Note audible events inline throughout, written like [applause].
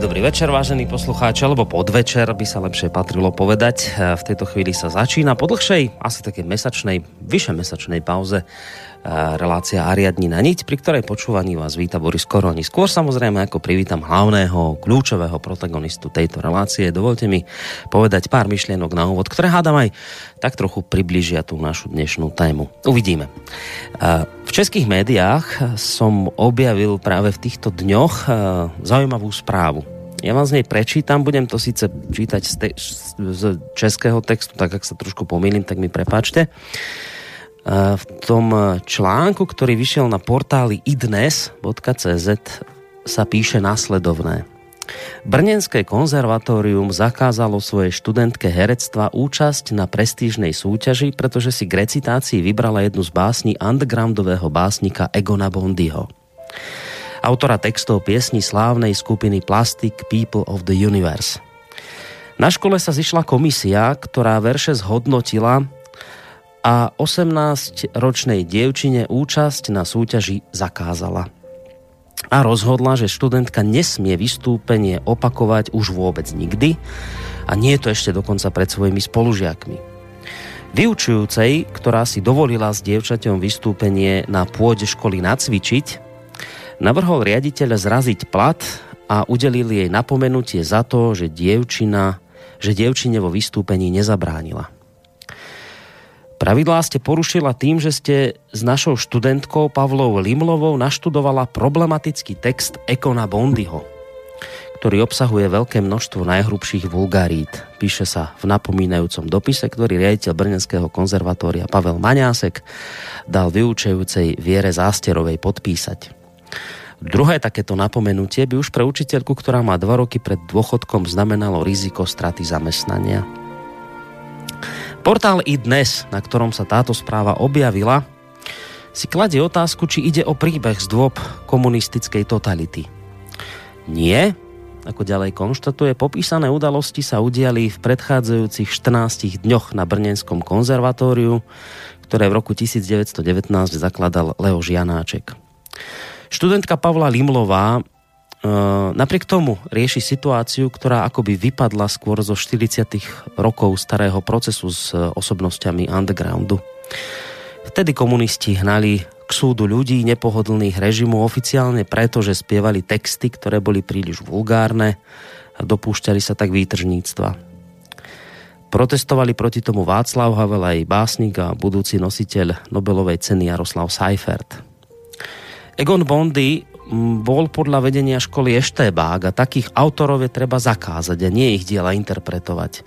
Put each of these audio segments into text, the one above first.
Dobrý večer, vážení poslucháči, alebo podvečer by sa lepšie patrilo povedať. V tejto chvíli sa začína po dlhšej, asi také mesačnej, vyše mesačnej pauze relácia Ariadni na niť, pri ktorej počúvaní vás víta Boris Koroni. Skôr samozrejme, ako privítam hlavného, kľúčového protagonistu tejto relácie, dovolte mi povedať pár myšlienok na úvod, ktoré hádam aj tak trochu približia tú našu dnešnú tému. Uvidíme. V českých médiách som objavil práve v týchto dňoch zaujímavú správu. Ja vám z nej prečítam, budem to síce čítať z, te- z českého textu, tak ak sa trošku pomýlim, tak mi prepáčte v tom článku, ktorý vyšiel na portáli idnes.cz sa píše následovné. Brnenské konzervatórium zakázalo svojej študentke herectva účasť na prestížnej súťaži, pretože si k recitácii vybrala jednu z básní undergroundového básnika Egona Bondyho. Autora textov piesní slávnej skupiny Plastic People of the Universe. Na škole sa zišla komisia, ktorá verše zhodnotila a 18-ročnej dievčine účasť na súťaži zakázala. A rozhodla, že študentka nesmie vystúpenie opakovať už vôbec nikdy a nie je to ešte dokonca pred svojimi spolužiakmi. Vyučujúcej, ktorá si dovolila s dievčaťom vystúpenie na pôde školy nacvičiť, navrhol riaditeľ zraziť plat a udelil jej napomenutie za to, že dievčina, že dievčine vo vystúpení nezabránila. Pravidlá ste porušila tým, že ste s našou študentkou Pavlou Limlovou naštudovala problematický text Ekona Bondyho, ktorý obsahuje veľké množstvo najhrubších vulgarít. Píše sa v napomínajúcom dopise, ktorý riaditeľ Brnenského konzervatória Pavel Maňásek dal vyučujúcej Viere Zásterovej podpísať. Druhé takéto napomenutie by už pre učiteľku, ktorá má dva roky pred dôchodkom, znamenalo riziko straty zamestnania. Portál i dnes, na ktorom sa táto správa objavila, si kladie otázku, či ide o príbeh z dôb komunistickej totality. Nie, ako ďalej konštatuje, popísané udalosti sa udiali v predchádzajúcich 14 dňoch na Brnenskom konzervatóriu, ktoré v roku 1919 zakladal Leo Žianáček. Študentka Pavla Limlová Ehm, napriek tomu rieši situáciu, ktorá akoby vypadla skôr zo 40 rokov starého procesu s e, osobnosťami undergroundu. Vtedy komunisti hnali k súdu ľudí nepohodlných režimu oficiálne preto, že spievali texty, ktoré boli príliš vulgárne a dopúšťali sa tak výtržníctva. Protestovali proti tomu Václav Havel aj básnik a budúci nositeľ Nobelovej ceny Jaroslav Seifert. Egon Bondy bol podľa vedenia školy eštébák a takých autorov je treba zakázať a nie ich diela interpretovať.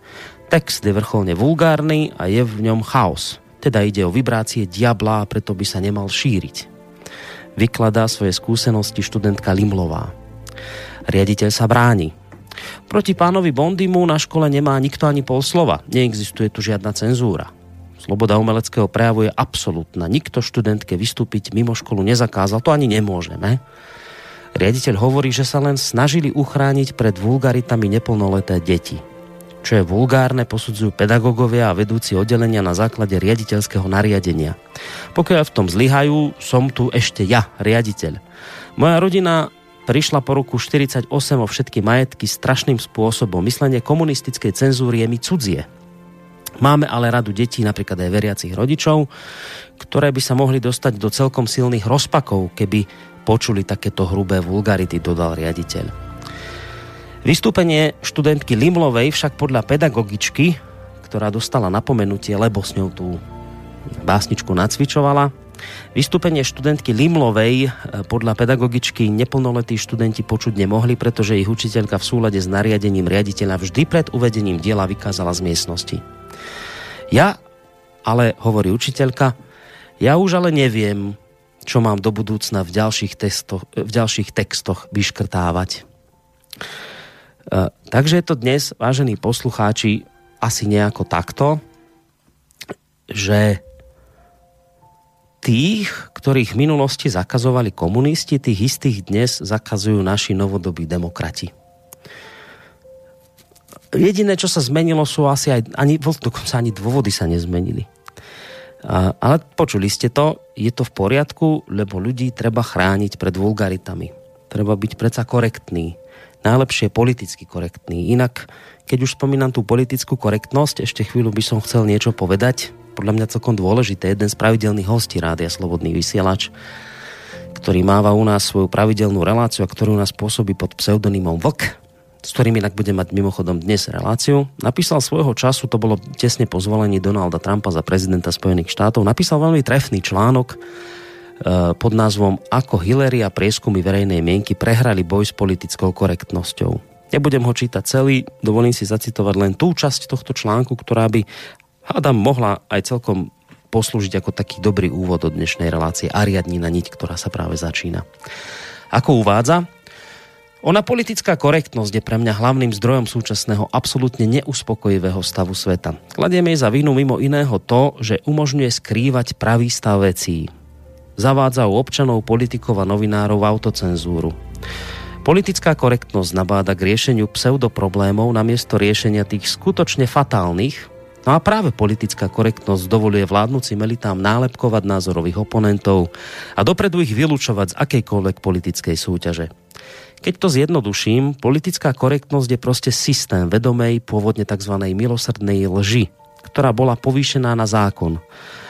Text je vrcholne vulgárny a je v ňom chaos. Teda ide o vibrácie diabla a preto by sa nemal šíriť. Vykladá svoje skúsenosti študentka Limlová. Riaditeľ sa bráni. Proti pánovi Bondimu na škole nemá nikto ani pol slova. Neexistuje tu žiadna cenzúra. Sloboda umeleckého prejavu je absolútna. Nikto študentke vystúpiť mimo školu nezakázal. To ani nemôžeme. Riaditeľ hovorí, že sa len snažili uchrániť pred vulgaritami neplnoleté deti. Čo je vulgárne, posudzujú pedagógovia a vedúci oddelenia na základe riaditeľského nariadenia. Pokiaľ v tom zlyhajú, som tu ešte ja, riaditeľ. Moja rodina prišla po roku 48 o všetky majetky strašným spôsobom. Myslenie komunistickej cenzúry je mi cudzie. Máme ale radu detí, napríklad aj veriacich rodičov, ktoré by sa mohli dostať do celkom silných rozpakov, keby počuli takéto hrubé vulgarity, dodal riaditeľ. Vystúpenie študentky Limlovej však podľa pedagogičky, ktorá dostala napomenutie, lebo s ňou tú básničku nacvičovala, Vystúpenie študentky Limlovej eh, podľa pedagogičky neplnoletí študenti počuť nemohli, pretože ich učiteľka v súlade s nariadením riaditeľa vždy pred uvedením diela vykázala z miestnosti. Ja, ale hovorí učiteľka, ja už ale neviem, čo mám do budúcna v ďalších, testoch, v ďalších textoch vyškrtávať. E, takže je to dnes, vážení poslucháči, asi nejako takto, že tých, ktorých v minulosti zakazovali komunisti, tých istých dnes zakazujú naši novodobí demokrati jediné, čo sa zmenilo, sú asi aj, ani, dokonca ani dôvody sa nezmenili. A, ale počuli ste to, je to v poriadku, lebo ľudí treba chrániť pred vulgaritami. Treba byť predsa korektný. Najlepšie politicky korektný. Inak, keď už spomínam tú politickú korektnosť, ešte chvíľu by som chcel niečo povedať. Podľa mňa celkom dôležité. Jeden z pravidelných hostí Rádia Slobodný vysielač, ktorý máva u nás svoju pravidelnú reláciu a ktorú nás pôsobí pod pseudonymom Vlk, s ktorým inak budem mať mimochodom dnes reláciu, napísal svojho času, to bolo tesne po zvolení Donalda Trumpa za prezidenta Spojených štátov, napísal veľmi trefný článok e, pod názvom Ako Hillary a prieskumy verejnej mienky prehrali boj s politickou korektnosťou. Nebudem ho čítať celý, dovolím si zacitovať len tú časť tohto článku, ktorá by, hádam, mohla aj celkom poslúžiť ako taký dobrý úvod do dnešnej relácie a riadnina niť, ktorá sa práve začína. Ako uvádza, ona politická korektnosť je pre mňa hlavným zdrojom súčasného absolútne neuspokojivého stavu sveta. Kladieme jej za vinu mimo iného to, že umožňuje skrývať pravý stav vecí. Zavádza u občanov, politikov a novinárov autocenzúru. Politická korektnosť nabáda k riešeniu pseudoproblémov namiesto riešenia tých skutočne fatálnych, No a práve politická korektnosť dovoluje vládnúcim elitám nálepkovať názorových oponentov a dopredu ich vylúčovať z akejkoľvek politickej súťaže. Keď to zjednoduším, politická korektnosť je proste systém vedomej, pôvodne tzv. milosrdnej lži, ktorá bola povýšená na zákon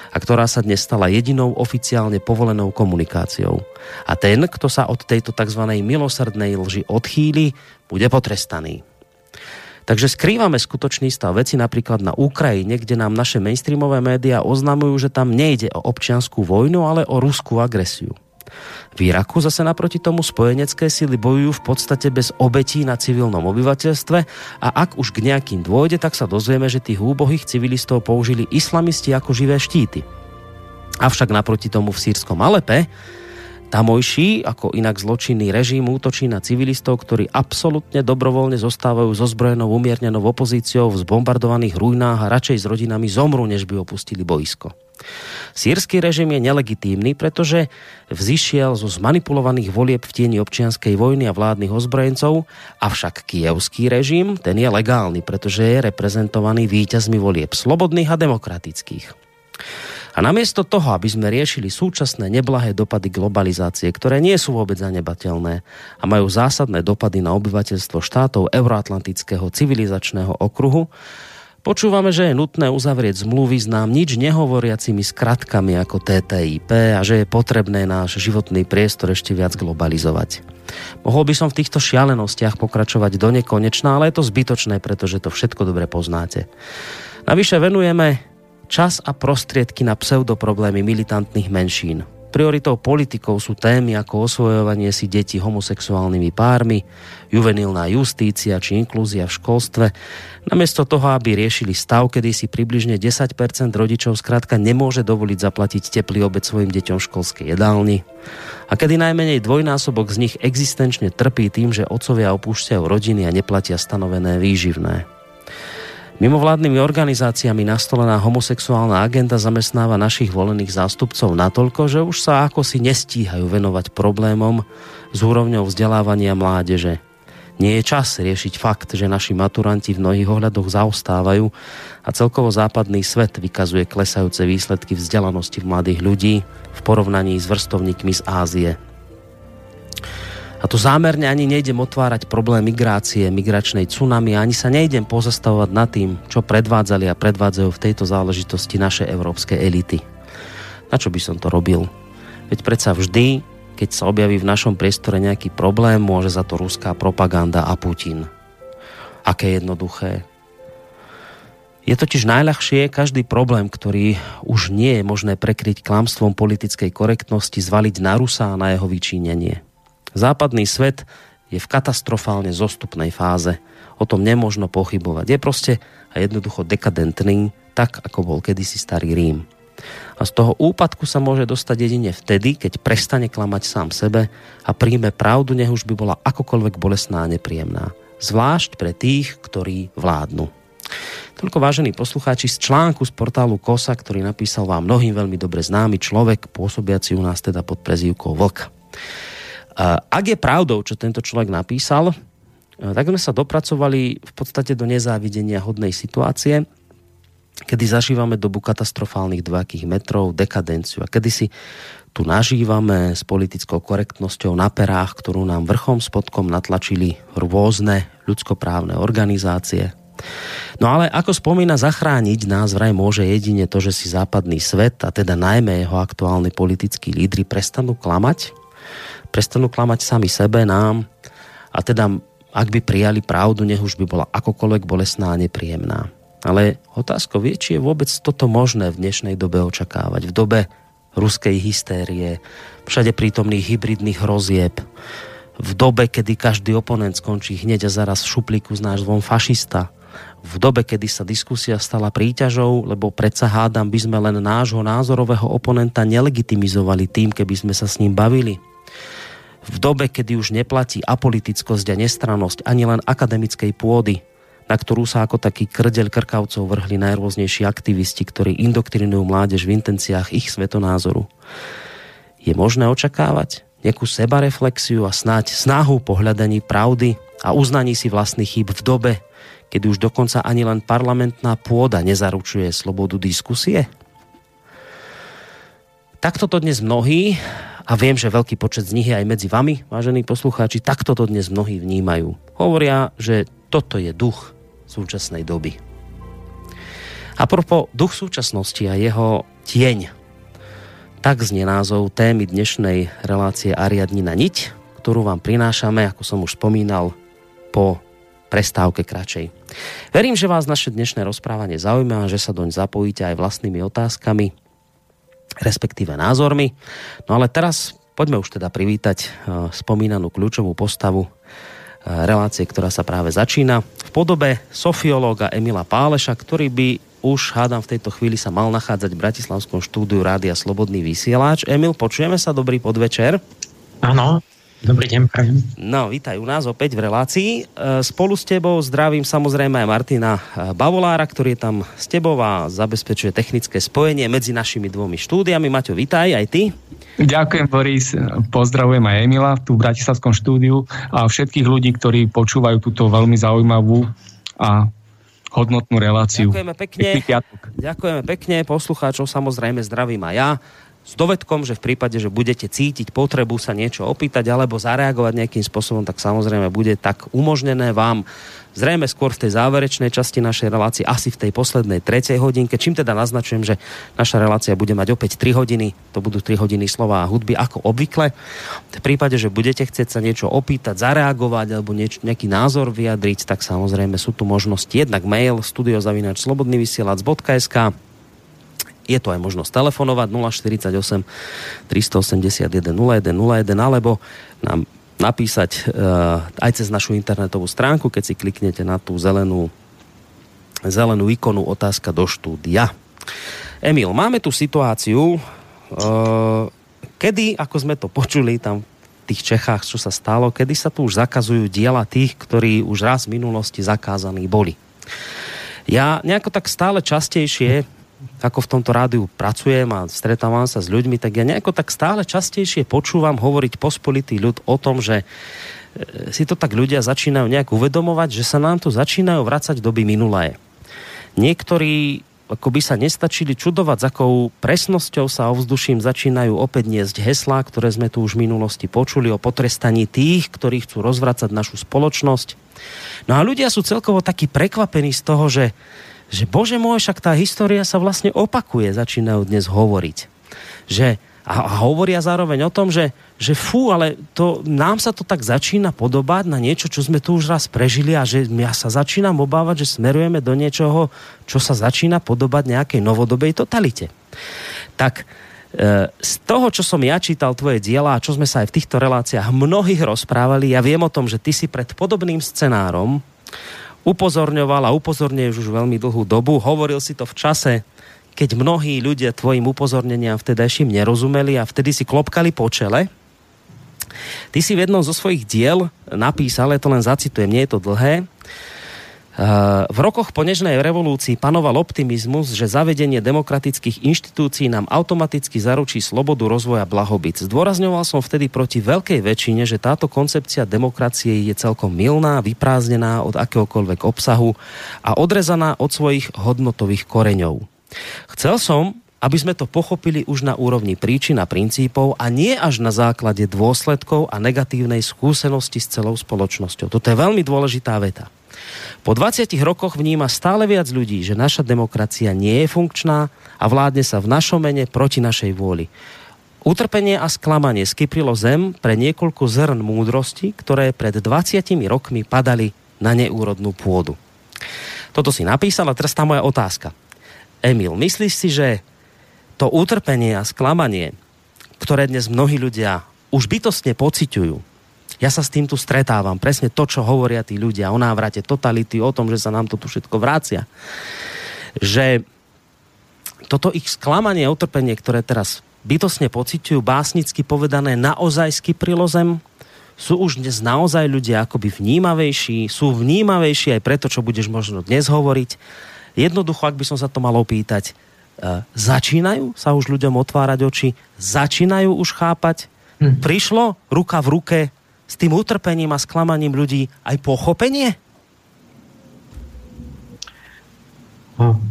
a ktorá sa dnes stala jedinou oficiálne povolenou komunikáciou. A ten, kto sa od tejto tzv. milosrdnej lži odchýli, bude potrestaný. Takže skrývame skutočný stav veci napríklad na Ukrajine, kde nám naše mainstreamové médiá oznamujú, že tam nejde o občianskú vojnu, ale o ruskú agresiu. V Iraku zase naproti tomu spojenecké sily bojujú v podstate bez obetí na civilnom obyvateľstve a ak už k nejakým dôjde, tak sa dozvieme, že tých úbohých civilistov použili islamisti ako živé štíty. Avšak naproti tomu v sírskom Alepe tamojší, ako inak zločinný režim, útočí na civilistov, ktorí absolútne dobrovoľne zostávajú so zbrojenou umiernenou opozíciou v zbombardovaných ruinách a radšej s rodinami zomru, než by opustili boisko. Sýrsky režim je nelegitímny, pretože vzýšiel zo zmanipulovaných volieb v tieni občianskej vojny a vládnych ozbrojencov, avšak kievský režim, ten je legálny, pretože je reprezentovaný víťazmi volieb slobodných a demokratických. A namiesto toho, aby sme riešili súčasné neblahé dopady globalizácie, ktoré nie sú vôbec zanebateľné a majú zásadné dopady na obyvateľstvo štátov euroatlantického civilizačného okruhu, Počúvame, že je nutné uzavrieť zmluvy s nám nič nehovoriacimi skratkami ako TTIP a že je potrebné náš životný priestor ešte viac globalizovať. Mohol by som v týchto šialenostiach pokračovať do nekonečná, ale je to zbytočné, pretože to všetko dobre poznáte. Navyše venujeme čas a prostriedky na pseudoproblémy militantných menšín. Prioritou politikov sú témy ako osvojovanie si detí homosexuálnymi pármi, juvenilná justícia či inklúzia v školstve, namiesto toho, aby riešili stav, kedy si približne 10% rodičov skrátka nemôže dovoliť zaplatiť teplý obed svojim deťom v školskej jedálni. A kedy najmenej dvojnásobok z nich existenčne trpí tým, že otcovia opúšťajú rodiny a neplatia stanovené výživné. Mimovládnymi organizáciami nastolená homosexuálna agenda zamestnáva našich volených zástupcov natoľko, že už sa ako si nestíhajú venovať problémom s úrovňou vzdelávania mládeže. Nie je čas riešiť fakt, že naši maturanti v mnohých ohľadoch zaostávajú a celkovo západný svet vykazuje klesajúce výsledky vzdelanosti v mladých ľudí v porovnaní s vrstovníkmi z Ázie. A tu zámerne ani nejdem otvárať problém migrácie, migračnej tsunami, ani sa nejdem pozastavovať nad tým, čo predvádzali a predvádzajú v tejto záležitosti naše európske elity. Na čo by som to robil? Veď predsa vždy, keď sa objaví v našom priestore nejaký problém, môže za to ruská propaganda a Putin. Aké jednoduché. Je totiž najľahšie každý problém, ktorý už nie je možné prekryť klamstvom politickej korektnosti, zvaliť na Rusa a na jeho vyčínenie. Západný svet je v katastrofálne zostupnej fáze. O tom nemôžno pochybovať. Je proste a jednoducho dekadentný, tak ako bol kedysi starý Rím. A z toho úpadku sa môže dostať jedine vtedy, keď prestane klamať sám sebe a príjme pravdu, nech už by bola akokoľvek bolestná a nepríjemná. Zvlášť pre tých, ktorí vládnu. Toľko vážení poslucháči z článku z portálu KOSA, ktorý napísal vám mnohým veľmi dobre známy človek, pôsobiaci u nás teda pod prezývkou Vlk. Ak je pravdou, čo tento človek napísal, tak sme sa dopracovali v podstate do nezávidenia hodnej situácie, kedy zažívame dobu katastrofálnych dvojakých metrov, dekadenciu a kedy si tu nažívame s politickou korektnosťou na perách, ktorú nám vrchom spodkom natlačili rôzne ľudskoprávne organizácie. No ale ako spomína, zachrániť nás vraj môže jedine to, že si západný svet, a teda najmä jeho aktuálni politickí lídry prestanú klamať prestanú klamať sami sebe, nám a teda ak by prijali pravdu, nech už by bola akokoľvek bolestná a nepríjemná. Ale otázko vie, či je vôbec toto možné v dnešnej dobe očakávať. V dobe ruskej hystérie, všade prítomných hybridných hrozieb, v dobe, kedy každý oponent skončí hneď a zaraz v šuplíku s názvom fašista, v dobe, kedy sa diskusia stala príťažou, lebo predsa hádam by sme len nášho názorového oponenta nelegitimizovali tým, keby sme sa s ním bavili v dobe, kedy už neplatí apolitickosť a nestrannosť ani len akademickej pôdy, na ktorú sa ako taký krdeľ krkavcov vrhli najrôznejší aktivisti, ktorí indoktrinujú mládež v intenciách ich svetonázoru. Je možné očakávať nejakú sebareflexiu a snáď snahu pohľadaní pravdy a uznaní si vlastných chýb v dobe, kedy už dokonca ani len parlamentná pôda nezaručuje slobodu diskusie? Takto to dnes mnohí a viem, že veľký počet z nich je aj medzi vami, vážení poslucháči, takto to dnes mnohí vnímajú. Hovoria, že toto je duch súčasnej doby. A propos duch súčasnosti a jeho tieň, tak znie názov témy dnešnej relácie Ariadnina niť, ktorú vám prinášame, ako som už spomínal, po prestávke kračej. Verím, že vás naše dnešné rozprávanie zaujíma že sa doň zapojíte aj vlastnými otázkami, respektíve názormi. No ale teraz poďme už teda privítať uh, spomínanú kľúčovú postavu uh, relácie, ktorá sa práve začína v podobe sofiológa Emila Páleša, ktorý by už, hádam, v tejto chvíli sa mal nachádzať v Bratislavskom štúdiu Rádia Slobodný vysielač. Emil, počujeme sa, dobrý podvečer. Áno, Dobrý deň, prajem. No, vítaj u nás opäť v relácii. E, spolu s tebou zdravím samozrejme aj Martina e, Bavolára, ktorý je tam s tebou a zabezpečuje technické spojenie medzi našimi dvomi štúdiami. Maťo, vítaj aj ty. Ďakujem, Boris. Pozdravujem aj Emila tu v Bratislavskom štúdiu a všetkých ľudí, ktorí počúvajú túto veľmi zaujímavú a hodnotnú reláciu. Ďakujeme pekne. Ďakujeme pekne. Poslucháčov samozrejme zdravím aj ja s dovedkom, že v prípade, že budete cítiť potrebu sa niečo opýtať alebo zareagovať nejakým spôsobom, tak samozrejme bude tak umožnené vám zrejme skôr v tej záverečnej časti našej relácie, asi v tej poslednej tretej hodinke, čím teda naznačujem, že naša relácia bude mať opäť 3 hodiny, to budú 3 hodiny slova a hudby ako obvykle. V prípade, že budete chcieť sa niečo opýtať, zareagovať alebo nieč, nejaký názor vyjadriť, tak samozrejme sú tu možnosti. Jednak mail studiozavinač slobodnyvysielac.sk Je to aj možnosť telefonovať 048 381 0101 alebo nám napísať uh, aj cez našu internetovú stránku, keď si kliknete na tú zelenú, zelenú ikonu otázka do štúdia. Emil, máme tu situáciu, uh, kedy, ako sme to počuli tam v tých Čechách, čo sa stalo, kedy sa tu už zakazujú diela tých, ktorí už raz v minulosti zakázaní boli. Ja nejako tak stále častejšie ako v tomto rádiu pracujem a stretávam sa s ľuďmi, tak ja nejako tak stále častejšie počúvam hovoriť pospolitý ľud o tom, že e, si to tak ľudia začínajú nejak uvedomovať, že sa nám tu začínajú vracať doby minulé. Niektorí ako by sa nestačili čudovať, s akou presnosťou sa ovzduším začínajú opäť niesť heslá, ktoré sme tu už v minulosti počuli o potrestaní tých, ktorí chcú rozvracať našu spoločnosť. No a ľudia sú celkovo takí prekvapení z toho, že že bože môj, však tá história sa vlastne opakuje, začínajú dnes hovoriť. Že, a, a hovoria zároveň o tom, že, že fú, ale to, nám sa to tak začína podobať na niečo, čo sme tu už raz prežili a že ja sa začínam obávať, že smerujeme do niečoho, čo sa začína podobať nejakej novodobej totalite. Tak e, z toho, čo som ja čítal tvoje diela a čo sme sa aj v týchto reláciách mnohých rozprávali, ja viem o tom, že ty si pred podobným scenárom upozorňoval a upozorňuješ už veľmi dlhú dobu. Hovoril si to v čase, keď mnohí ľudia tvojim upozorneniam vtedajším nerozumeli a vtedy si klopkali po čele. Ty si v jednom zo svojich diel napísal, ja to len zacitujem, nie je to dlhé, v rokoch po nežnej revolúcii panoval optimizmus, že zavedenie demokratických inštitúcií nám automaticky zaručí slobodu rozvoja blahobyt. Zdôrazňoval som vtedy proti veľkej väčšine, že táto koncepcia demokracie je celkom milná, vyprázdnená od akéhokoľvek obsahu a odrezaná od svojich hodnotových koreňov. Chcel som, aby sme to pochopili už na úrovni príčin a princípov a nie až na základe dôsledkov a negatívnej skúsenosti s celou spoločnosťou. Toto je veľmi dôležitá veta. Po 20 rokoch vníma stále viac ľudí, že naša demokracia nie je funkčná a vládne sa v našom mene proti našej vôli. Utrpenie a sklamanie skyprilo zem pre niekoľko zrn múdrosti, ktoré pred 20 rokmi padali na neúrodnú pôdu. Toto si napísal a teraz tá moja otázka. Emil, myslíš si, že to utrpenie a sklamanie, ktoré dnes mnohí ľudia už bytostne pociťujú, ja sa s tým tu stretávam. Presne to, čo hovoria tí ľudia o návrate totality, o tom, že sa nám to tu všetko vrácia. Že toto ich sklamanie a utrpenie, ktoré teraz bytosne pociťujú, básnicky povedané, naozaj prilozem, sú už dnes naozaj ľudia akoby vnímavejší, sú vnímavejší aj preto, čo budeš možno dnes hovoriť. Jednoducho, ak by som sa to mal opýtať, e, začínajú sa už ľuďom otvárať oči, začínajú už chápať, hm. prišlo ruka v ruke s tým utrpením a sklamaním ľudí aj pochopenie? No,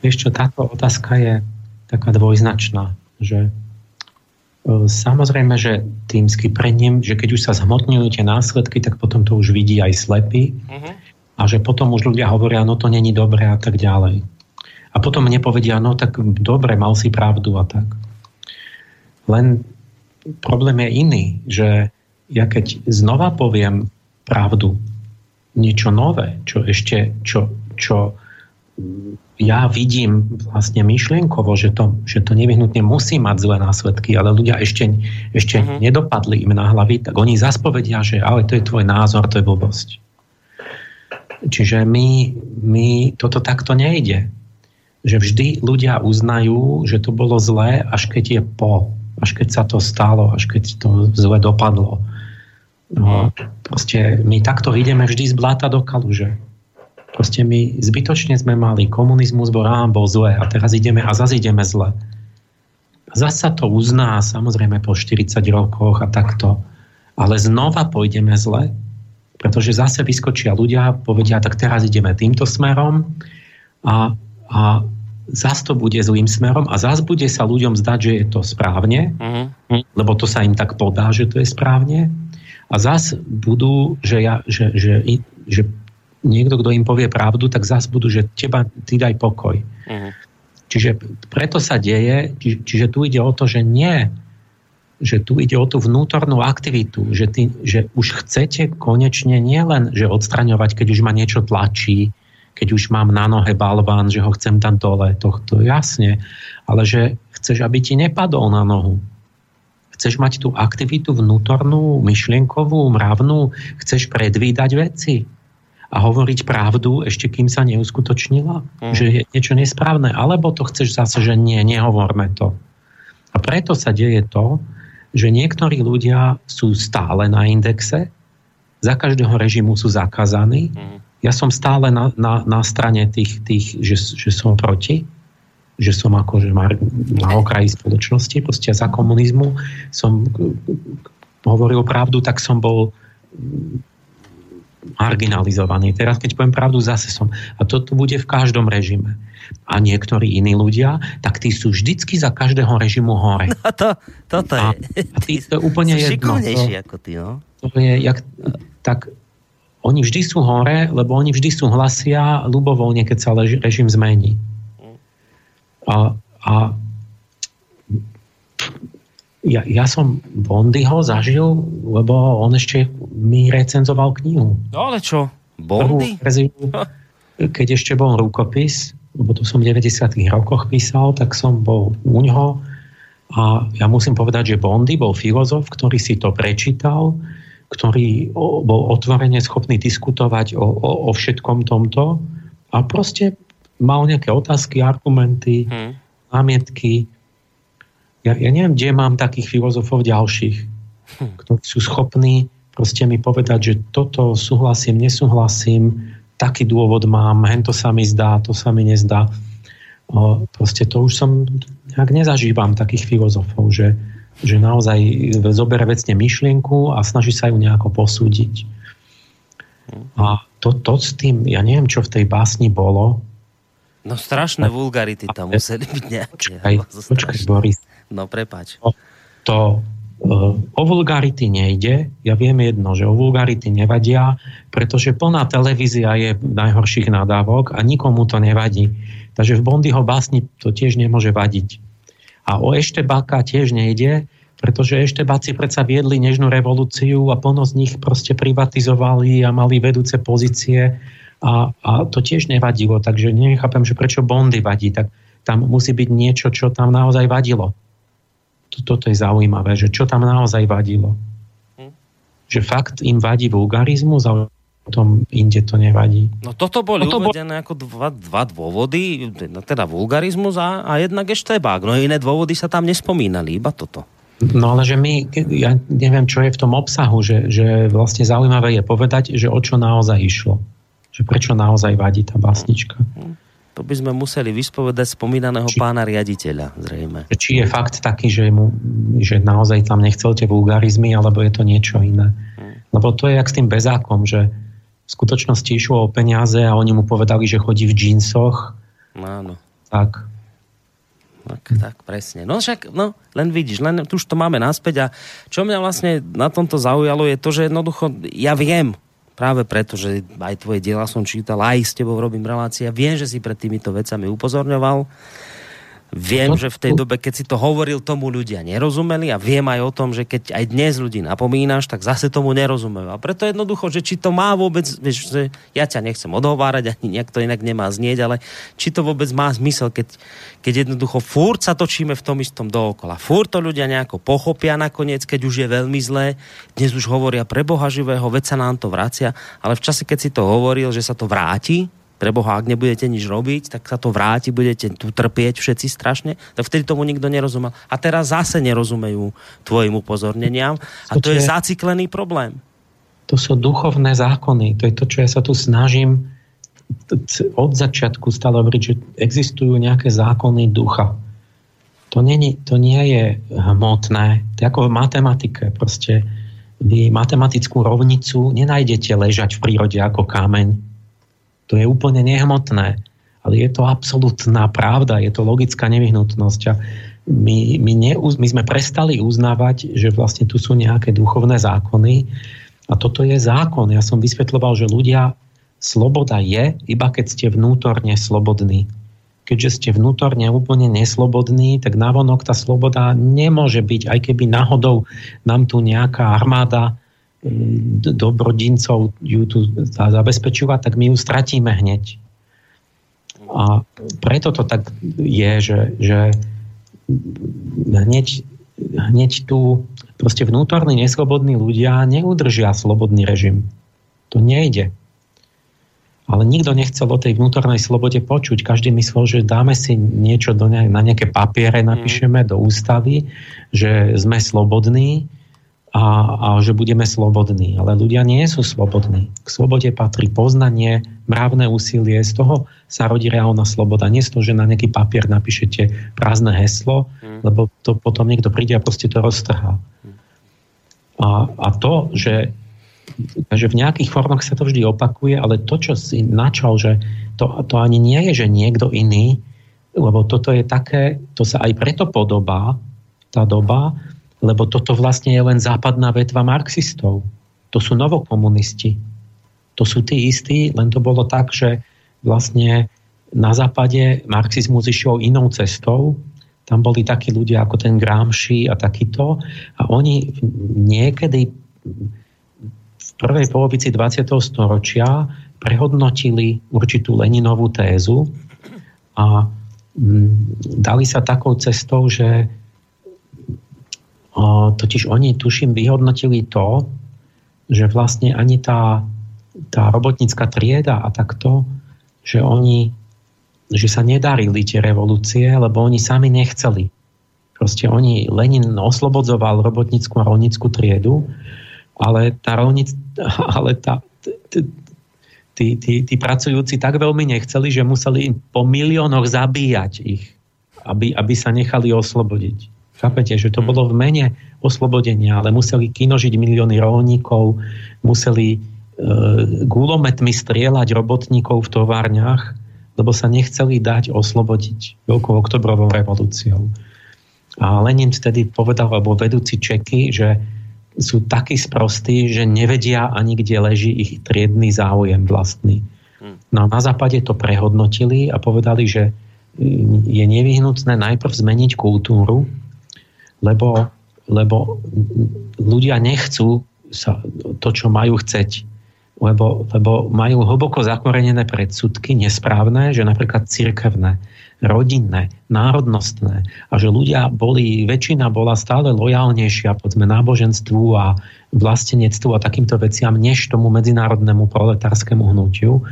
vieš čo, táto otázka je taká dvojznačná, že e, samozrejme, že tým skiprením, že keď už sa zhmotňujú tie následky, tak potom to už vidí aj slepý uh-huh. a že potom už ľudia hovoria, no to není dobré a tak ďalej. A potom mne povedia, no tak dobre, mal si pravdu a tak. Len problém je iný, že ja keď znova poviem pravdu, niečo nové, čo ešte, čo, čo ja vidím vlastne myšlienkovo, že to, že to nevyhnutne musí mať zlé následky, ale ľudia ešte, ešte uh-huh. nedopadli im na hlavy, tak oni zaspovedia, že ale to je tvoj názor, to je blbosť. Čiže my, my toto takto nejde. Že vždy ľudia uznajú, že to bolo zlé, až keď je po, až keď sa to stalo, až keď to zle dopadlo. No, proste my takto ideme vždy z bláta do kaluže. Proste my zbytočne sme mali komunizmus, bol rám, bol zle a teraz ideme a zase ideme zle. A zase sa to uzná, samozrejme po 40 rokoch a takto. Ale znova pôjdeme zle, pretože zase vyskočia ľudia, povedia, tak teraz ideme týmto smerom a, a zase to bude zlým smerom a zase bude sa ľuďom zdať, že je to správne, uh-huh. lebo to sa im tak podá, že to je správne a zas budú, že, ja, že, že, že niekto, kto im povie pravdu, tak zas budú, že teba, ty daj pokoj. Uh-huh. Čiže preto sa deje, či, čiže tu ide o to, že nie, že tu ide o tú vnútornú aktivitu, že, ty, že už chcete konečne nielen, že odstraňovať, keď už ma niečo tlačí, keď už mám na nohe balván, že ho chcem tam dole, to, to jasne, ale že chceš, aby ti nepadol na nohu. Chceš mať tú aktivitu vnútornú, myšlienkovú, mravnú, chceš predvídať veci a hovoriť pravdu ešte kým sa neuskutočnila, mm. že je niečo nesprávne, alebo to chceš zase, že nie, nehovorme to. A preto sa deje to, že niektorí ľudia sú stále na indexe, za každého režimu sú zakázaní. Mm. Ja som stále na, na, na strane tých, tých že, že som proti, že som akože na okraji spoločnosti, proste za komunizmu som hovoril pravdu, tak som bol marginalizovaný. Teraz, keď poviem pravdu, zase som. A toto bude v každom režime. A niektorí iní ľudia, tak tí sú vždycky za každého režimu hore. No to, toto a, je. A tí, to je úplne jedno. To, ako ty, no? To je, jak, tak oni vždy sú hore, lebo oni vždy súhlasia ľubovoľne, keď sa režim zmení. A, a ja, ja som Bondyho zažil, lebo on ešte mi recenzoval knihu. No ale čo? Bondy? [laughs] keď ešte bol rukopis, lebo to som v 90 rokoch písal, tak som bol u ňoho a ja musím povedať, že Bondy bol filozof, ktorý si to prečítal, ktorý bol otvorene schopný diskutovať o, o, o všetkom tomto a proste mal nejaké otázky, argumenty, hmm. námietky. Ja, ja neviem, kde mám takých filozofov ďalších, hmm. ktorí sú schopní proste mi povedať, že toto súhlasím, nesúhlasím, taký dôvod mám, hen to sa mi zdá, to sa mi nezdá. O, proste to už som nejak nezažívam takých filozofov, že, že naozaj zoberie vecne myšlienku a snaží sa ju nejako posúdiť. A to, to s tým, ja neviem, čo v tej básni bolo. No strašné no, vulgarity tam museli byť nejaké. Počkaj, počkaj Boris. No prepáč. To, to o vulgarity nejde. Ja viem jedno, že o vulgarity nevadia, pretože plná televízia je najhorších nadávok a nikomu to nevadí. Takže v Bondyho básni to tiež nemôže vadiť. A o Eštebáka tiež nejde, pretože Eštebáci predsa viedli nežnú revolúciu a plno z nich proste privatizovali a mali vedúce pozície a, a to tiež nevadilo. Takže nechápem, že prečo Bondy vadí. Tak tam musí byť niečo, čo tam naozaj vadilo. Toto je zaujímavé, že čo tam naozaj vadilo. Hm. Že fakt im vadí vulgarizmus a potom inde to nevadí. No toto boli no to uvedené bol... ako dva, dva dôvody, teda vulgarizmus a, a jednak eštebák. No iné dôvody sa tam nespomínali, iba toto. No ale že my, ja neviem, čo je v tom obsahu, že, že vlastne zaujímavé je povedať, že o čo naozaj išlo. Že prečo naozaj vadí tá básnička. To by sme museli vyspovedať spomínaného či, pána riaditeľa, zrejme. Či je fakt taký, že, mu, že naozaj tam nechcel tie vulgarizmy, alebo je to niečo iné. Hmm. Lebo to je jak s tým bezákom, že v skutočnosti išlo o peniaze a oni mu povedali, že chodí v džínsoch. No, áno. Tak. Tak, tak, presne. No však, no, len vidíš, len už to máme naspäť a čo mňa vlastne na tomto zaujalo je to, že jednoducho, ja viem, práve preto, že aj tvoje diela som čítal, aj s tebou robím relácia, viem, že si pred týmito vecami upozorňoval, Viem, že v tej dobe, keď si to hovoril, tomu ľudia nerozumeli a viem aj o tom, že keď aj dnes ľudí napomínaš, tak zase tomu nerozumejú. A preto jednoducho, že či to má vôbec, vieš, že ja ťa nechcem odhovárať, ani nejak to inak nemá znieť, ale či to vôbec má zmysel, keď, keď jednoducho furt sa točíme v tom istom dookola. Furt to ľudia nejako pochopia nakoniec, keď už je veľmi zlé. Dnes už hovoria pre Boha živého, veď sa nám to vracia, ale v čase, keď si to hovoril, že sa to vráti, pre Boha, ak nebudete nič robiť, tak sa to vráti, budete tu trpieť všetci strašne, tak vtedy tomu nikto nerozumel. A teraz zase nerozumejú tvojim upozorneniam a to je zaciklený problém. To sú duchovné zákony. To je to, čo ja sa tu snažím od začiatku stále hovoriť, že existujú nejaké zákony ducha. To nie, to nie je hmotné. To je ako v matematike. Proste vy matematickú rovnicu nenájdete ležať v prírode ako kameň to je úplne nehmotné, ale je to absolútna pravda, je to logická nevyhnutnosť. A my, my, ne, my sme prestali uznávať, že vlastne tu sú nejaké duchovné zákony a toto je zákon. Ja som vysvetľoval, že ľudia, sloboda je, iba keď ste vnútorne slobodní. Keďže ste vnútorne úplne neslobodní, tak navonok tá sloboda nemôže byť, aj keby náhodou nám tu nejaká armáda dobrodincov ju tu zabezpečovať, tak my ju stratíme hneď. a preto to tak je, že, že hneď, hneď tu proste vnútorní neslobodní ľudia neudržia slobodný režim. To nejde. Ale nikto nechcel o tej vnútornej slobode počuť. Každý myslel, že dáme si niečo do ne- na nejaké papiere, napíšeme do ústavy, že sme slobodní, a, a že budeme slobodní. Ale ľudia nie sú slobodní. K slobode patrí poznanie, mravné úsilie, z toho sa rodí reálna sloboda. Nie z toho, že na nejaký papier napíšete prázdne heslo, mm. lebo to potom niekto príde a proste to roztrhá. A, a to, že, že v nejakých formách sa to vždy opakuje, ale to, čo si načal, že to, to ani nie je, že niekto iný, lebo toto je také, to sa aj preto podobá, tá doba, lebo toto vlastne je len západná vetva marxistov. To sú novokomunisti. To sú tí istí, len to bolo tak, že vlastne na západe marxizmus išiel inou cestou. Tam boli takí ľudia ako ten Gramsci a takýto. A oni niekedy v prvej polovici 20. storočia prehodnotili určitú Leninovú tézu a mm, dali sa takou cestou, že totiž oni, tuším, vyhodnotili to, že vlastne ani tá, tá robotnícka trieda a takto, že oni, že sa nedarili tie revolúcie, lebo oni sami nechceli. Proste oni, Lenin oslobodzoval robotnícku a rolnícku triedu, ale tá rolnic, [laughs] ale tá, tí, tí, tí pracujúci tak veľmi nechceli, že museli po miliónoch zabíjať ich, aby, aby sa nechali oslobodiť. Chápete, že to hmm. bolo v mene oslobodenia, ale museli kinožiť milióny rolníkov, museli e, gulometmi strieľať robotníkov v továrniach, lebo sa nechceli dať oslobodiť veľkou oktobrovou revolúciou. A Lenin vtedy povedal, alebo vedúci Čeky, že sú takí sprostí, že nevedia ani, kde leží ich triedny záujem vlastný. Hmm. No na západe to prehodnotili a povedali, že je nevyhnutné najprv zmeniť kultúru, lebo, lebo ľudia nechcú sa to, čo majú chceť. Lebo, lebo majú hlboko zakorenené predsudky, nesprávne, že napríklad cirkevné, rodinné, národnostné a že ľudia boli, väčšina bola stále lojálnejšia poďme náboženstvu a vlastenectvu a takýmto veciam, než tomu medzinárodnému proletárskému hnutiu.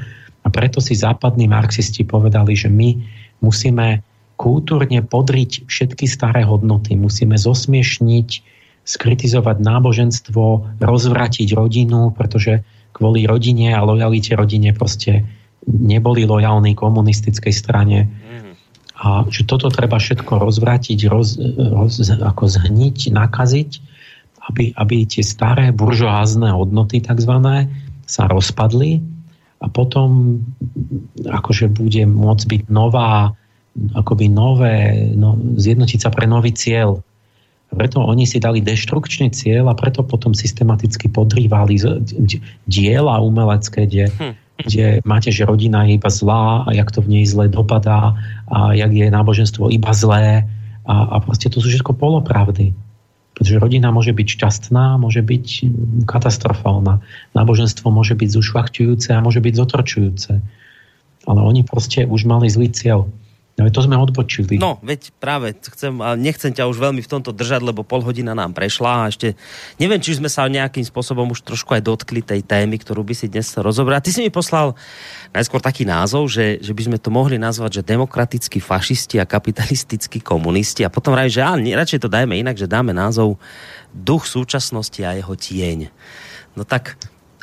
A preto si západní marxisti povedali, že my musíme kultúrne podriť všetky staré hodnoty. Musíme zosmiešniť, skritizovať náboženstvo, rozvratiť rodinu, pretože kvôli rodine a lojalite rodine proste neboli lojálni komunistickej strane. A že toto treba všetko rozvratiť, roz, roz, ako zhniť, nakaziť, aby, aby tie staré buržoázne hodnoty takzvané sa rozpadli a potom akože bude môcť byť nová akoby nové, no, zjednotiť sa pre nový cieľ. Preto oni si dali deštrukčný cieľ a preto potom systematicky podrývali diela umelecké, kde, hm. kde máte, že rodina je iba zlá a jak to v nej zle dopadá a jak je náboženstvo iba zlé a, a proste to sú všetko polopravdy. Pretože rodina môže byť šťastná, môže byť katastrofálna. Náboženstvo môže byť zušľachtujúce a môže byť zotročujúce. Ale oni proste už mali zlý cieľ. No to sme odbočili. No, veď práve chcem, a nechcem ťa už veľmi v tomto držať, lebo pol hodina nám prešla a ešte neviem, či sme sa nejakým spôsobom už trošku aj dotkli tej témy, ktorú by si dnes rozobrať. Ty si mi poslal najskôr taký názov, že, že by sme to mohli nazvať, že demokratickí fašisti a kapitalistickí komunisti a potom raj, že ale radšej to dajme inak, že dáme názov Duch súčasnosti a jeho tieň. No tak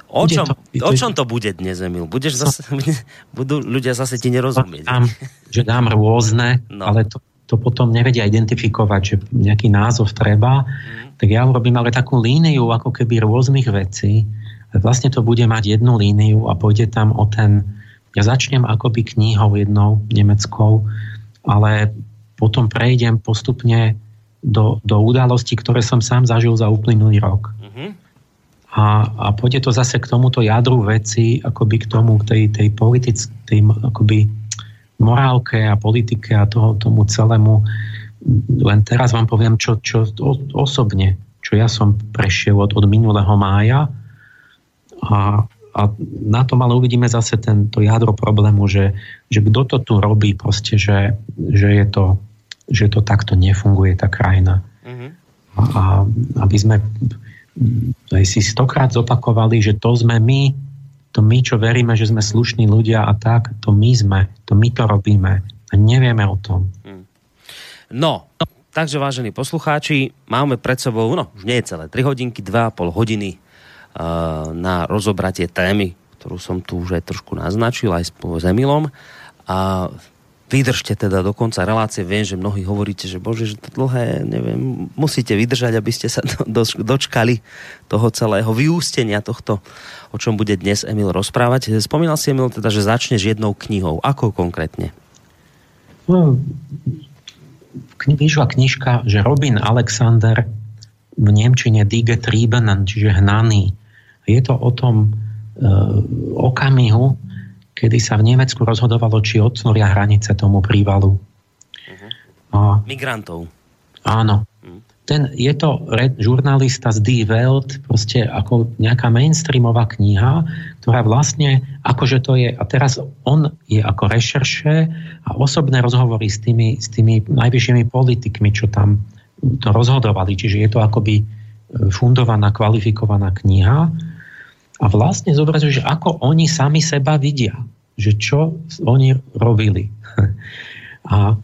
O čom, to, o čom to bude dnes, Emil? Budeš zase, [laughs] budú ľudia zase ti nerozumieť. Dám, že dám rôzne, no. ale to, to potom nevedia identifikovať, že nejaký názov treba, mm. tak ja urobím ale takú líniu ako keby rôznych vecí. Vlastne to bude mať jednu líniu a pôjde tam o ten... Ja začnem akoby knihou jednou nemeckou, ale potom prejdem postupne do, do udalostí, ktoré som sám zažil za uplynulý rok. A, a pôjde to zase k tomuto jadru veci, akoby k tomu, k tej, tej politickej, akoby morálke a politike a toho, tomu celému. Len teraz vám poviem, čo, čo osobne, čo ja som prešiel od, od minulého mája a, a a na tom ale uvidíme zase tento jadro problému, že, že kto to tu robí, proste, že, že, je to, že to takto nefunguje, tá krajina. Mm-hmm. A, a aby sme aj si stokrát zopakovali, že to sme my, to my, čo veríme, že sme slušní ľudia a tak, to my sme, to my to robíme a nevieme o tom. Mm. No, takže vážení poslucháči, máme pred sebou, no už nie je celé 3 hodinky, 2,5 hodiny uh, na rozobratie témy, ktorú som tu už aj trošku naznačil aj s Emilom. A vydržte teda do konca relácie. Viem, že mnohí hovoríte, že bože, že to dlhé, neviem, musíte vydržať, aby ste sa [laughs] do, do, dočkali toho celého vyústenia tohto, o čom bude dnes Emil rozprávať. Spomínal si, Emil, teda, že začneš jednou knihou. Ako konkrétne? No, vyšla knižka, že Robin Alexander v Nemčine Die Getriebenen, čiže hnaný. Je to o tom e, okamihu, kedy sa v Nemecku rozhodovalo, či otvoria hranice tomu prívalu. Uh-huh. A, Migrantov. Áno. Uh-huh. Ten, je to red, žurnalista z Die Welt, proste ako nejaká mainstreamová kniha, ktorá vlastne, akože to je, a teraz on je ako rešerše a osobné rozhovory s tými, s tými najvyššími politikmi, čo tam to rozhodovali. Čiže je to akoby e, fundovaná, kvalifikovaná kniha a vlastne zobrazuje, že ako oni sami seba vidia. Že čo oni robili. [laughs] A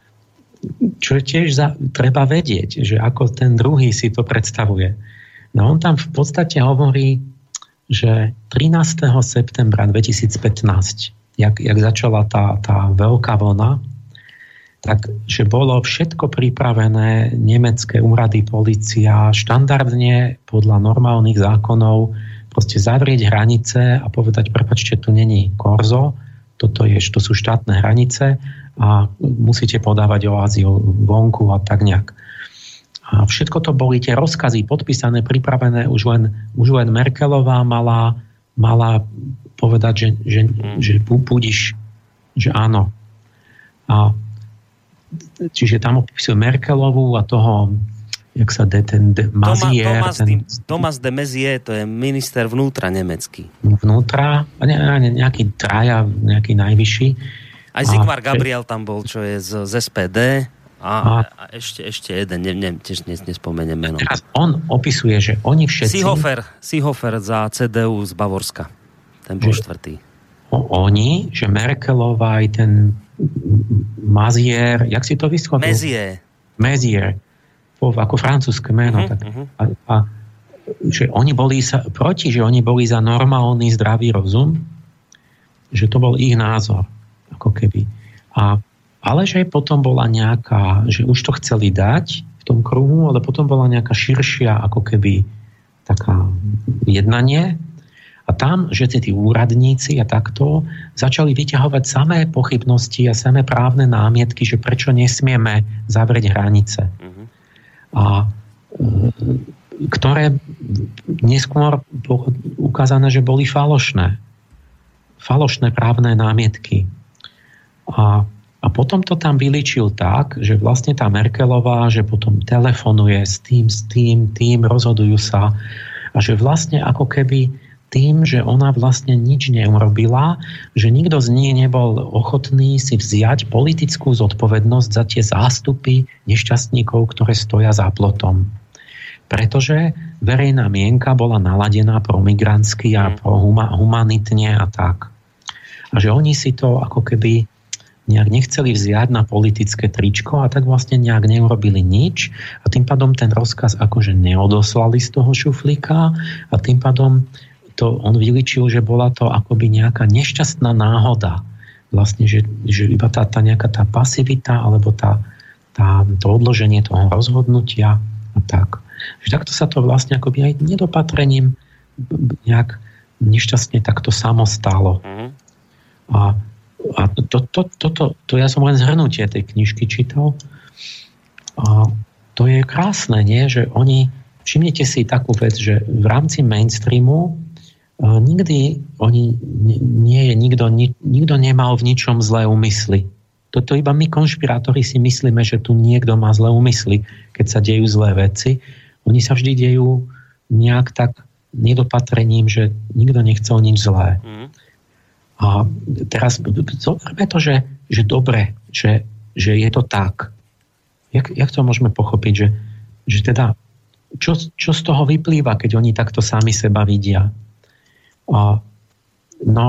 čo tiež za, treba vedieť, že ako ten druhý si to predstavuje. No on tam v podstate hovorí, že 13. septembra 2015, jak, jak začala tá, tá veľká vlna, tak že bolo všetko pripravené, nemecké úrady, policia, štandardne podľa normálnych zákonov proste zavrieť hranice a povedať, prepačte, tu není korzo, toto je, to sú štátne hranice a musíte podávať o azyl vonku a tak nejak. A všetko to boli tie rozkazy podpísané, pripravené, už len, už len Merkelová mala, mala povedať, že, že, mm. že púdiš, že áno. A, čiže tam opisujú Merkelovú a toho, jak sa de, ten de, Mazier. Thomas, ten, Thomas de Mezier, to je minister vnútra nemecký. Vnútra, ne, ne, nejaký traja, nejaký najvyšší aj Zigmar Gabriel tam bol, čo je z, z SPD. A, a ešte, ešte jeden, ne, ne, tiež dnes nespomeniem meno. Teraz on opisuje, že oni všetci... Seehofer, Seehofer za CDU z Bavorska. Ten bol štvrtý. Oni, že Merkelová aj ten Mazier, jak si to vyschodil? Mezier. Mezier. Po, ako francúzske meno. Uh-huh, tak. Uh-huh. A, a, že oni boli sa, proti, že oni boli za normálny zdravý rozum, že to bol ich názor ako keby. A, ale že potom bola nejaká, že už to chceli dať v tom kruhu, ale potom bola nejaká širšia ako keby taká jednanie a tam, že tí úradníci a takto začali vyťahovať samé pochybnosti a samé právne námietky, že prečo nesmieme zavrieť hranice. A e, ktoré neskôr bolo ukázané, že boli falošné. Falošné právne námietky. A, a potom to tam vyličil tak, že vlastne tá Merkelová, že potom telefonuje s tým, s tým, tým, rozhodujú sa a že vlastne ako keby tým, že ona vlastne nič neurobila, že nikto z nich nebol ochotný si vziať politickú zodpovednosť za tie zástupy nešťastníkov, ktoré stoja za plotom. Pretože verejná mienka bola naladená promigrantsky a pro humanitne a tak. A že oni si to ako keby nejak nechceli vziať na politické tričko a tak vlastne nejak neurobili nič a tým pádom ten rozkaz akože neodoslali z toho šuflíka a tým pádom to on vyličil, že bola to akoby nejaká nešťastná náhoda. Vlastne, že, že iba tá, tá nejaká tá pasivita alebo tá, tá, to odloženie toho rozhodnutia a tak. Že takto sa to vlastne akoby aj nedopatrením nejak nešťastne takto samostálo. Mm-hmm. A a to, to, to, to, to ja som len zhrnutie tej knižky čítal. A to je krásne, nie? že oni, všimnete si takú vec, že v rámci mainstreamu nikdy oni, nie je nikto, ni, nikto nemal v ničom zlé úmysly. Toto iba my konšpirátori si myslíme, že tu niekto má zlé úmysly, keď sa dejú zlé veci. Oni sa vždy dejú nejak tak nedopatrením, že nikto nechcel nič zlé. Mm. A teraz zoberme to, že, že dobre, že, že je to tak. Jak, jak to môžeme pochopiť, že, že teda čo, čo z toho vyplýva, keď oni takto sami seba vidia? A, no,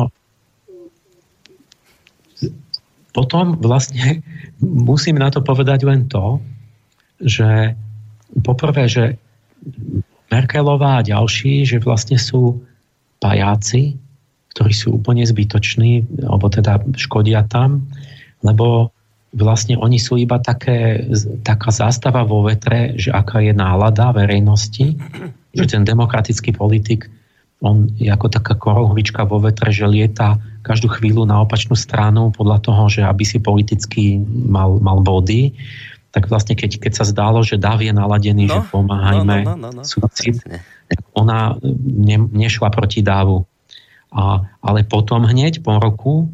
potom vlastne musím na to povedať len to, že poprvé, že Merkelová a ďalší, že vlastne sú pajáci, ktorí sú úplne zbytoční, alebo teda škodia tam, lebo vlastne oni sú iba také, taká zástava vo vetre, že aká je nálada verejnosti, že ten demokratický politik, on je ako taká korouhvička vo vetre, že lieta každú chvíľu na opačnú stranu podľa toho, že aby si politicky mal, mal body, tak vlastne keď, keď sa zdálo, že Dav je naladený, no, že pomáhajme no, no, no, no, no. súcit, tak ona ne, nešla proti Dávu. A, ale potom hneď po roku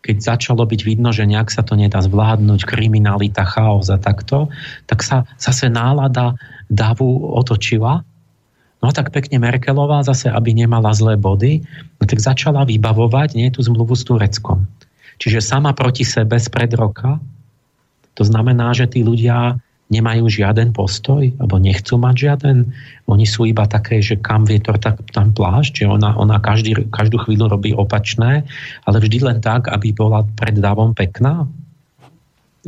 keď začalo byť vidno, že nejak sa to nedá zvládnuť, kriminalita, chaos a takto, tak sa zase nálada davu otočila. No tak pekne Merkelová zase, aby nemala zlé body, no tak začala vybavovať nie tú zmluvu s Tureckom. Čiže sama proti sebe spred roka, to znamená, že tí ľudia nemajú žiaden postoj, alebo nechcú mať žiaden. Oni sú iba také, že kam vietor, tak tam plášť, že ona, ona každý, každú chvíľu robí opačné, ale vždy len tak, aby bola pred dávom pekná.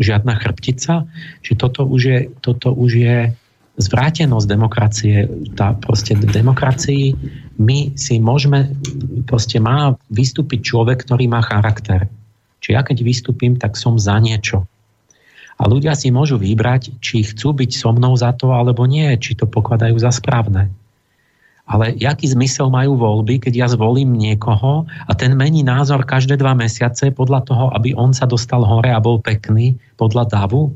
Žiadna chrbtica. Čiže toto už je, toto už je zvrátenosť demokracie. Tá proste demokracii my si môžeme, proste má vystúpiť človek, ktorý má charakter. Čiže ja keď vystúpim, tak som za niečo a ľudia si môžu vybrať, či chcú byť so mnou za to, alebo nie, či to pokladajú za správne. Ale jaký zmysel majú voľby, keď ja zvolím niekoho a ten mení názor každé dva mesiace podľa toho, aby on sa dostal hore a bol pekný podľa davu?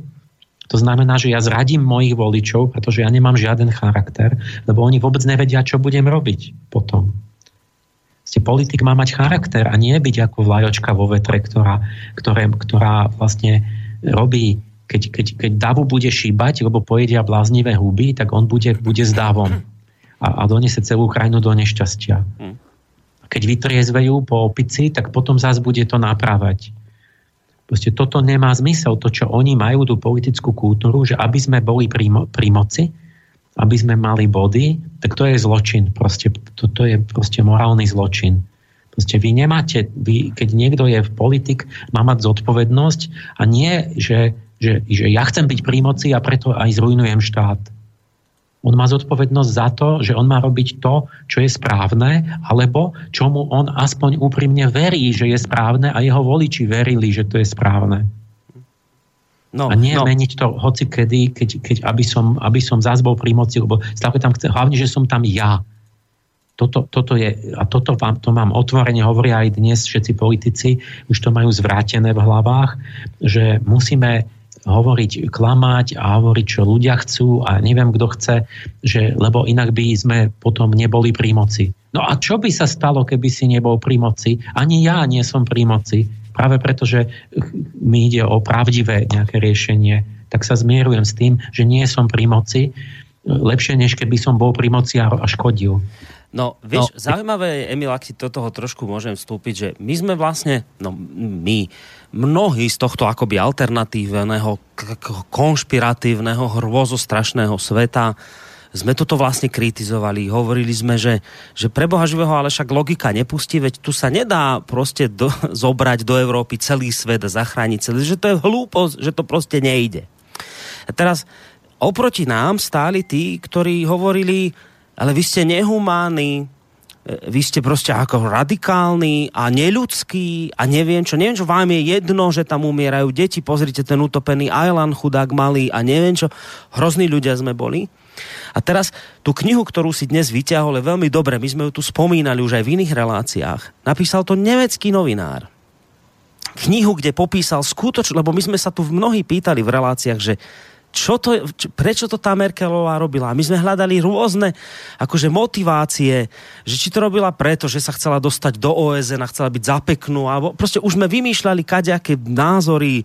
To znamená, že ja zradím mojich voličov, pretože ja nemám žiaden charakter, lebo oni vôbec nevedia, čo budem robiť potom. Ste politik má mať charakter a nie byť ako vlajočka vo vetre, ktorá, ktoré, ktorá vlastne robí keď, keď, keď davu bude šíbať, lebo pojedia bláznivé huby, tak on bude, bude s dávom a, a donese celú krajinu do nešťastia. Hm. Keď vytriezvejú po opici, tak potom zás bude to napravať. Proste toto nemá zmysel, to, čo oni majú, tú politickú kultúru, že aby sme boli pri, pri moci, aby sme mali body, tak to je zločin. Proste, toto je proste morálny zločin. Proste vy nemáte, vy, keď niekto je v politik, má mať zodpovednosť a nie, že že, že ja chcem byť pri moci a preto aj zrujnujem štát. On má zodpovednosť za to, že on má robiť to, čo je správne, alebo čomu on aspoň úprimne verí, že je správne a jeho voliči verili, že to je správne. No, a nie no. meniť to hoci kedy, keď, keď aby, som, aby som zás bol pri moci, lebo stále tam chce, hlavne, že som tam ja. Toto, toto je, a toto vám, to mám otvorene, hovoria aj dnes všetci politici, už to majú zvrátené v hlavách, že musíme hovoriť, klamať a hovoriť, čo ľudia chcú a neviem, kto chce, že, lebo inak by sme potom neboli pri moci. No a čo by sa stalo, keby si nebol pri moci? Ani ja nie som pri moci. Práve preto, že mi ide o pravdivé nejaké riešenie, tak sa zmierujem s tým, že nie som pri moci. Lepšie, než keby som bol pri moci a škodil. No, vieš, no. zaujímavé je, Emil, ak ti do toho trošku môžem vstúpiť, že my sme vlastne, no my, mnohí z tohto akoby alternatívneho, konšpiratívneho, hrôzostrašného sveta sme toto vlastne kritizovali. Hovorili sme, že, že pre Boha živého, ale však logika nepustí, veď tu sa nedá proste do, [laughs] zobrať do Európy celý svet a zachrániť celý, že to je hlúposť, že to proste nejde. A teraz oproti nám stáli tí, ktorí hovorili, ale vy ste nehumánni, E, vy ste proste ako radikálni a neľudský a neviem čo, neviem čo, vám je jedno, že tam umierajú deti, pozrite ten utopený Ajlan, chudák malý a neviem čo, hrozní ľudia sme boli. A teraz tú knihu, ktorú si dnes vyťahol, je veľmi dobre, my sme ju tu spomínali už aj v iných reláciách. Napísal to nemecký novinár. Knihu, kde popísal skutočne, lebo my sme sa tu mnohí pýtali v reláciách, že čo to, čo, prečo to tá Merkelová robila. My sme hľadali rôzne akože motivácie, že či to robila preto, že sa chcela dostať do OSN a chcela byť zapeknú, alebo proste už sme vymýšľali kadejaké názory, e,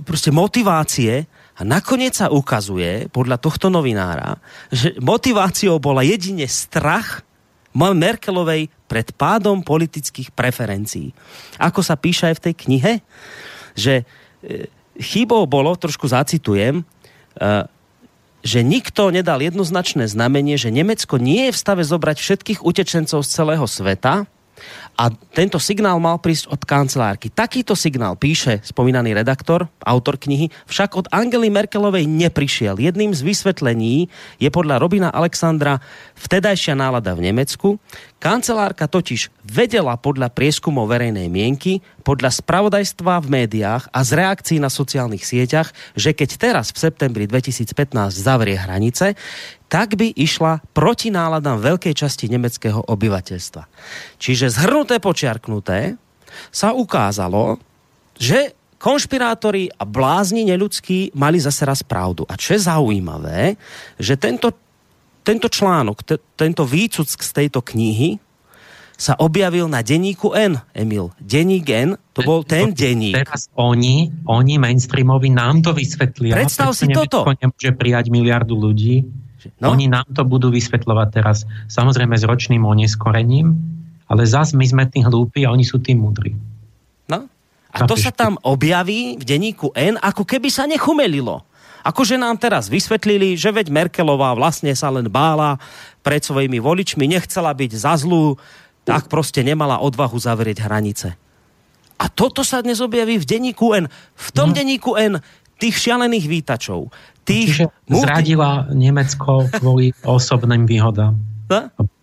proste motivácie a nakoniec sa ukazuje, podľa tohto novinára, že motiváciou bola jedine strach Merkelovej pred pádom politických preferencií. Ako sa píše aj v tej knihe, že e, chybou bolo, trošku zacitujem, e, že nikto nedal jednoznačné znamenie, že Nemecko nie je v stave zobrať všetkých utečencov z celého sveta, a tento signál mal prísť od kancelárky. Takýto signál píše spomínaný redaktor, autor knihy, však od Angely Merkelovej neprišiel. Jedným z vysvetlení je podľa Robina Alexandra vtedajšia nálada v Nemecku. Kancelárka totiž vedela podľa prieskumov verejnej mienky, podľa spravodajstva v médiách a z reakcií na sociálnych sieťach, že keď teraz v septembri 2015 zavrie hranice, tak by išla proti náladám veľkej časti nemeckého obyvateľstva. Čiže zhrnuté počiarknuté sa ukázalo, že konšpirátori a blázni neľudskí mali zase raz pravdu. A čo je zaujímavé, že tento, tento článok, te, tento výcud z tejto knihy sa objavil na denníku N, Emil. Denník N, to bol ten denník. Teraz oni, oni mainstreamovi nám to vysvetlia. Predstav si toto. nemôže prijať miliardu ľudí. No? Oni nám to budú vysvetľovať teraz, samozrejme s ročným oneskorením, ale zas my sme tí hlúpi a oni sú tí múdri. No? A to sa tam objaví v denníku N, ako keby sa nechumelilo. Akože nám teraz vysvetlili, že veď Merkelová vlastne sa len bála pred svojimi voličmi, nechcela byť za zlú, tak proste nemala odvahu zavrieť hranice. A toto sa dnes objaví v denníku N. V tom no. denníku N tých šialených vítačov. Tých Čiže multi... zradila Nemecko kvôli osobným výhodám.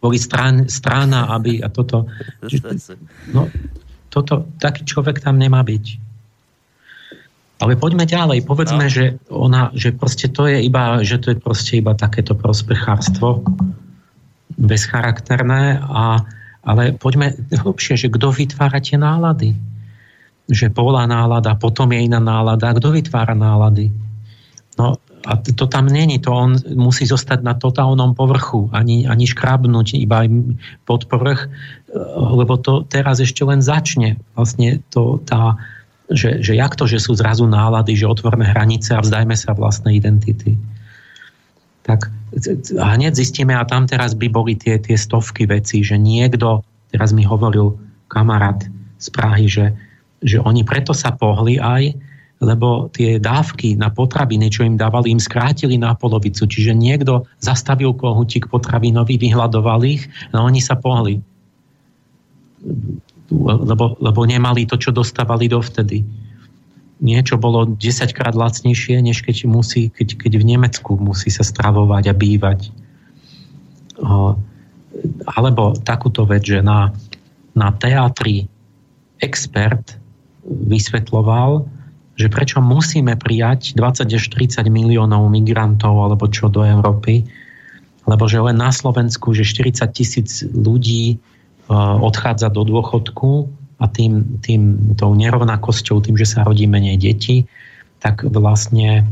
Boli stran, strana, [laughs] aby a toto... No, toto, taký človek tam nemá byť. Ale poďme ďalej. Povedzme, no. že, ona, že proste to je iba, že to je proste iba takéto prospechárstvo bezcharakterné a ale poďme hlbšie, že kto vytvára tie nálady? Že bola nálada, potom je iná nálada. Kto vytvára nálady? No a to tam není, to on musí zostať na totálnom povrchu, ani, ani škrabnúť iba pod povrch, lebo to teraz ešte len začne. Vlastne to, tá, že, že jak to, že sú zrazu nálady, že otvorme hranice a vzdajme sa vlastnej identity. Tak a hneď zistíme, a tam teraz by boli tie, tie stovky vecí, že niekto, teraz mi hovoril kamarát z Prahy, že, že oni preto sa pohli aj, lebo tie dávky na potraviny, čo im dávali, im skrátili na polovicu. Čiže niekto zastavil kohutík potravinový, vyhľadoval ich, no oni sa pohli. Lebo, lebo nemali to, čo dostávali dovtedy niečo bolo 10 krát lacnejšie, než keď, musí, keď, keď v Nemecku musí sa stravovať a bývať. Alebo takúto vec, že na, na teatri expert vysvetloval, že prečo musíme prijať 20 až 30 miliónov migrantov alebo čo do Európy, lebo že len na Slovensku, že 40 tisíc ľudí odchádza do dôchodku a tým, tým tou nerovnakosťou, tým, že sa rodí menej detí, tak vlastne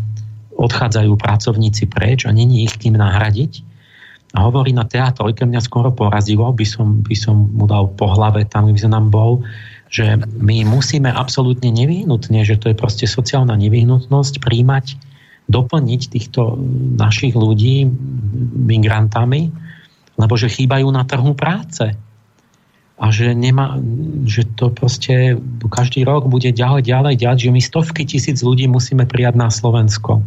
odchádzajú pracovníci preč a není ich kým nahradiť. A hovorí na teatrojke, mňa skoro porazilo, by som, by som mu dal po hlave tam, kde som nám bol, že my musíme absolútne nevyhnutne, že to je proste sociálna nevyhnutnosť príjmať, doplniť týchto našich ľudí migrantami, lebo že chýbajú na trhu práce a že, nemá, že to proste každý rok bude ďalej, ďalej, ďalej, že my stovky tisíc ľudí musíme prijať na Slovensko.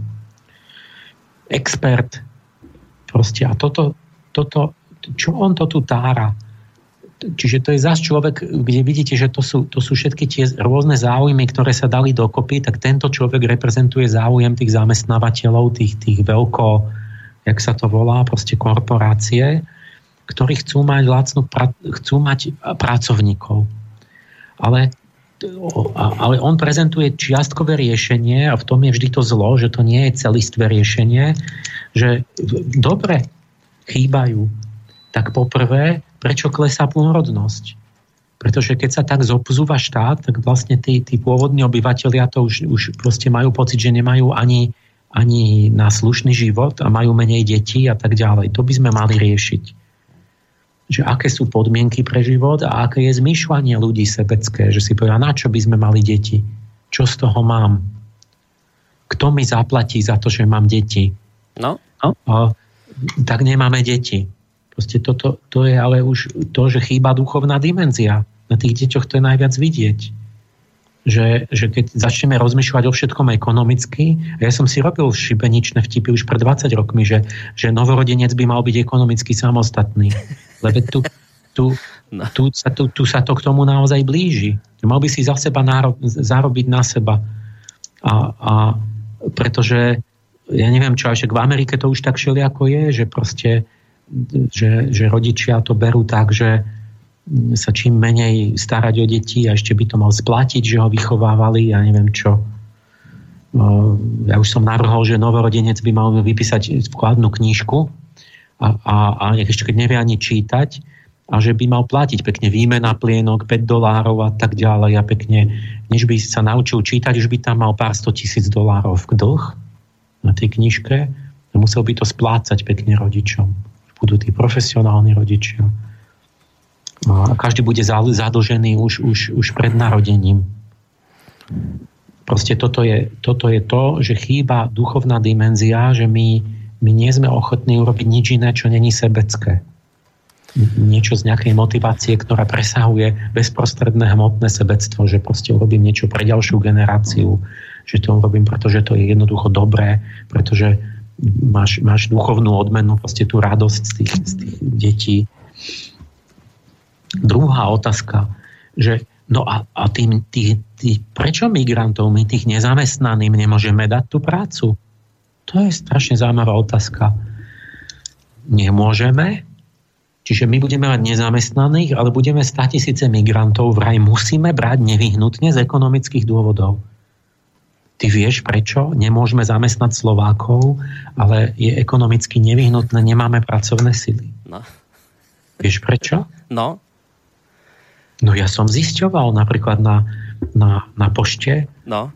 Expert. Proste a toto, toto čo on to tu tára? Čiže to je zás človek, kde vidíte, že to sú, to sú všetky tie rôzne záujmy, ktoré sa dali dokopy, tak tento človek reprezentuje záujem tých zamestnávateľov, tých, tých veľko, jak sa to volá, proste korporácie ktorí chcú mať lacnú, chcú mať pracovníkov. Ale, ale on prezentuje čiastkové riešenie a v tom je vždy to zlo, že to nie je celistvé riešenie, že dobre chýbajú. Tak poprvé, prečo klesá pôrodnosť? Pretože keď sa tak zobzúva štát, tak vlastne tí, tí pôvodní obyvateľia to už, už proste majú pocit, že nemajú ani, ani na slušný život a majú menej detí a tak ďalej. To by sme mali riešiť že aké sú podmienky pre život a aké je zmýšľanie ľudí sebecké, že si povedia, na čo by sme mali deti, čo z toho mám, kto mi zaplatí za to, že mám deti. No. no? O, tak nemáme deti. Proste toto, to je ale už to, že chýba duchovná dimenzia. Na tých deťoch to je najviac vidieť. Že, že keď začneme rozmýšľať o všetkom ekonomicky, ja som si robil šibeničné vtipy už pred 20 rokmi, že, že novorodenec by mal byť ekonomicky samostatný. Lebo tu, tu, no. tu, sa, tu, tu sa to k tomu naozaj blíži. Mal by si za seba nárob, zarobiť na seba. A, a pretože ja neviem čo, však v Amerike to už tak ako je, že proste že, že rodičia to berú tak, že sa čím menej starať o deti a ešte by to mal splatiť, že ho vychovávali, ja neviem čo. Ja už som navrhol, že novorodenec by mal vypísať vkladnú knížku a, a, a ešte keď nevie ani čítať a že by mal platiť pekne výmena plienok, 5 dolárov a tak ďalej a pekne, než by sa naučil čítať, už by tam mal pár sto tisíc dolárov v dlh na tej knižke a musel by to splácať pekne rodičom budú tí profesionálni rodičia. Každý bude zadlžený už, už, už pred narodením. Proste toto je, toto je to, že chýba duchovná dimenzia, že my, my nie sme ochotní urobiť nič iné, čo není sebecké. Niečo z nejakej motivácie, ktorá presahuje bezprostredné hmotné sebectvo, že proste urobím niečo pre ďalšiu generáciu, že to urobím, pretože to je jednoducho dobré, pretože máš, máš duchovnú odmenu, proste tú radosť z tých, z tých detí. Druhá otázka, že no a, a tým, tý, tý, prečo migrantov, my tých nezamestnaným nemôžeme dať tú prácu? To je strašne zaujímavá otázka. Nemôžeme, Čiže my budeme mať nezamestnaných, ale budeme stať tisíce migrantov. Vraj musíme brať nevyhnutne z ekonomických dôvodov. Ty vieš, prečo nemôžeme zamestnať Slovákov, ale je ekonomicky nevyhnutné, nemáme pracovné sily. No. Vieš prečo? No. No ja som zisťoval napríklad na, na, na pošte, no.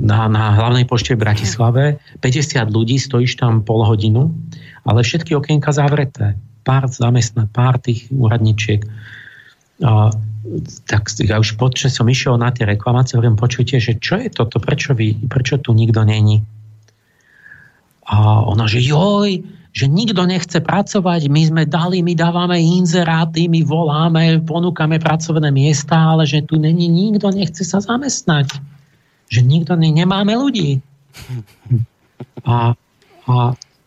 na, na hlavnej pošte v Bratislave, 50 ľudí, stojíš tam pol hodinu, ale všetky okienka zavreté. Pár zamestná, pár tých úradničiek. A tak ja už počas som išiel na tie reklamácie, hovorím, počujte, že čo je toto, prečo, vy, prečo tu nikto není? A ona, že joj, že nikto nechce pracovať, my sme dali, my dávame inzeráty, my voláme, ponúkame pracovné miesta, ale že tu není nikto, nechce sa zamestnať. Že nikto, ne, nemáme ľudí. [laughs] A, a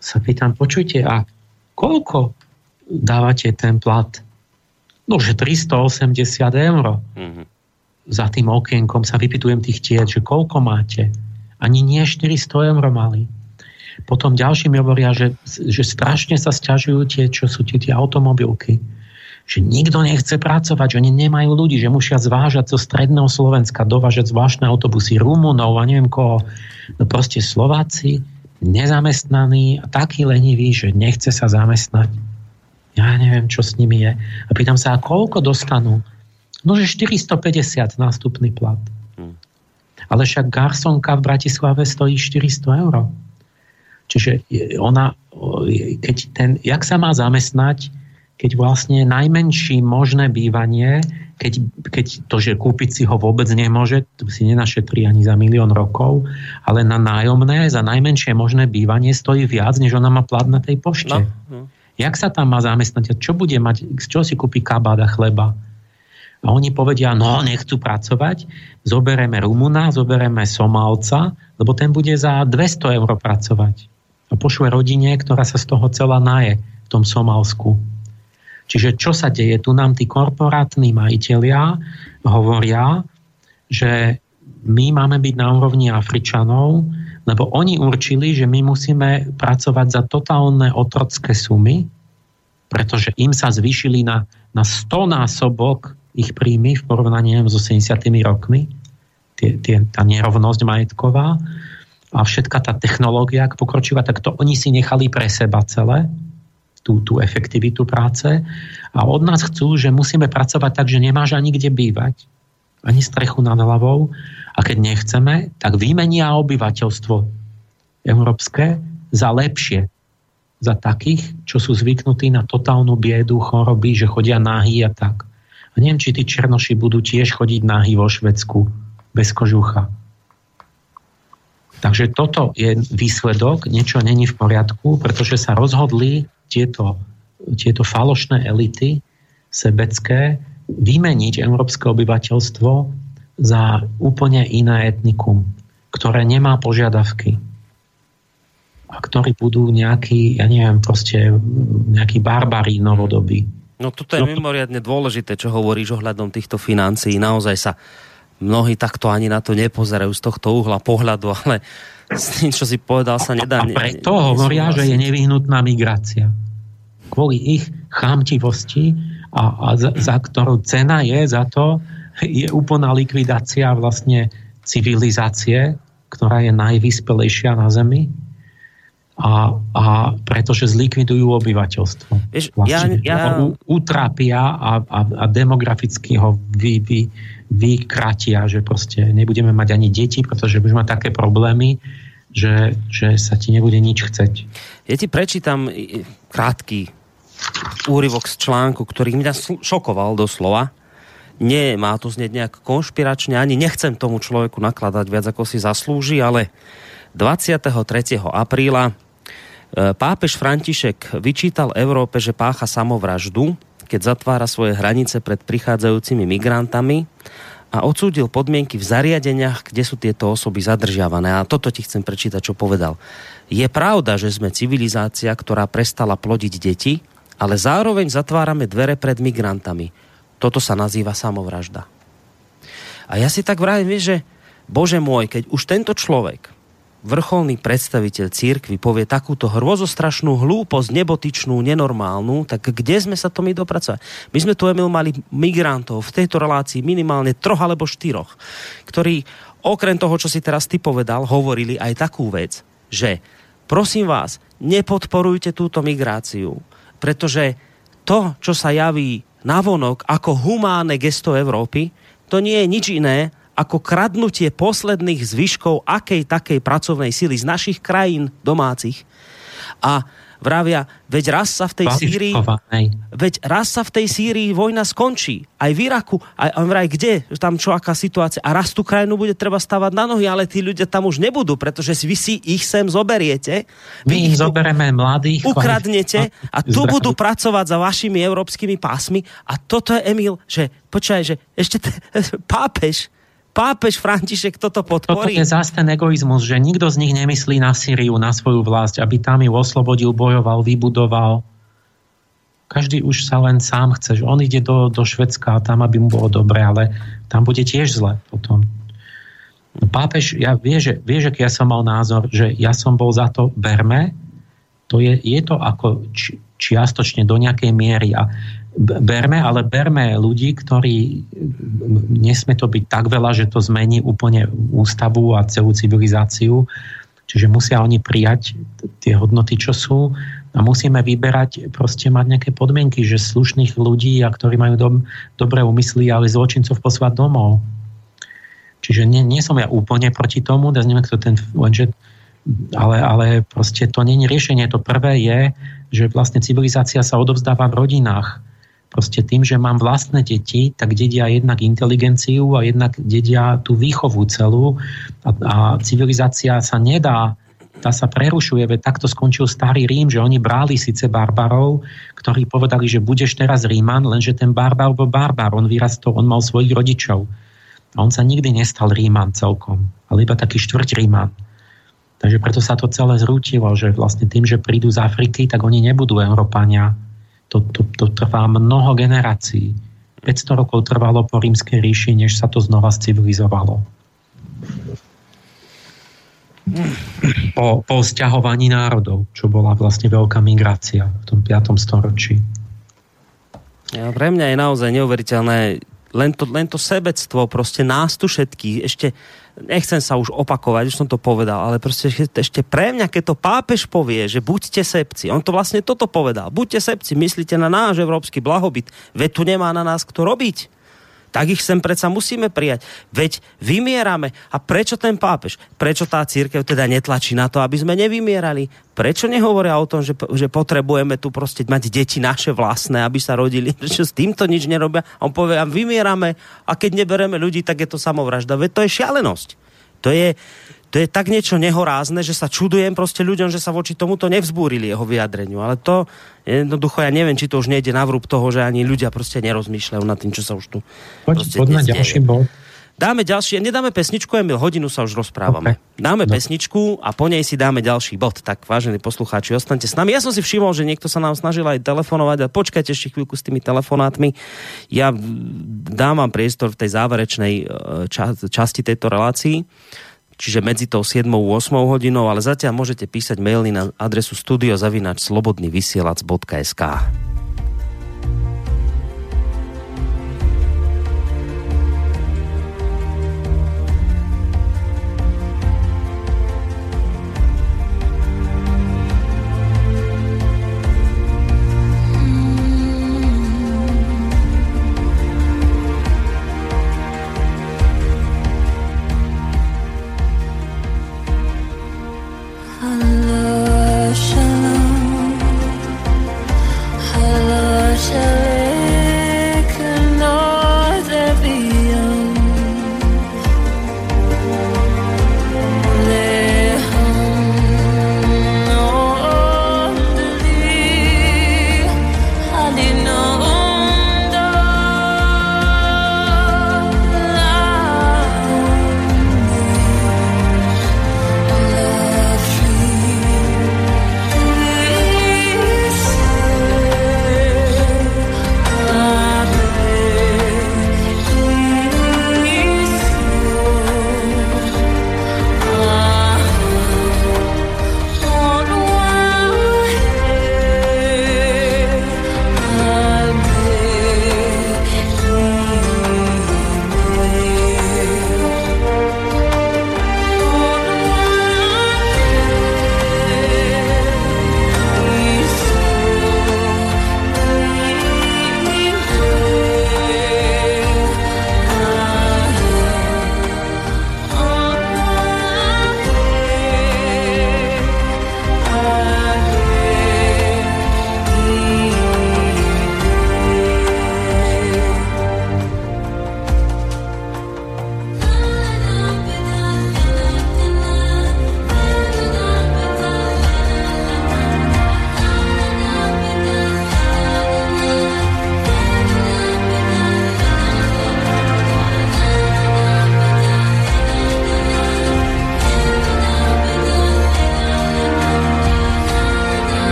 sa pýtam, počujte, a koľko dávate ten plat? No, že 380 eur. Mm-hmm. Za tým okienkom sa vypitujem tých tiet, že koľko máte. Ani nie 400 eur mali. Potom ďalší mi hovoria, že, že strašne sa stiažujú tie, čo sú tie, tie automobilky. Že nikto nechce pracovať, že oni nemajú ľudí, že musia zvážať zo stredného Slovenska, dovážať zvláštne autobusy Rumunov a neviem koho. No proste Slováci, nezamestnaní a takí leniví, že nechce sa zamestnať ja neviem, čo s nimi je. A pýtam sa, a koľko dostanú? No, že 450 nástupný plat. Hmm. Ale však garsonka v Bratislave stojí 400 eur. Čiže ona, keď ten, jak sa má zamestnať, keď vlastne najmenší možné bývanie, keď, keď to, že kúpiť si ho vôbec nemôže, to si nenašetrí ani za milión rokov, ale na nájomné, za najmenšie možné bývanie stojí viac, než ona má plat na tej pošte. No, no. Jak sa tam má zamestnať? Čo bude mať? Z čoho si kúpi kabát a chleba? A oni povedia, no nechcú pracovať, zobereme Rumuna, zobereme Somálca, lebo ten bude za 200 eur pracovať. A pošle rodine, ktorá sa z toho celá naje v tom Somálsku. Čiže čo sa deje? Tu nám tí korporátni majiteľia hovoria, že my máme byť na úrovni Afričanov, lebo oni určili, že my musíme pracovať za totálne otrocké sumy, pretože im sa zvýšili na, na 100 násobok ich príjmy v porovnaní s 80 rokmi, tie, tie, tá nerovnosť majetková. A všetka tá technológia, ak pokročíva, tak to oni si nechali pre seba celé, tú, tú efektivitu práce. A od nás chcú, že musíme pracovať tak, že nemáš ani kde bývať, ani strechu nad hlavou a keď nechceme, tak vymenia obyvateľstvo európske za lepšie. Za takých, čo sú zvyknutí na totálnu biedu, choroby, že chodia nahý a tak. A neviem, či tí černoši budú tiež chodiť nahý vo Švedsku bez kožucha. Takže toto je výsledok, niečo není v poriadku, pretože sa rozhodli tieto tieto falošné elity sebecké vymeniť európske obyvateľstvo za úplne iné etnikum, ktoré nemá požiadavky a ktorí budú nejakí, ja neviem, proste nejakí barbari novodobí. No toto je no, mimoriadne dôležité, čo hovoríš ohľadom týchto financií. Naozaj sa mnohí takto ani na to nepozerajú z tohto uhla pohľadu, ale s tým, čo si povedal, sa nedá... A preto ne, hovoria, že je nevyhnutná migrácia. Kvôli ich chámtivosti a, a za, za ktorú cena je za to, je úplná likvidácia vlastne civilizácie, ktorá je najvyspelejšia na Zemi a, a pretože zlikvidujú obyvateľstvo. Vieš, vlastne, ja, ja... Utrápia a, a, a demograficky ho vy, vy, vykratia, že proste nebudeme mať ani deti, pretože budeme mať také problémy, že, že sa ti nebude nič chceť. Ja ti prečítam krátky úryvok z článku, ktorý mňa šokoval doslova. Nie, má to znieť nejak konšpiračne, ani nechcem tomu človeku nakladať viac, ako si zaslúži, ale 23. apríla E, pápež František vyčítal Európe, že pácha samovraždu, keď zatvára svoje hranice pred prichádzajúcimi migrantami a odsúdil podmienky v zariadeniach, kde sú tieto osoby zadržiavané. A toto ti chcem prečítať, čo povedal. Je pravda, že sme civilizácia, ktorá prestala plodiť deti, ale zároveň zatvárame dvere pred migrantami. Toto sa nazýva samovražda. A ja si tak vravím, že Bože môj, keď už tento človek vrcholný predstaviteľ církvy povie takúto hrozostrašnú hlúposť, nebotičnú, nenormálnu, tak kde sme sa to my dopracovali? My sme tu, Emil, mali migrantov v tejto relácii minimálne troch alebo štyroch, ktorí okrem toho, čo si teraz ty povedal, hovorili aj takú vec, že prosím vás, nepodporujte túto migráciu, pretože to, čo sa javí navonok ako humánne gesto Európy, to nie je nič iné ako kradnutie posledných zvyškov akej takej pracovnej sily z našich krajín domácich. A vravia, veď raz sa v tej Sýrii veď raz sa v tej Sýrii vojna skončí. Aj v Iraku, aj vraj kde, tam čo aká situácia. A raz tú krajinu bude treba stavať na nohy, ale tí ľudia tam už nebudú, pretože vy si ich sem zoberiete. Vy My ich zoberieme mladých. Ukradnete a tu budú pracovať za vašimi európskymi pásmi. A toto je, Emil, že počkaj, že ešte t- [laughs] pápež pápež František toto podporí. Toto je zase ten egoizmus, že nikto z nich nemyslí na Syriu, na svoju vlast, aby tam ju oslobodil, bojoval, vybudoval. Každý už sa len sám chce, že on ide do, do Švedska a tam, aby mu bolo dobre, ale tam bude tiež zle potom. No, pápež, ja vie, že, vie, že ja som mal názor, že ja som bol za to berme, to je, je to ako či, čiastočne do nejakej miery a berme, ale berme ľudí, ktorí nesme to byť tak veľa, že to zmení úplne ústavu a celú civilizáciu. Čiže musia oni prijať tie hodnoty, čo sú a musíme vyberať, proste mať nejaké podmienky, že slušných ľudí, a ktorí majú do, dobré úmysly, ale zločincov poslať domov. Čiže nie, nie som ja úplne proti tomu, da neviem, kto ten, lenže, ale, ale proste to nie je riešenie. To prvé je, že vlastne civilizácia sa odovzdáva v rodinách proste tým, že mám vlastné deti, tak dedia jednak inteligenciu a jednak dedia tú výchovu celú a, a civilizácia sa nedá tá sa prerušuje, veď takto skončil starý Rím, že oni brali síce barbarov, ktorí povedali, že budeš teraz Ríman, lenže ten barbar bol barbar, on vyrastol, on mal svojich rodičov. A on sa nikdy nestal Ríman celkom, ale iba taký štvrť Ríman. Takže preto sa to celé zrútilo, že vlastne tým, že prídu z Afriky, tak oni nebudú Európania, to, to, to trvá mnoho generácií. 500 rokov trvalo po rímskej ríši, než sa to znova civilizovalo. Po, po sťahovaní národov, čo bola vlastne veľká migrácia v tom 5. storočí. Ja, pre mňa je naozaj neuveriteľné len to, len to sebectvo, proste nás tu všetkých, ešte nechcem sa už opakovať, už som to povedal, ale proste ešte pre mňa, keď to pápež povie, že buďte sebci, on to vlastne toto povedal, buďte sebci, myslíte na náš európsky blahobyt, veď tu nemá na nás kto robiť tak ich sem predsa musíme prijať. Veď vymierame. A prečo ten pápež? Prečo tá církev teda netlačí na to, aby sme nevymierali? Prečo nehovoria o tom, že, že potrebujeme tu proste mať deti naše vlastné, aby sa rodili? [laughs] Prečo s týmto nič nerobia? A on povie, a vymierame a keď nebereme ľudí, tak je to samovražda. Veď to je šialenosť. To je, to je tak niečo nehorázne, že sa čudujem proste ľuďom, že sa voči tomuto nevzbúrili jeho vyjadreniu. Ale to jednoducho, ja neviem, či to už nejde na vrúb toho, že ani ľudia proste nerozmýšľajú nad tým, čo sa už tu Poď, poď na ďalší bod. Dáme ďalšie, nedáme pesničku, Emil, hodinu sa už rozprávame. Okay. Dáme no. pesničku a po nej si dáme ďalší bod. Tak, vážení poslucháči, ostaňte s nami. Ja som si všimol, že niekto sa nám snažil aj telefonovať a počkajte ešte chvíľku s tými telefonátmi. Ja dám vám priestor v tej záverečnej e, časti tejto relácii čiže medzi tou 7. a 8. hodinou, ale zatiaľ môžete písať maily na adresu studiozavinač.slobodnyvysielac.sk.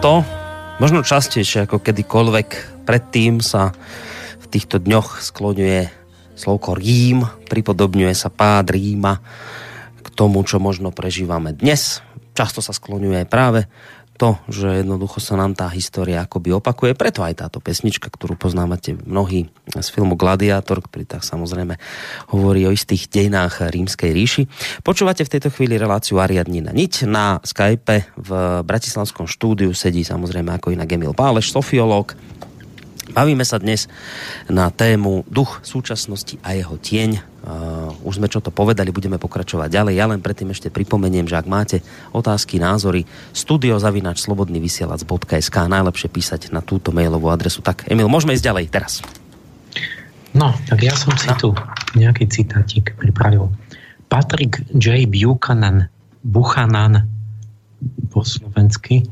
často, možno častejšie ako kedykoľvek predtým sa v týchto dňoch skloňuje slovko Rím, pripodobňuje sa pád Ríma k tomu, čo možno prežívame dnes. Často sa skloňuje práve to, že jednoducho sa nám tá história akoby opakuje. Preto aj táto pesnička, ktorú poznámate mnohí z filmu Gladiátor, tak samozrejme hovorí o istých dejinách rímskej ríši. Počúvate v tejto chvíli reláciu Ariadnina Niť. Na Skype v Bratislavskom štúdiu sedí samozrejme ako inak Emil Páleš, sofiológ, Bavíme sa dnes na tému duch súčasnosti a jeho tieň. Uh, už sme čo to povedali, budeme pokračovať ďalej. Ja len predtým ešte pripomeniem, že ak máte otázky, názory, studiozavinač slobodnyvysielac.sk najlepšie písať na túto mailovú adresu. Tak, Emil, môžeme ísť ďalej teraz. No, tak ja som si tu nejaký citátik pripravil. Patrick J. Buchanan, Buchanan po slovensky,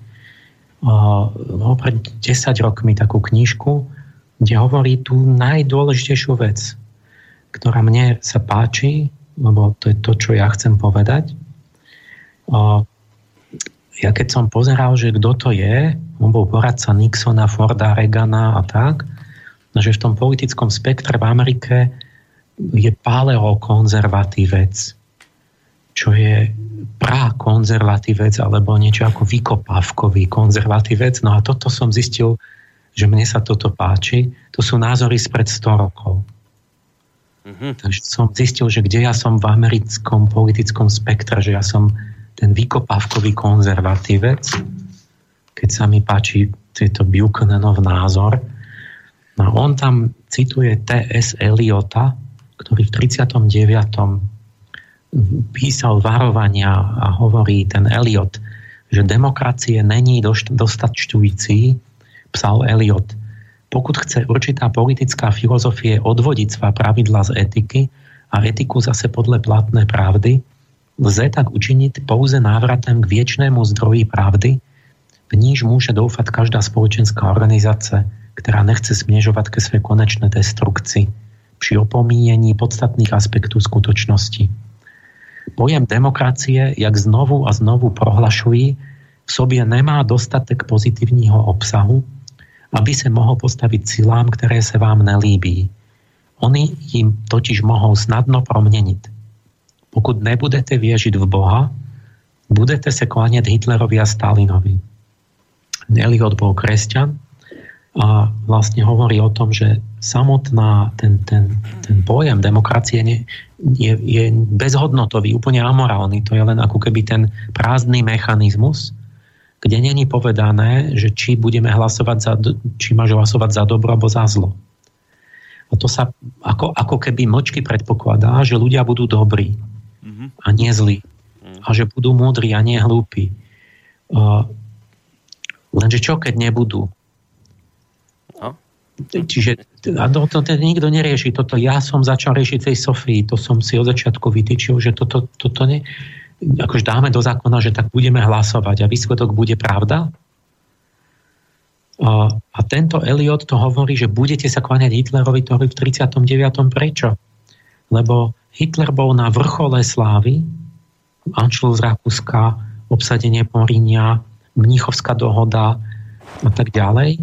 no, pred 10 rokmi takú knižku, kde hovorí tú najdôležitejšiu vec, ktorá mne sa páči, lebo to je to, čo ja chcem povedať. Ja keď som pozeral, že kto to je, on bol poradca Nixona, Forda, Reagana a tak, že v tom politickom spektre v Amerike je paleokonzervatívec, čo je prakonzervatívec alebo niečo ako vykopávkový konzervatívec. No a toto som zistil, že mne sa toto páči. To sú názory spred 100 rokov. Mm-hmm. Takže som zistil, že kde ja som v americkom politickom spektre, že ja som ten vykopávkový konzervatívec, keď sa mi páči tieto Buchananov názor. No on tam cituje T.S. Eliota, ktorý v 39 písal varovania a hovorí ten Eliot, že demokracie není dostačujúci, psal Eliot. Pokud chce určitá politická filozofie odvodiť svá pravidla z etiky a etiku zase podle platné pravdy, lze tak učiniť pouze návratem k viečnému zdroji pravdy, v níž môže doufať každá spoločenská organizácia, ktorá nechce smiežovať ke svojej konečnej destrukcii pri opomíjení podstatných aspektov skutočnosti. Pojem demokracie, jak znovu a znovu prohlašují, v sobě nemá dostatek pozitivního obsahu, aby se mohol postaviť silám, ktoré sa vám nelíbí. Oni im totiž mohou snadno promeniť. Pokud nebudete viežiť v Boha, budete sa kláňať Hitlerovi a Stalinovi. Eliot bol kresťan a vlastne hovorí o tom, že samotná ten, ten, ten pojem demokracie nie, je, je bezhodnotový, úplne amorálny. To je len ako keby ten prázdny mechanizmus, kde není povedané, že či budeme hlasovať za, či máš hlasovať za dobro alebo za zlo. A to sa ako, ako keby močky predpokladá, že ľudia budú dobrí mm-hmm. a nie zlí. Mm. A že budú múdri a nie hlúpi. Uh, lenže čo, keď nebudú? Čiže a to, to, to nikto nerieši. Toto ja som začal riešiť tej Sofii. To som si od začiatku vytýčil, že toto, toto ne, akož dáme do zákona, že tak budeme hlasovať a výsledok bude pravda. A, a tento Eliot to hovorí, že budete sa kláňať Hitlerovi to v 39. Prečo? Lebo Hitler bol na vrchole slávy, Anschluss Rakúska, obsadenie Porínia, Mnichovská dohoda a tak ďalej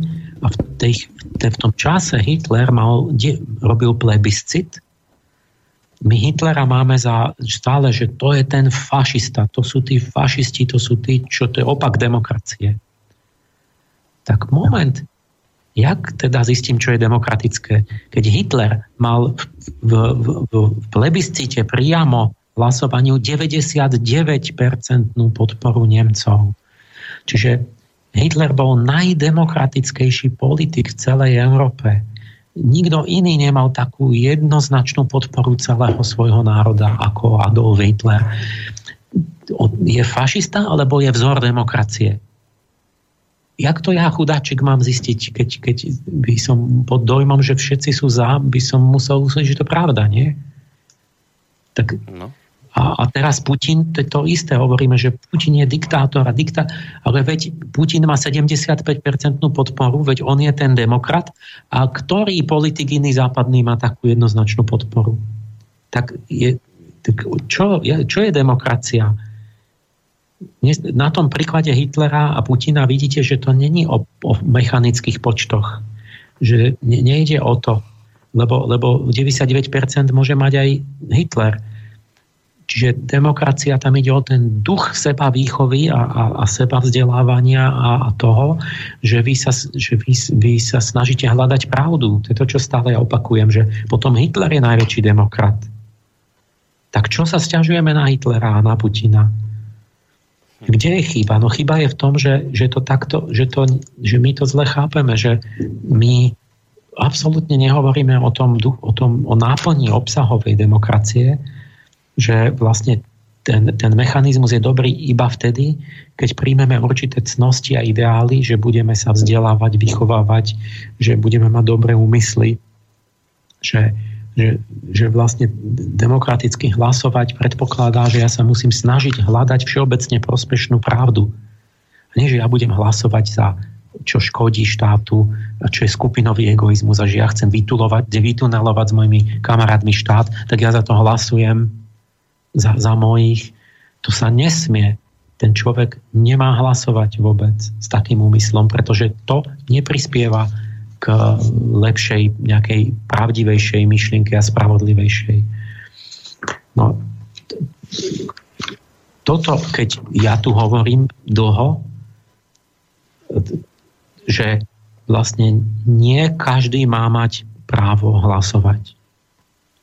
a v, tej, v tom čase Hitler mal, de, robil plebiscit. My Hitlera máme za stále, že to je ten fašista, to sú tí fašisti, to sú tí, čo to je opak demokracie. Tak moment, jak teda zistím, čo je demokratické? Keď Hitler mal v, v, v, v plebiscite priamo hlasovaniu 99% podporu Nemcov. Čiže Hitler bol najdemokratickejší politik v celej Európe. Nikto iný nemal takú jednoznačnú podporu celého svojho národa ako Adolf Hitler. Je fašista alebo je vzor demokracie? Jak to ja, chudáček, mám zistiť, keď, keď by som pod dojmom, že všetci sú za, by som musel usúdiť, že to pravda, nie? Tak no. A, a teraz Putin, to to isté, hovoríme, že Putin je diktátor a diktá, ale veď Putin má 75% podporu, veď on je ten demokrat a ktorý politik iný západný má takú jednoznačnú podporu? Tak, je, tak čo, je, čo je demokracia? Na tom príklade Hitlera a Putina vidíte, že to není o, o mechanických počtoch. Že ne, nejde o to, lebo, lebo 99% môže mať aj Hitler Čiže demokracia tam ide o ten duch seba výchovy a, a, a seba vzdelávania a, a toho, že, vy sa, že vy, vy sa snažíte hľadať pravdu. To je to, čo stále ja opakujem, že potom Hitler je najväčší demokrat. Tak čo sa stiažujeme na Hitlera a na Putina? Kde je chyba? No chyba je v tom, že, že, to takto, že, to, že my to zle chápeme, že my absolútne nehovoríme o tom, o tom, o náplni obsahovej demokracie, že vlastne ten, ten mechanizmus je dobrý iba vtedy, keď príjmeme určité cnosti a ideály, že budeme sa vzdelávať, vychovávať, že budeme mať dobré úmysly, že, že, že vlastne demokraticky hlasovať predpokladá, že ja sa musím snažiť hľadať všeobecne prospešnú pravdu. A nie, že ja budem hlasovať za čo škodí štátu, čo je skupinový egoizmus a že ja chcem vytulovať, vytunelovať s mojimi kamarátmi štát, tak ja za to hlasujem za, za mojich. To sa nesmie. Ten človek nemá hlasovať vôbec s takým úmyslom, pretože to neprispieva k lepšej, nejakej pravdivejšej myšlienke a spravodlivejšej. No, toto, keď ja tu hovorím dlho, že vlastne nie každý má mať právo hlasovať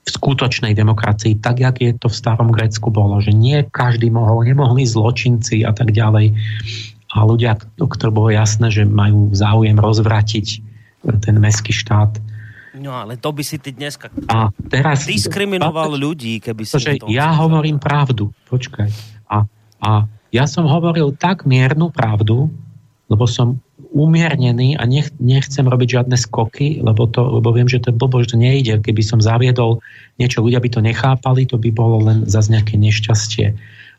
v skutočnej demokracii, tak jak je to v starom Grécku bolo, že nie každý mohol, nemohli zločinci a tak ďalej. A ľudia, ktorí bolo jasné, že majú záujem rozvratiť ten mestský štát. No ale to by si ty dneska a teraz, diskriminoval ľudí, keby si... Že ja hovorím pravdu, počkaj. A, a ja som hovoril tak miernu pravdu, lebo som umiernený a nech, nechcem robiť žiadne skoky, lebo, to, lebo viem, že to je blbo, to nejde. Keby som zaviedol niečo, ľudia by to nechápali, to by bolo len za nejaké nešťastie.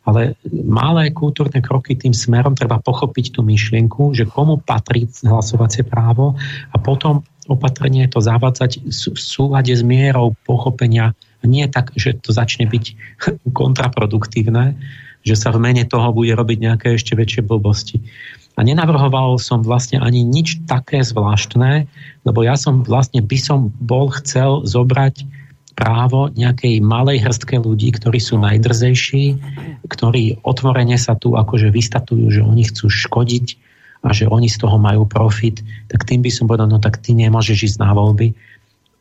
Ale malé kultúrne kroky tým smerom treba pochopiť tú myšlienku, že komu patrí hlasovacie právo a potom opatrenie to zavádzať v súlade s mierou pochopenia. Nie tak, že to začne byť [laughs] kontraproduktívne, že sa v mene toho bude robiť nejaké ešte väčšie blbosti. A nenavrhoval som vlastne ani nič také zvláštne, lebo ja som vlastne by som bol chcel zobrať právo nejakej malej hrstke ľudí, ktorí sú najdrzejší, ktorí otvorene sa tu akože vystatujú, že oni chcú škodiť a že oni z toho majú profit, tak tým by som povedal, no tak ty nemôžeš ísť na voľby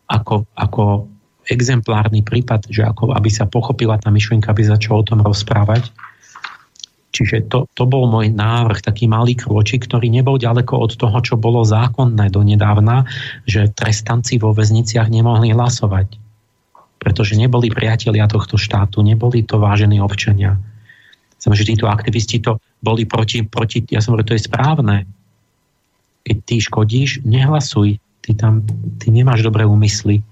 ako, ako exemplárny prípad, že ako aby sa pochopila tá myšlienka, aby začal o tom rozprávať Čiže to, to bol môj návrh, taký malý krôčik, ktorý nebol ďaleko od toho, čo bolo zákonné donedávna, že trestanci vo väzniciach nemohli hlasovať. Pretože neboli priatelia tohto štátu, neboli to vážení občania. Že títo aktivisti to boli proti, proti ja som hovoril, to je správne. Keď ty škodíš, nehlasuj. Ty tam, ty nemáš dobré úmysly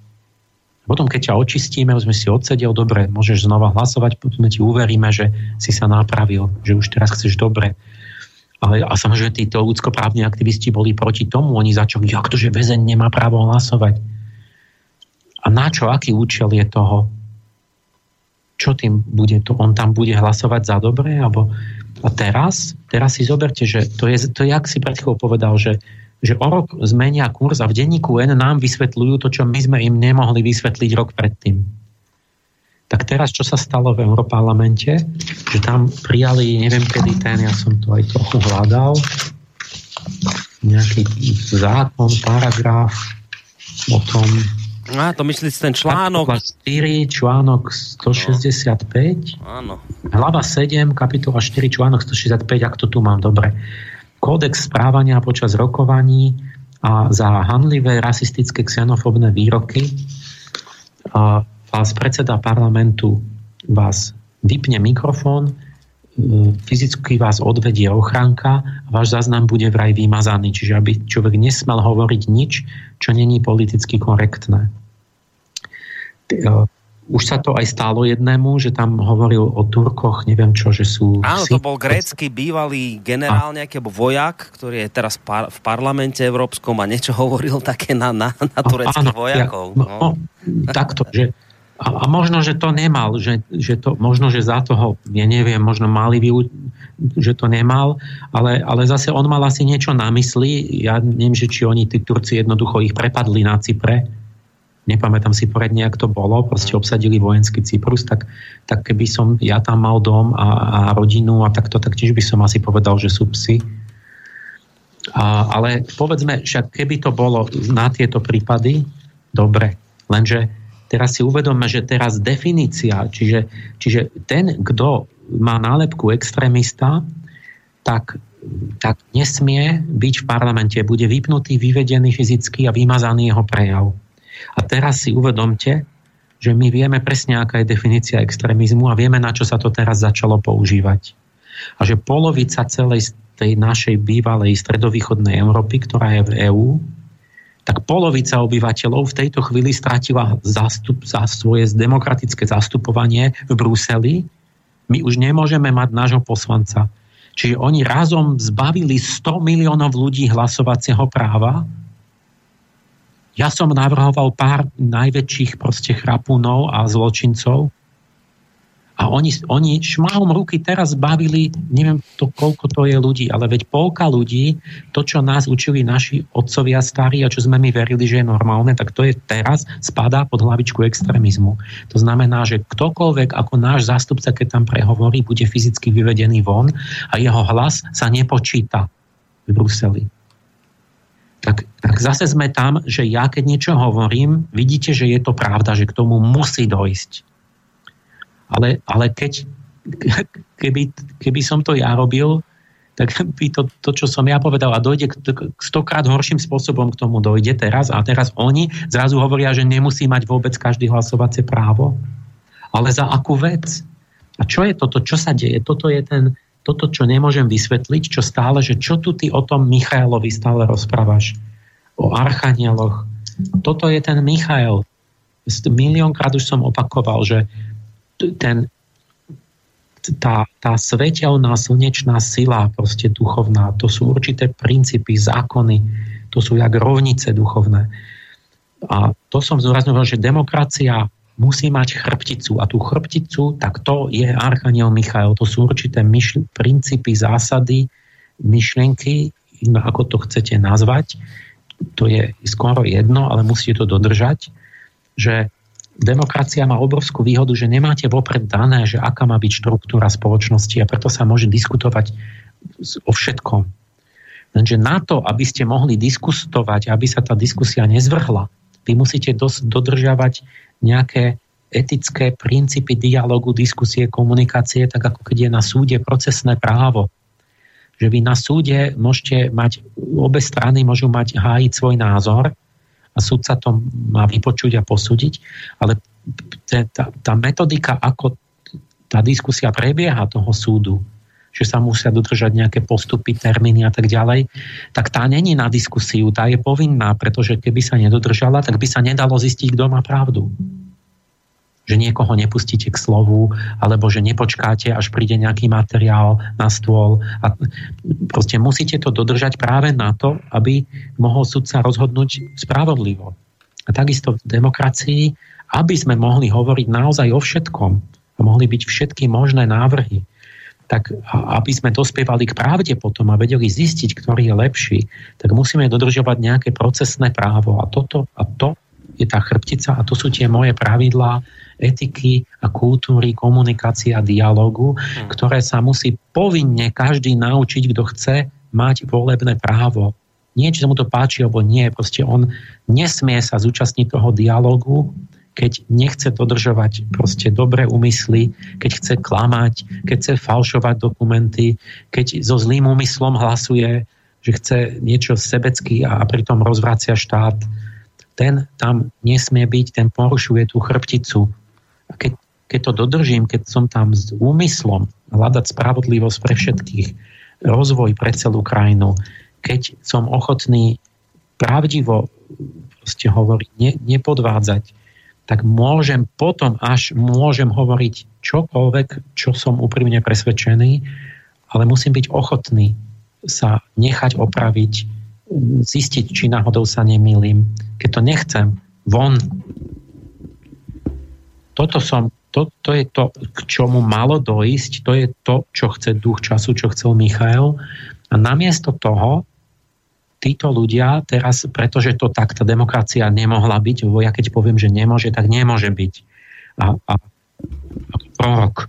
potom, keď ťa očistíme, sme si odsedel, dobre, môžeš znova hlasovať, potom ti uveríme, že si sa napravil, že už teraz chceš dobre. Ale a samozrejme títo ľudskoprávni aktivisti boli proti tomu, oni začali, jak to, že väzeň nemá právo hlasovať. A na čo, aký účel je toho? Čo tým bude to? On tam bude hlasovať za dobre? Alebo... A teraz, teraz si zoberte, že to je, to je, jak si pred chvíľou povedal, že že o rok zmenia kurz a v denníku N nám vysvetľujú to, čo my sme im nemohli vysvetliť rok predtým. Tak teraz, čo sa stalo v Európarlamente, že tam prijali, neviem kedy ten, ja som to aj trochu hľadal, nejaký zákon, paragraf o tom, a to myslíte ten článok? 4, článok 165. Áno. Hlava 7, kapitola 4, článok 165, ak to tu mám dobre kódex správania počas rokovaní a za hanlivé rasistické xenofobné výroky. A vás predseda parlamentu vás vypne mikrofón, e, fyzicky vás odvedie ochránka a váš záznam bude vraj vymazaný, čiže aby človek nesmel hovoriť nič, čo není politicky korektné. E, už sa to aj stalo jednému, že tam hovoril o Turkoch, neviem čo, že sú... Áno, to bol grécky bývalý generál nejaký, alebo vojak, ktorý je teraz par- v parlamente európskom a niečo hovoril také na, na, na tureckých áno, vojakov. Ja, no. No, takto, že a, a možno, že to nemal, že, že to, možno, že za toho, ja neviem, možno mali by, že to nemal, ale, ale zase on mal asi niečo na mysli, ja neviem, že či oni, tí Turci jednoducho ich prepadli na Cypre, nepamätám si poradne, ak to bolo, proste obsadili vojenský Cyprus, tak, tak keby som ja tam mal dom a, a rodinu a takto, tak tiež by som asi povedal, že sú psi. A, ale povedzme, však keby to bolo na tieto prípady, dobre, lenže teraz si uvedomme, že teraz definícia, čiže, čiže ten, kto má nálepku extrémista, tak tak nesmie byť v parlamente. Bude vypnutý, vyvedený fyzicky a vymazaný jeho prejav. A teraz si uvedomte, že my vieme presne, aká je definícia extrémizmu a vieme, na čo sa to teraz začalo používať. A že polovica celej tej našej bývalej stredovýchodnej Európy, ktorá je v EÚ, tak polovica obyvateľov v tejto chvíli stratila zastup, za svoje demokratické zastupovanie v Bruseli. My už nemôžeme mať nášho poslanca. Čiže oni razom zbavili 100 miliónov ľudí hlasovacieho práva ja som navrhoval pár najväčších proste chrapunov a zločincov a oni, oni šmahom ruky teraz bavili, neviem to, koľko to je ľudí, ale veď polka ľudí, to, čo nás učili naši otcovia starí a čo sme my verili, že je normálne, tak to je teraz spadá pod hlavičku extrémizmu. To znamená, že ktokoľvek ako náš zástupca, keď tam prehovorí, bude fyzicky vyvedený von a jeho hlas sa nepočíta v Bruseli tak, tak zase sme tam, že ja keď niečo hovorím, vidíte, že je to pravda, že k tomu musí dojsť. Ale, ale keď, [laughs] keby, keby som to ja robil, tak by to, to, čo som ja povedal, a dojde k, k stokrát horším spôsobom k tomu dojde teraz a teraz oni zrazu hovoria, že nemusí mať vôbec každý hlasovacie právo. Ale za akú vec? A čo je toto? Čo sa deje? Toto je ten, toto, čo nemôžem vysvetliť, čo stále, že čo tu ty o tom Michailovi stále rozprávaš? O archanieloch. Toto je ten Michael. Miliónkrát už som opakoval, že ten, tá, tá svetelná slnečná sila, proste duchovná, to sú určité princípy, zákony, to sú jak rovnice duchovné. A to som zdôrazňoval, že demokracia musí mať chrbticu. A tú chrbticu, tak to je Archaniel Michael. To sú určité myšl- princípy, zásady, myšlienky, ako to chcete nazvať. To je skoro jedno, ale musíte to dodržať, že demokracia má obrovskú výhodu, že nemáte vopred dané, že aká má byť štruktúra spoločnosti a preto sa môže diskutovať o všetkom. Lenže na to, aby ste mohli diskutovať, aby sa tá diskusia nezvrhla, vy musíte dos- dodržiavať nejaké etické princípy dialogu, diskusie, komunikácie, tak ako keď je na súde procesné právo. Že vy na súde môžete mať, obe strany môžu mať hájiť svoj názor a súd sa to má vypočuť a posúdiť, ale tá, tá metodika, ako tá diskusia prebieha toho súdu, že sa musia dodržať nejaké postupy, termíny a tak ďalej, tak tá není na diskusiu, tá je povinná, pretože keby sa nedodržala, tak by sa nedalo zistiť, kto má pravdu. Že niekoho nepustíte k slovu, alebo že nepočkáte, až príde nejaký materiál na stôl. A proste musíte to dodržať práve na to, aby mohol sudca rozhodnúť spravodlivo. A takisto v demokracii, aby sme mohli hovoriť naozaj o všetkom a mohli byť všetky možné návrhy, tak aby sme dospievali k pravde potom a vedeli zistiť, ktorý je lepší, tak musíme dodržovať nejaké procesné právo. A toto a to je tá chrbtica a to sú tie moje pravidlá etiky a kultúry, komunikácie a dialogu, hmm. ktoré sa musí povinne každý naučiť, kto chce mať volebné právo. Nie, či sa mu to páči, alebo nie. Proste on nesmie sa zúčastniť toho dialogu, keď nechce dodržovať proste dobré úmysly, keď chce klamať, keď chce falšovať dokumenty, keď so zlým úmyslom hlasuje, že chce niečo sebecky a, a pritom rozvracia štát, ten tam nesmie byť, ten porušuje tú chrbticu. A keď, keď to dodržím, keď som tam s úmyslom hľadať spravodlivosť pre všetkých, rozvoj pre celú krajinu, keď som ochotný pravdivo proste hovoriť, ne, nepodvádzať, tak môžem potom až môžem hovoriť čokoľvek, čo som úprimne presvedčený, ale musím byť ochotný sa nechať opraviť, zistiť, či náhodou sa nemýlim. Keď to nechcem, von. Toto som, to, to je to, k čomu malo dojsť, to je to, čo chce duch času, čo chcel Michael. A namiesto toho títo ľudia teraz, pretože to tak tá demokracia nemohla byť, lebo ja keď poviem, že nemôže, tak nemôže byť. A, a, a prorok.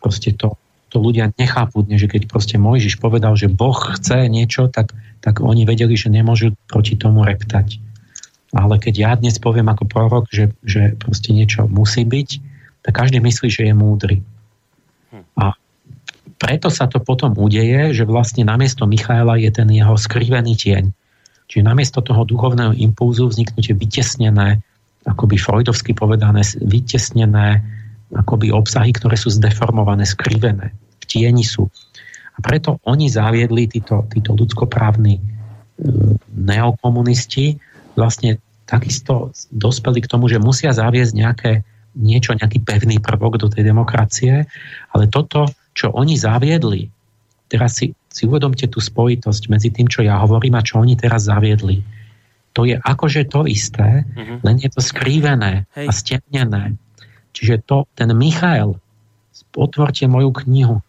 Proste to, to ľudia nechápu, že keď proste Mojžiš povedal, že Boh chce niečo, tak, tak oni vedeli, že nemôžu proti tomu reptať. Ale keď ja dnes poviem ako prorok, že, že proste niečo musí byť, tak každý myslí, že je múdry. A preto sa to potom udeje, že vlastne namiesto Michaela je ten jeho skrivený tieň. Čiže namiesto toho duchovného impulzu vzniknú tie vytesnené, akoby freudovsky povedané, vytesnené akoby obsahy, ktoré sú zdeformované, skrivené. V tieni sú. A preto oni zaviedli, títo, títo ľudskoprávni e, neokomunisti, vlastne takisto dospeli k tomu, že musia zaviesť nejaké, niečo, nejaký pevný prvok do tej demokracie, ale toto, čo oni zaviedli, teraz si, si uvedomte tú spojitosť medzi tým, čo ja hovorím a čo oni teraz zaviedli. To je akože to isté, uh-huh. len je to skrývené Hej. a stemnené. Čiže to, ten Michael, otvorte moju knihu,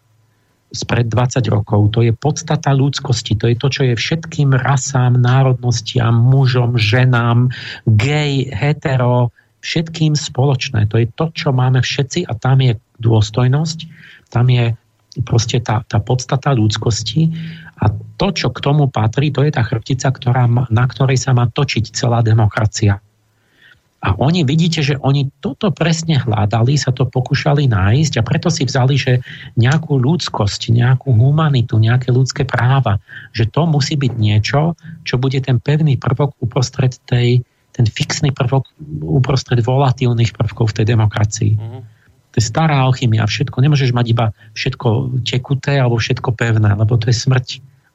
spred 20 rokov. To je podstata ľudskosti. To je to, čo je všetkým rasám, národnostiam, mužom, ženám, gay, hetero, všetkým spoločné. To je to, čo máme všetci a tam je dôstojnosť, tam je proste tá, tá podstata ľudskosti a to, čo k tomu patrí, to je tá chrbtica, ktorá, na ktorej sa má točiť celá demokracia. A oni vidíte, že oni toto presne hľadali, sa to pokúšali nájsť a preto si vzali, že nejakú ľudskosť, nejakú humanitu, nejaké ľudské práva, že to musí byť niečo, čo bude ten pevný prvok uprostred tej, ten fixný prvok uprostred volatívnych prvkov v tej demokracii. Mm-hmm. To je stará alchymia. Všetko, nemôžeš mať iba všetko tekuté alebo všetko pevné, lebo to je smrť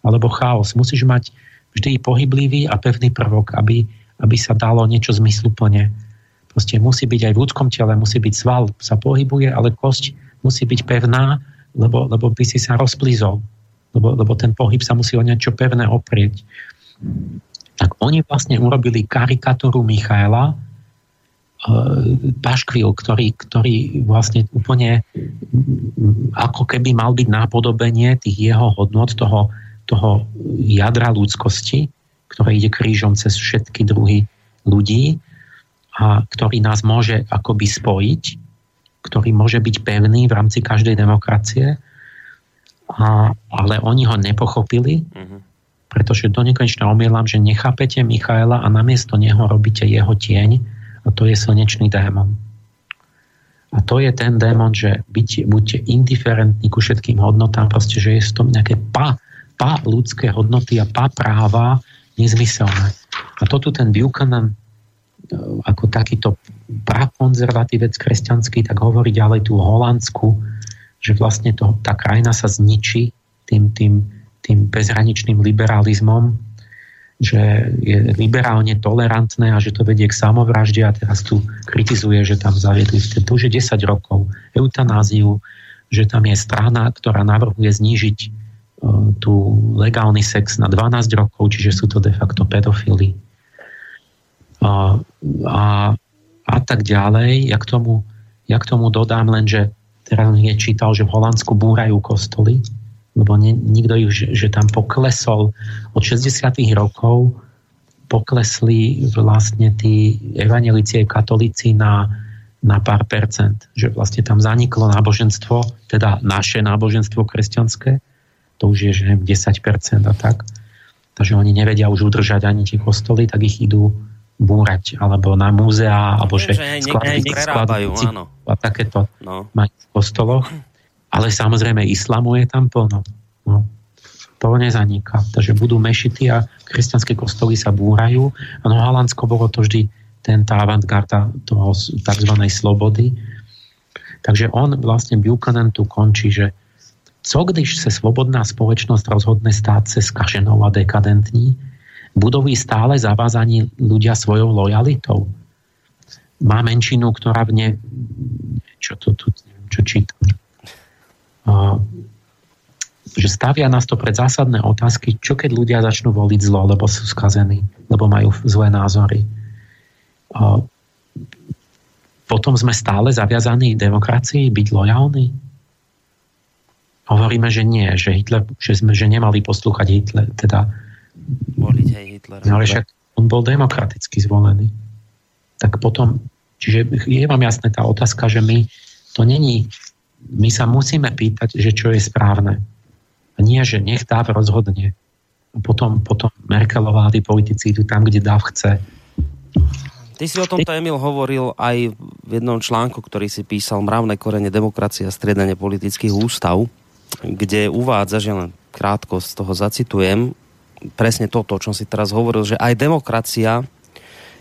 alebo chaos. Musíš mať vždy pohyblivý a pevný prvok, aby, aby sa dalo niečo zmysluplne. Proste musí byť aj v ľudskom tele, musí byť sval, sa pohybuje, ale kosť musí byť pevná, lebo, lebo by si sa rozplízol. Lebo, lebo ten pohyb sa musí o niečo pevné oprieť. Tak oni vlastne urobili karikatúru Michaela, paškvil, ktorý, ktorý vlastne úplne ako keby mal byť nápodobenie tých jeho hodnot, toho, toho jadra ľudskosti, ktoré ide krížom cez všetky druhy ľudí a ktorý nás môže akoby spojiť, ktorý môže byť pevný v rámci každej demokracie, a, ale oni ho nepochopili, mm-hmm. pretože do nekonečna omielam, že nechápete Michaela a namiesto neho robíte jeho tieň a to je slnečný démon. A to je ten démon, že byť, buďte indiferentní ku všetkým hodnotám, proste, že je v tom nejaké pa, pa ľudské hodnoty a pa práva, nezmyselné. A to tu ten Buchanan e, ako takýto prakonzervatívec kresťanský, tak hovorí ďalej tú Holandsku, že vlastne to, tá krajina sa zničí tým, tým, tým bezhraničným liberalizmom, že je liberálne tolerantné a že to vedie k samovražde a teraz tu kritizuje, že tam zaviedli to už je 10 rokov eutanáziu, že tam je strana, ktorá navrhuje znížiť tu legálny sex na 12 rokov, čiže sú to de facto pedofily. A, a, a tak ďalej. Ja k, tomu, ja k tomu dodám len, že teraz je čítal, že v Holandsku búrajú kostoly, lebo nie, nikto ich, že, tam poklesol od 60 rokov poklesli vlastne tí evangelici a katolíci na, na pár percent. Že vlastne tam zaniklo náboženstvo, teda naše náboženstvo kresťanské, to už je že 10% a tak. Takže oni nevedia už udržať ani tie kostoly, tak ich idú búrať, alebo na múzea, alebo že, že skladajú, áno. a takéto no. majú v kostoloch. Ale samozrejme islamu je tam plno. No. To nezaniká. Takže budú mešity a kresťanské kostoly sa búrajú. No Holandsko bolo to vždy ten tá avantgarda toho tzv. slobody. Takže on vlastne Buchanan tu končí, že co když se svobodná společnost rozhodne stát se skaženou a dekadentní? Budou ji stále zavázaní ľudia svojou lojalitou? Má menšinu, ktorá v ne... Čo to tu čo čítam? Že stavia nás to pred zásadné otázky, čo keď ľudia začnú voliť zlo, lebo sú skazení, lebo majú zlé názory. Potom sme stále zaviazaní demokracii byť lojálni? Hovoríme, že nie, že, Hitler, že, sme, že nemali poslúchať Hitler, teda voliť aj Hitler. No, ale však on bol demokraticky zvolený. Tak potom, čiže je vám jasné tá otázka, že my to není, my sa musíme pýtať, že čo je správne. A nie, že nech Dáv rozhodne. Potom, potom Merkelová tí politici idú tam, kde Dáv chce. Ty si o tomto, Emil, hovoril aj v jednom článku, ktorý si písal Mravné korene demokracie a striedanie politických ústav kde uvádza, že len krátko z toho zacitujem, presne toto, o čom si teraz hovoril, že aj demokracia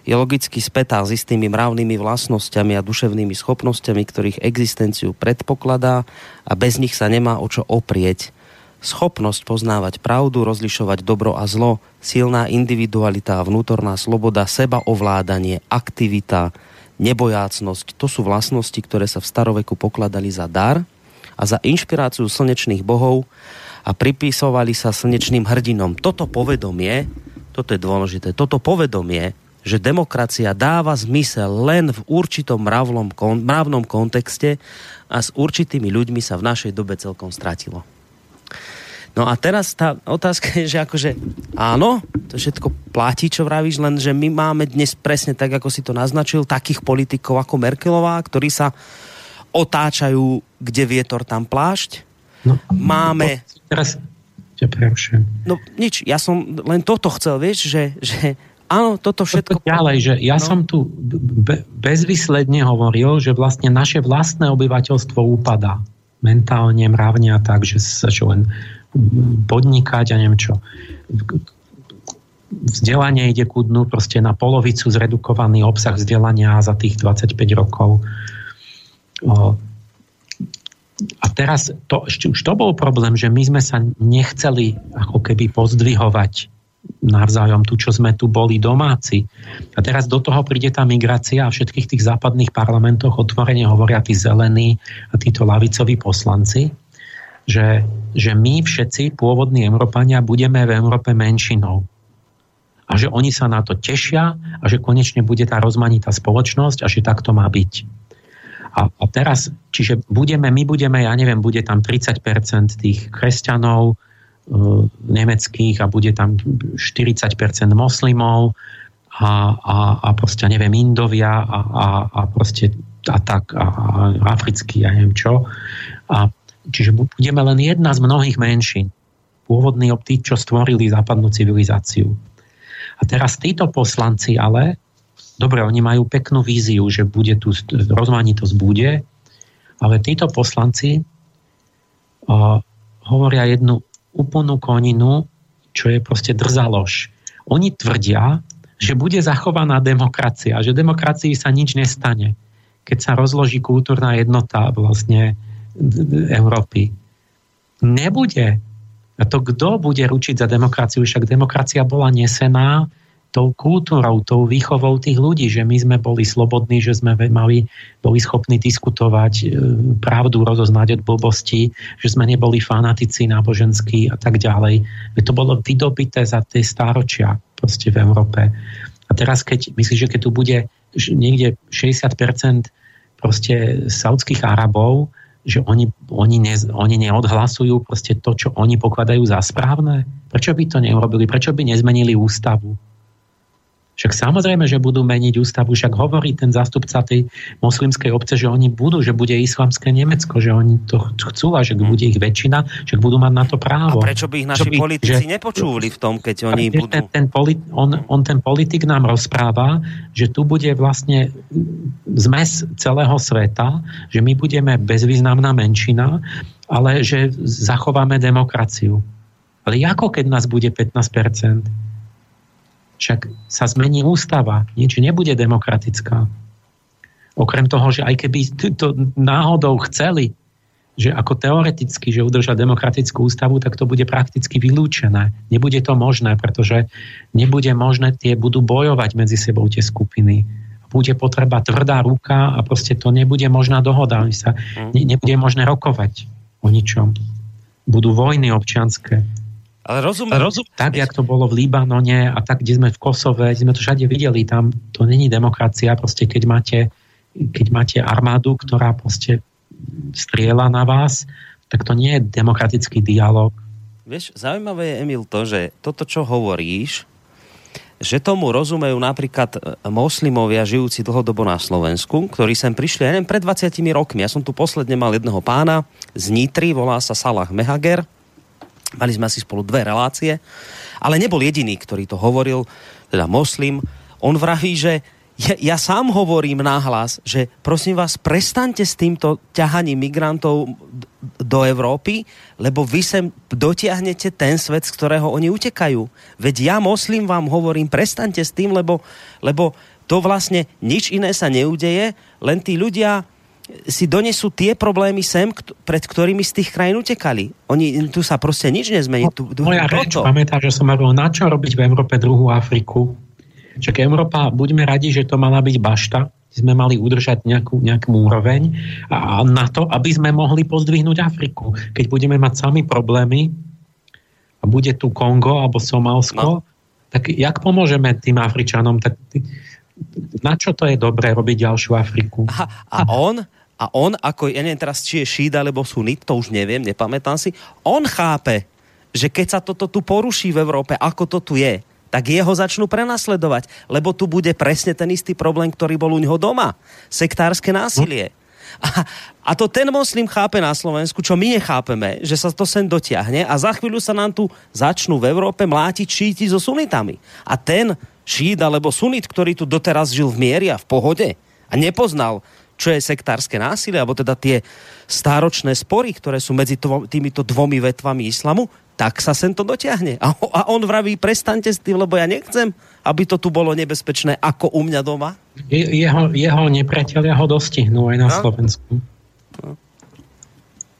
je logicky spätá s istými mravnými vlastnosťami a duševnými schopnosťami, ktorých existenciu predpokladá a bez nich sa nemá o čo oprieť. Schopnosť poznávať pravdu, rozlišovať dobro a zlo, silná individualita a vnútorná sloboda, seba ovládanie, aktivita, nebojácnosť, to sú vlastnosti, ktoré sa v staroveku pokladali za dar a za inšpiráciu slnečných bohov a pripísovali sa slnečným hrdinom. Toto povedomie, toto je dôležité, toto povedomie že demokracia dáva zmysel len v určitom mravnom, mravnom kontexte a s určitými ľuďmi sa v našej dobe celkom stratilo. No a teraz tá otázka je, že akože áno, to všetko platí, čo vravíš, len že my máme dnes presne tak, ako si to naznačil, takých politikov ako Merkelová, ktorí sa otáčajú, kde vietor tam plášť. No, máme... Teraz ťa No nič, ja som len toto chcel, vieš, že, že Áno, toto všetko... Toto ďalej, že ja no. som tu be- bezvysledne hovoril, že vlastne naše vlastné obyvateľstvo upadá mentálne, mravne a tak, že sa čo len podnikať a neviem čo. Vzdelanie ide ku dnu, proste na polovicu zredukovaný obsah vzdelania za tých 25 rokov. O, a teraz to, už to bol problém, že my sme sa nechceli ako keby pozdvihovať navzájom tu, čo sme tu boli domáci. A teraz do toho príde tá migrácia a všetkých tých západných parlamentoch otvorene hovoria tí zelení a títo lavicoví poslanci, že, že my všetci, pôvodní Európania, budeme v Európe menšinou. A že oni sa na to tešia a že konečne bude tá rozmanitá spoločnosť a že tak to má byť. A, a teraz, čiže budeme, my budeme, ja neviem, bude tam 30% tých kresťanov, nemeckých a bude tam 40% moslimov a, a, a proste, neviem, Indovia a, a, a proste a tak, a, a africký, ja neviem čo. A, čiže budeme len jedna z mnohých menšín. Pôvodní tí, čo stvorili západnú civilizáciu. A teraz títo poslanci ale, dobre, oni majú peknú víziu, že bude tu rozmanitosť bude, ale títo poslanci uh, hovoria jednu úplnú koninu, čo je proste drzalož. Oni tvrdia, že bude zachovaná demokracia, že demokracii sa nič nestane, keď sa rozloží kultúrna jednota vlastne Európy. Nebude. A to kto bude ručiť za demokraciu? Však demokracia bola nesená tou kultúrou, tou výchovou tých ľudí, že my sme boli slobodní, že sme mali, boli schopní diskutovať e, pravdu, rozoznať od blbosti, že sme neboli fanatici náboženskí a tak ďalej. To bolo vydobité za tie stáročia proste v Európe. A teraz, keď myslíš, že keď tu bude niekde 60% proste saudských Arabov, že oni, oni, ne, oni neodhlasujú proste to, čo oni pokladajú za správne? Prečo by to neurobili? Prečo by nezmenili ústavu? Však samozrejme, že budú meniť ústavu, však hovorí ten zástupca tej moslimskej obce, že oni budú, že bude islamské Nemecko, že oni to chcú a že bude ich väčšina, že budú mať na to právo. A prečo by ich naši by, politici že, nepočuli v tom, keď oni budú... Ten, ten polit, on, on ten politik nám rozpráva, že tu bude vlastne zmes celého sveta, že my budeme bezvýznamná menšina, ale že zachováme demokraciu. Ale ako keď nás bude 15%? Však sa zmení ústava, nič nebude demokratická. Okrem toho, že aj keby to náhodou chceli, že ako teoreticky, že udržať demokratickú ústavu, tak to bude prakticky vylúčené. Nebude to možné, pretože nebude možné, tie budú bojovať medzi sebou tie skupiny. Bude potreba tvrdá ruka a proste to nebude možná dohoda. Sa, ne, nebude možné rokovať o ničom. Budú vojny občianské. Ale rozumiem. Rozum, tak, jak to bolo v Libanone a tak, kde sme v Kosove, sme to všade videli, tam to není demokracia, proste keď máte, keď máte armádu, ktorá proste striela na vás, tak to nie je demokratický dialog. Vieš, zaujímavé je, Emil, to, že toto, čo hovoríš, že tomu rozumejú napríklad e, moslimovia žijúci dlhodobo na Slovensku, ktorí sem prišli, ja neviem, pred 20 rokmi. Ja som tu posledne mal jedného pána z Nitry, volá sa Salah Mehager, Mali sme asi spolu dve relácie, ale nebol jediný, ktorý to hovoril, teda moslim. On vraví, že ja, ja sám hovorím nahlas, že prosím vás, prestaňte s týmto ťahaním migrantov do Európy, lebo vy sem dotiahnete ten svet, z ktorého oni utekajú. Veď ja, moslim, vám hovorím, prestaňte s tým, lebo, lebo to vlastne nič iné sa neudeje, len tí ľudia si donesú tie problémy sem, pred ktorými z tých krajín utekali. Oni, tu sa proste nič nezmení. Tu, tu, Moja reč, pamätá, že som hovoril, na čo robiť v Európe druhú Afriku? Čak Európa, buďme radi, že to mala byť bašta, sme mali udržať nejakú, nejakú úroveň a na to, aby sme mohli pozdvihnúť Afriku. Keď budeme mať sami problémy a bude tu Kongo alebo Somálsko, no. tak jak pomôžeme tým Afričanom? Tak na čo to je dobré robiť ďalšiu Afriku? A, a on, a on, ako, ja neviem teraz, či je šída alebo sunit, to už neviem, nepamätám si, on chápe, že keď sa toto tu poruší v Európe, ako to tu je, tak jeho začnú prenasledovať, lebo tu bude presne ten istý problém, ktorý bol u neho doma. Sektárske násilie. A, a to ten moslim chápe na Slovensku, čo my nechápeme, že sa to sem dotiahne a za chvíľu sa nám tu začnú v Európe mlátiť šíti so sunitami. A ten šít alebo sunit, ktorý tu doteraz žil v miery a v pohode a nepoznal, čo je sektárske násilie, alebo teda tie stáročné spory, ktoré sú medzi týmito dvomi vetvami islamu, tak sa sem to dotiahne. A, a on vraví, prestaňte s tým, lebo ja nechcem, aby to tu bolo nebezpečné ako u mňa doma. Je, jeho, jeho nepriatelia ho dostihnú aj na no? Slovensku. No.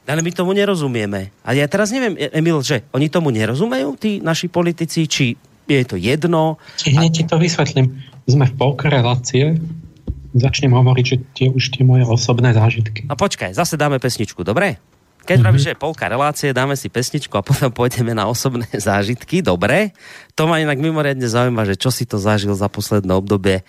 Ale my tomu nerozumieme. A ja teraz neviem, Emil, že oni tomu nerozumejú, tí naši politici, či je to jedno. Hneď ti to vysvetlím. Sme v polke relácie. Začnem hovoriť, že tie už tie moje osobné zážitky. A počkaj, zase dáme pesničku, dobre? Keď mm-hmm. že je polka relácie, dáme si pesničku a potom [laughs] pôjdeme na osobné zážitky, dobre? To ma inak mimoriadne zaujíma, že čo si to zažil za posledné obdobie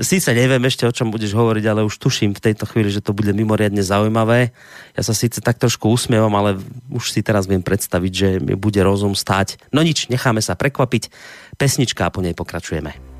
síce neviem ešte, o čom budeš hovoriť, ale už tuším v tejto chvíli, že to bude mimoriadne zaujímavé. Ja sa síce tak trošku usmievam, ale už si teraz viem predstaviť, že mi bude rozum stáť. No nič, necháme sa prekvapiť. Pesnička a po nej pokračujeme.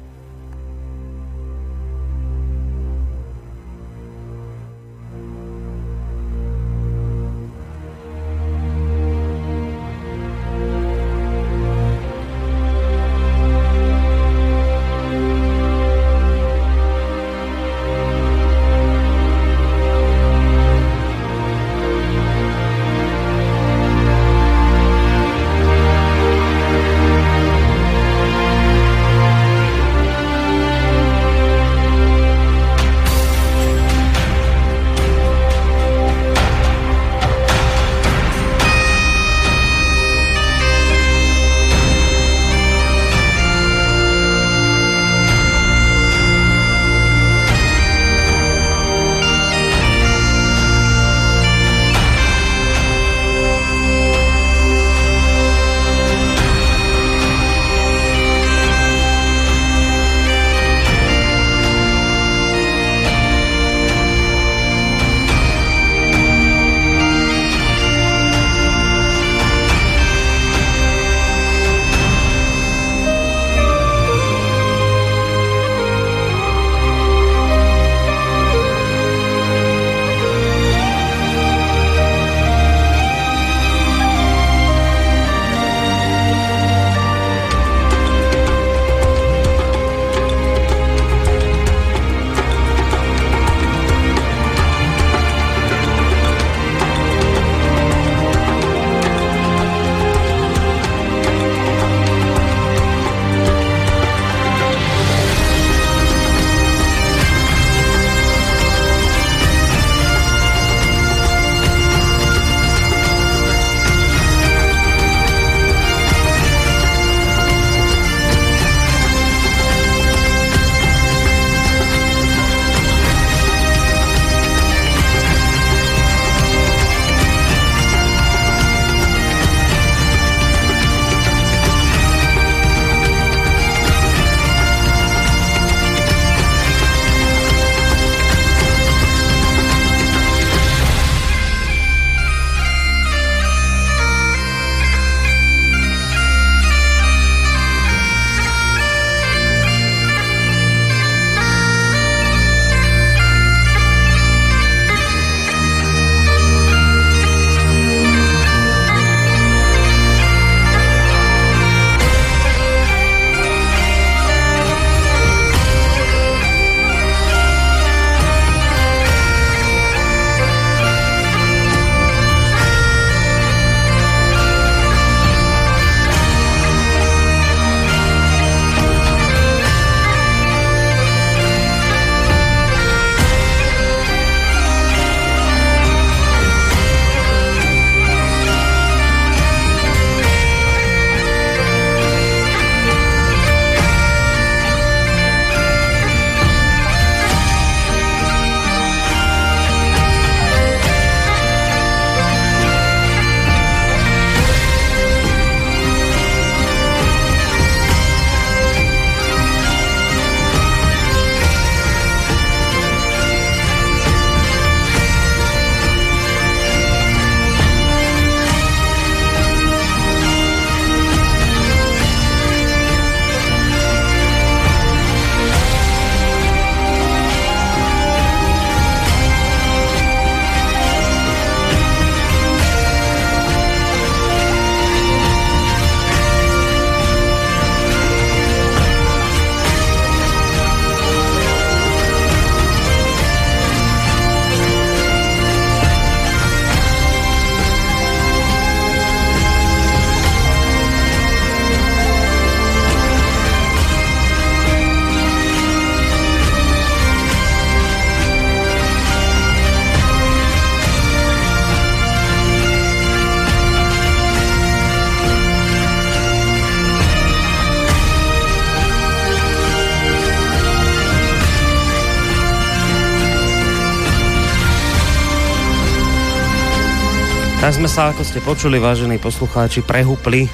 Tak sme sa, ako ste počuli, vážení poslucháči, prehúpli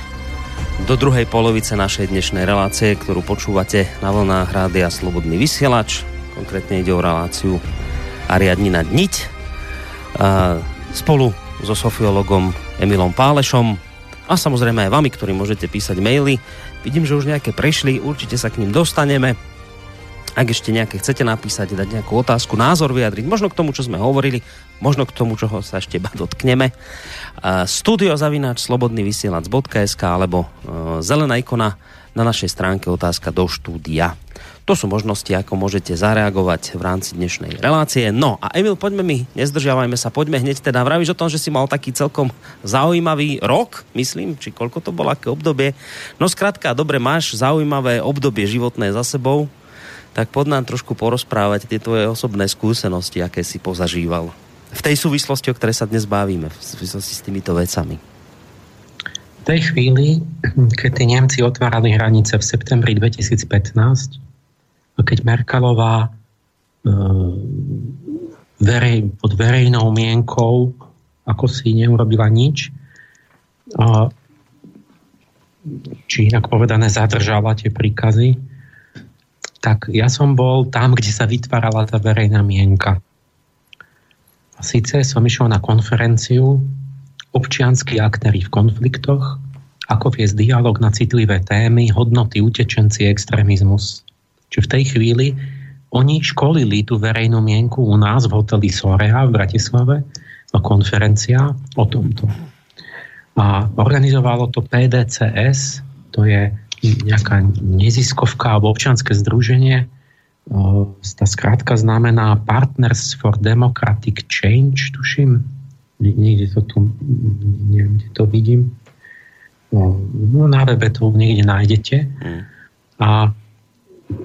do druhej polovice našej dnešnej relácie, ktorú počúvate na vlnách Rádia Slobodný vysielač. Konkrétne ide o reláciu Ariadnina Dniť. A spolu so sofiologom Emilom Pálešom a samozrejme aj vami, ktorí môžete písať maily. Vidím, že už nejaké prešli, určite sa k ním dostaneme. Ak ešte nejaké chcete napísať, dať nejakú otázku, názor vyjadriť, možno k tomu, čo sme hovorili, možno k tomu, čoho sa ešte dotkneme. Studiozavináč slobodnyvysielac.sk alebo e, zelená ikona na našej stránke otázka do štúdia. To sú možnosti, ako môžete zareagovať v rámci dnešnej relácie. No a Emil, poďme mi, nezdržiavajme sa, poďme hneď teda. Vravíš o tom, že si mal taký celkom zaujímavý rok, myslím, či koľko to bolo, aké obdobie. No skrátka, dobre, máš zaujímavé obdobie životné za sebou, tak pod nám trošku porozprávať tie tvoje osobné skúsenosti, aké si pozažíval. V tej súvislosti, o ktorej sa dnes bavíme, v súvislosti s týmito vecami. V tej chvíli, keď tí Nemci otvárali hranice v septembri 2015, keď Merkelová e, verej, pod verejnou mienkou ako si neurobila nič, a, či inak povedané zadržala tie príkazy, tak ja som bol tam, kde sa vytvárala tá verejná mienka. A síce som išiel na konferenciu občianskí aktéry v konfliktoch, ako viesť dialog na citlivé témy, hodnoty, utečenci, extrémizmus. Čiže v tej chvíli oni školili tú verejnú mienku u nás v hoteli Sorea v Bratislave, a konferencia o tomto. A organizovalo to PDCS, to je nejaká neziskovka alebo občanské združenie. Tá skrátka znamená Partners for Democratic Change, tuším. Niekde to tu, neviem, kde to vidím. No, na webe to niekde nájdete. Hmm. A,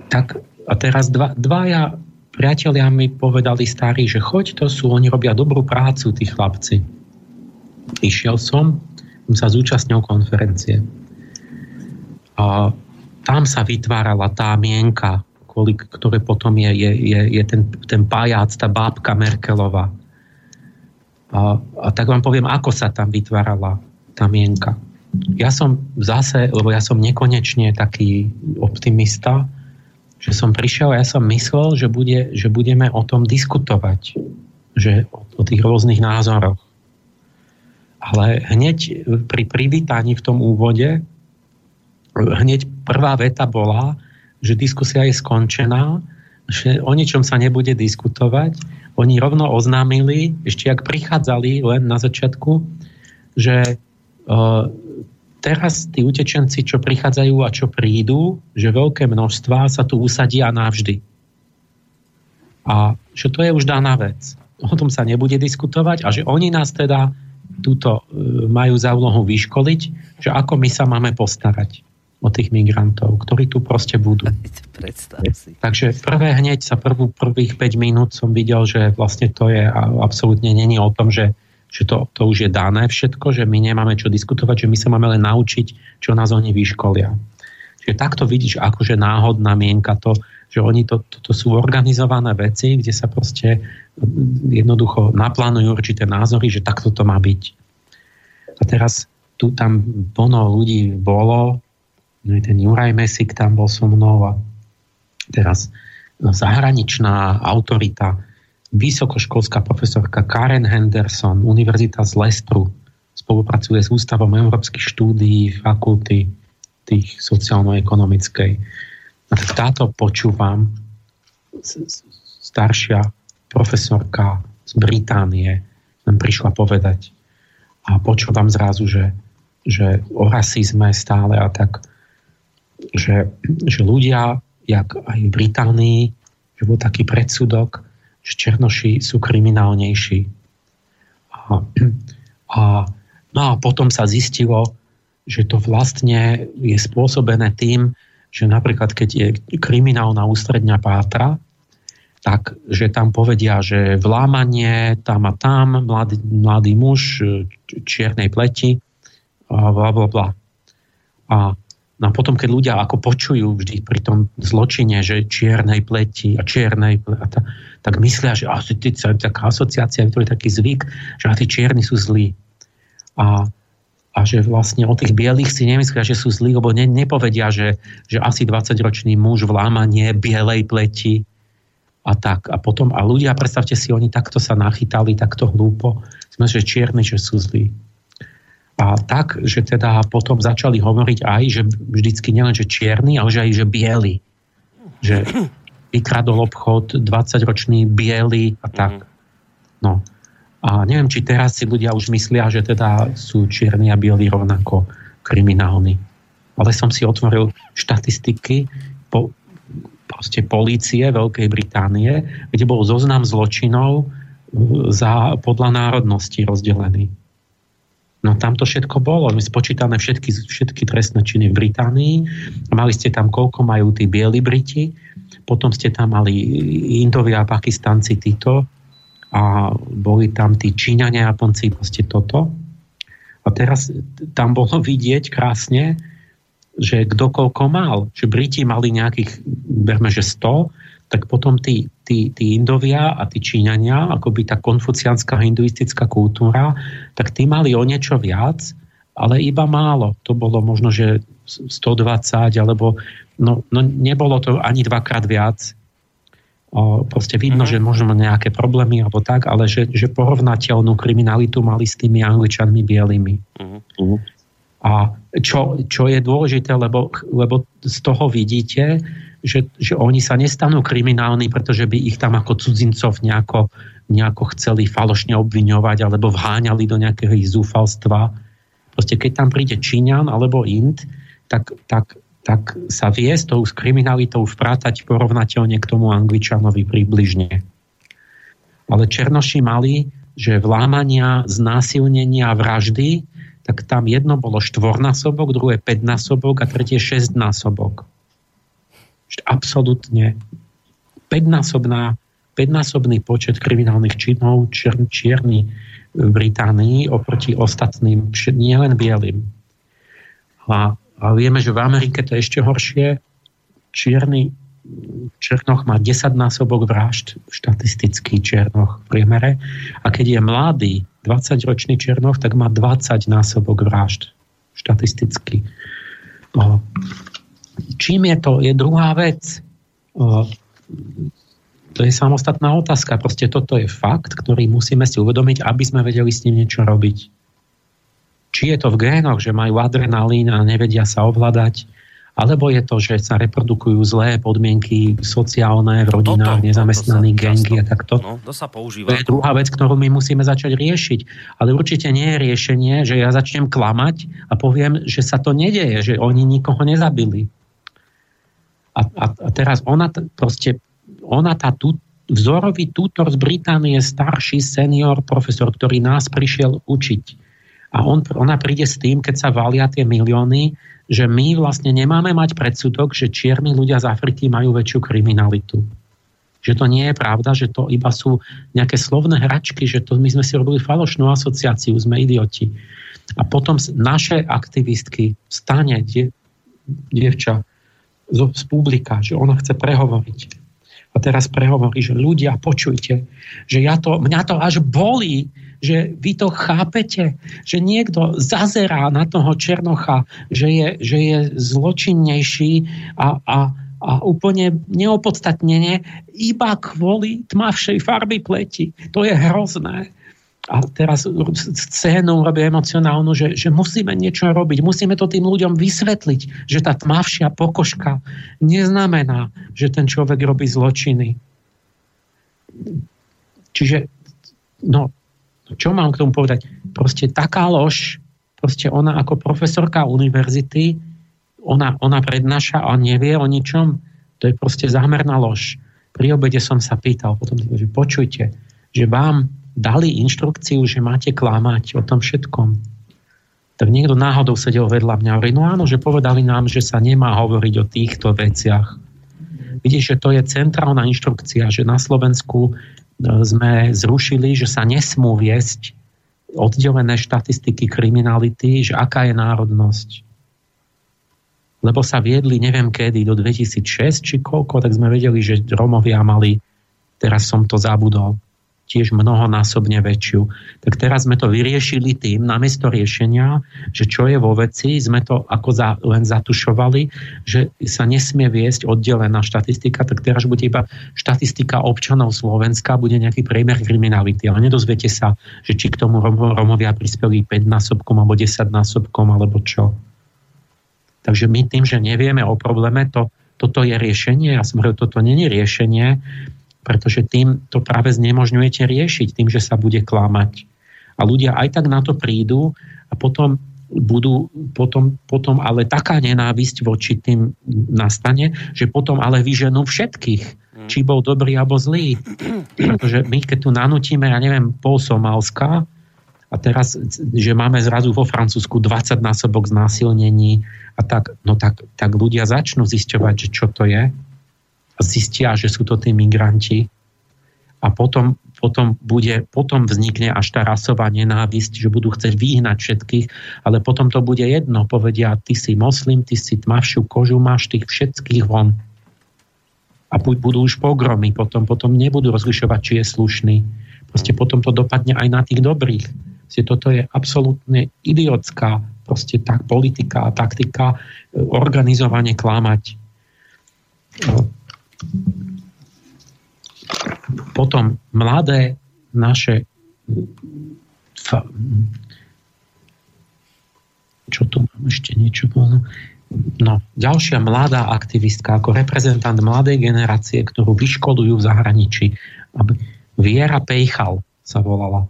tak, a teraz dva, dvaja priatelia mi povedali starí, že choď, to sú, oni robia dobrú prácu, tí chlapci. Išiel som, som sa zúčastnil konferencie. A tam sa vytvárala tá mienka, kvôli ktoré potom je, je, je, je ten, ten pajac, tá bábka Merkelová. A, a tak vám poviem, ako sa tam vytvárala tá mienka. Ja som zase, lebo ja som nekonečne taký optimista, že som prišiel a ja som myslel, že, bude, že budeme o tom diskutovať. Že o, o tých rôznych názoroch. Ale hneď pri privítaní v tom úvode hneď prvá veta bola, že diskusia je skončená, že o ničom sa nebude diskutovať. Oni rovno oznámili, ešte ak prichádzali len na začiatku, že uh, teraz tí utečenci, čo prichádzajú a čo prídu, že veľké množstva sa tu usadia navždy. A že to je už daná vec. O tom sa nebude diskutovať a že oni nás teda túto uh, majú za úlohu vyškoliť, že ako my sa máme postarať o tých migrantov, ktorí tu proste budú. Takže prvé hneď sa prvú, prvých 5 minút som videl, že vlastne to je absolútne není o tom, že, že to, to už je dané všetko, že my nemáme čo diskutovať, že my sa máme len naučiť, čo nás oni vyškolia. Čiže takto vidíš akože náhodná mienka to, že oni to, to, to sú organizované veci, kde sa proste jednoducho naplánujú určité názory, že takto to má byť. A teraz tu tam plno ľudí bolo, No ten Juraj Mesik tam bol so mnou a teraz zahraničná autorita, vysokoškolská profesorka Karen Henderson, Univerzita z Lestru, spolupracuje s Ústavom európskych štúdií, fakulty tých sociálno-ekonomickej. A tak táto počúvam, staršia profesorka z Británie nám prišla povedať a počúvam zrazu, že, že o rasizme stále a tak že, že ľudia, jak aj v Británii, že bol taký predsudok, že Černoši sú kriminálnejší. A, a, no a potom sa zistilo, že to vlastne je spôsobené tým, že napríklad keď je kriminálna ústredňa pátra, tak, že tam povedia, že vlámanie tam a tam, mladý, mladý muž čiernej pleti, a bla bla bla. A No a potom, keď ľudia ako počujú vždy pri tom zločine, že čiernej pleti a čiernej pleti, tak myslia, že asi ty, taká asociácia, je taký zvyk, že tí čierni sú zlí. a, a že vlastne o tých bielých si nemyslia, že sú zlí, lebo ne, nepovedia, že, že asi 20-ročný muž v lámanie bielej pleti a tak. A potom, a ľudia, predstavte si, oni takto sa nachytali, takto hlúpo, sme, že čierni, že sú zlí. A tak, že teda potom začali hovoriť aj, že vždycky nielen, že čierny, ale že aj, že biely. Že [clears throat] vykradol obchod 20-ročný biely a tak. Mhm. No. A neviem, či teraz si ľudia už myslia, že teda sú čierni a bieli rovnako kriminálni. Ale som si otvoril štatistiky po, proste polície Veľkej Británie, kde bol zoznam zločinov uh, za, podľa národnosti rozdelený. No tam to všetko bolo. My spočítané všetky, všetky trestné činy v Británii. Mali ste tam, koľko majú tí bieli Briti. Potom ste tam mali Indovia a Pakistanci títo a boli tam tí Číňania, Japonci, proste toto. A teraz tam bolo [laughs] vidieť krásne, že kto koľko mal. Že Briti mali nejakých, berme, že 100, tak potom tí, tí, tí Indovia a tí Číňania, akoby tá konfucianská hinduistická kultúra, tak tí mali o niečo viac, ale iba málo. To bolo možno, že 120, alebo no, no nebolo to ani dvakrát viac O, proste vidno, uh-huh. že možno nejaké problémy alebo tak, ale že, že porovnateľnú kriminalitu mali s tými angličanmi bielými. Uh-huh. A čo, čo je dôležité, lebo, lebo z toho vidíte, že, že oni sa nestanú kriminálni, pretože by ich tam ako cudzincov nejako, nejako chceli falošne obviňovať alebo vháňali do nejakého ich zúfalstva. Proste keď tam príde Číňan alebo Int, tak, tak tak sa vie s tou kriminalitou vprátať porovnateľne k tomu Angličanovi približne. Ale Černoši mali, že vlámania, znásilnenia, vraždy, tak tam jedno bolo štvornásobok, druhé päťnásobok a tretie šestnásobok. Absolutne päťnásobná, päťnásobný počet kriminálnych činov čier, čierny v Británii oproti ostatným, nielen bielým. A a vieme, že v Amerike to je ešte horšie. Čierny Černoch má 10 násobok vražd, štatistický Černoch v priemere. A keď je mladý, 20-ročný Černoch, tak má 20 násobok vražd, štatisticky. Čím je to? Je druhá vec. To je samostatná otázka. Proste toto je fakt, ktorý musíme si uvedomiť, aby sme vedeli s ním niečo robiť či je to v génoch, že majú adrenalín a nevedia sa ovládať, alebo je to, že sa reprodukujú zlé podmienky sociálne v rodinách, nezamestnaní gengy a takto. No, to sa používa. To je druhá vec, ktorú my musíme začať riešiť. Ale určite nie je riešenie, že ja začnem klamať a poviem, že sa to nedeje, že oni nikoho nezabili. A, a, a teraz ona t- proste, ona tá tu, vzorový tutor z Británie, starší senior profesor, ktorý nás prišiel učiť a on, ona príde s tým, keď sa valia tie milióny, že my vlastne nemáme mať predsudok, že čierni ľudia z Afriky majú väčšiu kriminalitu. Že to nie je pravda, že to iba sú nejaké slovné hračky, že to my sme si robili falošnú asociáciu, sme idioti. A potom naše aktivistky stane die, dievča z, z publika, že ona chce prehovoriť. A teraz prehovorí, že ľudia, počujte, že ja to, mňa to až bolí, že vy to chápete, že niekto zazerá na toho Černocha, že je, že je zločinnejší a, a, a úplne neopodstatnenie iba kvôli tmavšej farby pleti. To je hrozné. A teraz scénu robí emocionálnu, že, že musíme niečo robiť, musíme to tým ľuďom vysvetliť, že tá tmavšia pokožka neznamená, že ten človek robí zločiny. Čiže no, čo mám k tomu povedať? Proste taká lož, proste ona ako profesorka univerzity, ona, ona prednáša a nevie o ničom, to je proste zámerná lož. Pri obede som sa pýtal potom, že počujte, že vám dali inštrukciu, že máte klamať o tom všetkom. Tak niekto náhodou sedel vedľa mňa a hovorí, no áno, že povedali nám, že sa nemá hovoriť o týchto veciach. Vidíš, že to je centrálna inštrukcia, že na Slovensku sme zrušili, že sa nesmú viesť oddelené štatistiky kriminality, že aká je národnosť. Lebo sa viedli, neviem kedy, do 2006 či koľko, tak sme vedeli, že Romovia mali, teraz som to zabudol, tiež mnohonásobne väčšiu. Tak teraz sme to vyriešili tým, namiesto riešenia, že čo je vo veci, sme to ako za, len zatušovali, že sa nesmie viesť oddelená štatistika, tak teraz bude iba štatistika občanov Slovenska, bude nejaký priemer kriminality, ale nedozviete sa, že či k tomu Romovia prispeli 5 násobkom alebo 10 násobkom alebo čo. Takže my tým, že nevieme o probléme, to, toto je riešenie. Ja som hovoril, toto není riešenie, pretože tým to práve znemožňujete riešiť, tým, že sa bude klamať. A ľudia aj tak na to prídu a potom budú potom, potom ale taká nenávisť voči tým nastane, že potom ale vyženú všetkých, mm. či bol dobrý alebo zlý. Pretože my, keď tu nanutíme, ja neviem, pol Somálska, a teraz, že máme zrazu vo Francúzsku 20 násobok znásilnení a tak, no tak, tak ľudia začnú zisťovať, že čo to je zistia, že sú to tí migranti a potom, potom, bude, potom vznikne až tá rasová nenávisť, že budú chcieť vyhnať všetkých, ale potom to bude jedno. Povedia, ty si moslim, ty si tmavšiu kožu, máš tých všetkých von. A budú už pogromy, potom, potom nebudú rozlišovať, či je slušný. Proste potom to dopadne aj na tých dobrých Proste toto je absolútne idiotská proste tak politika a taktika e, organizovane klamať. No. Potom mladé naše čo tu mám ešte niečo No, ďalšia mladá aktivistka ako reprezentant mladej generácie, ktorú vyškolujú v zahraničí. Viera Pejchal sa volala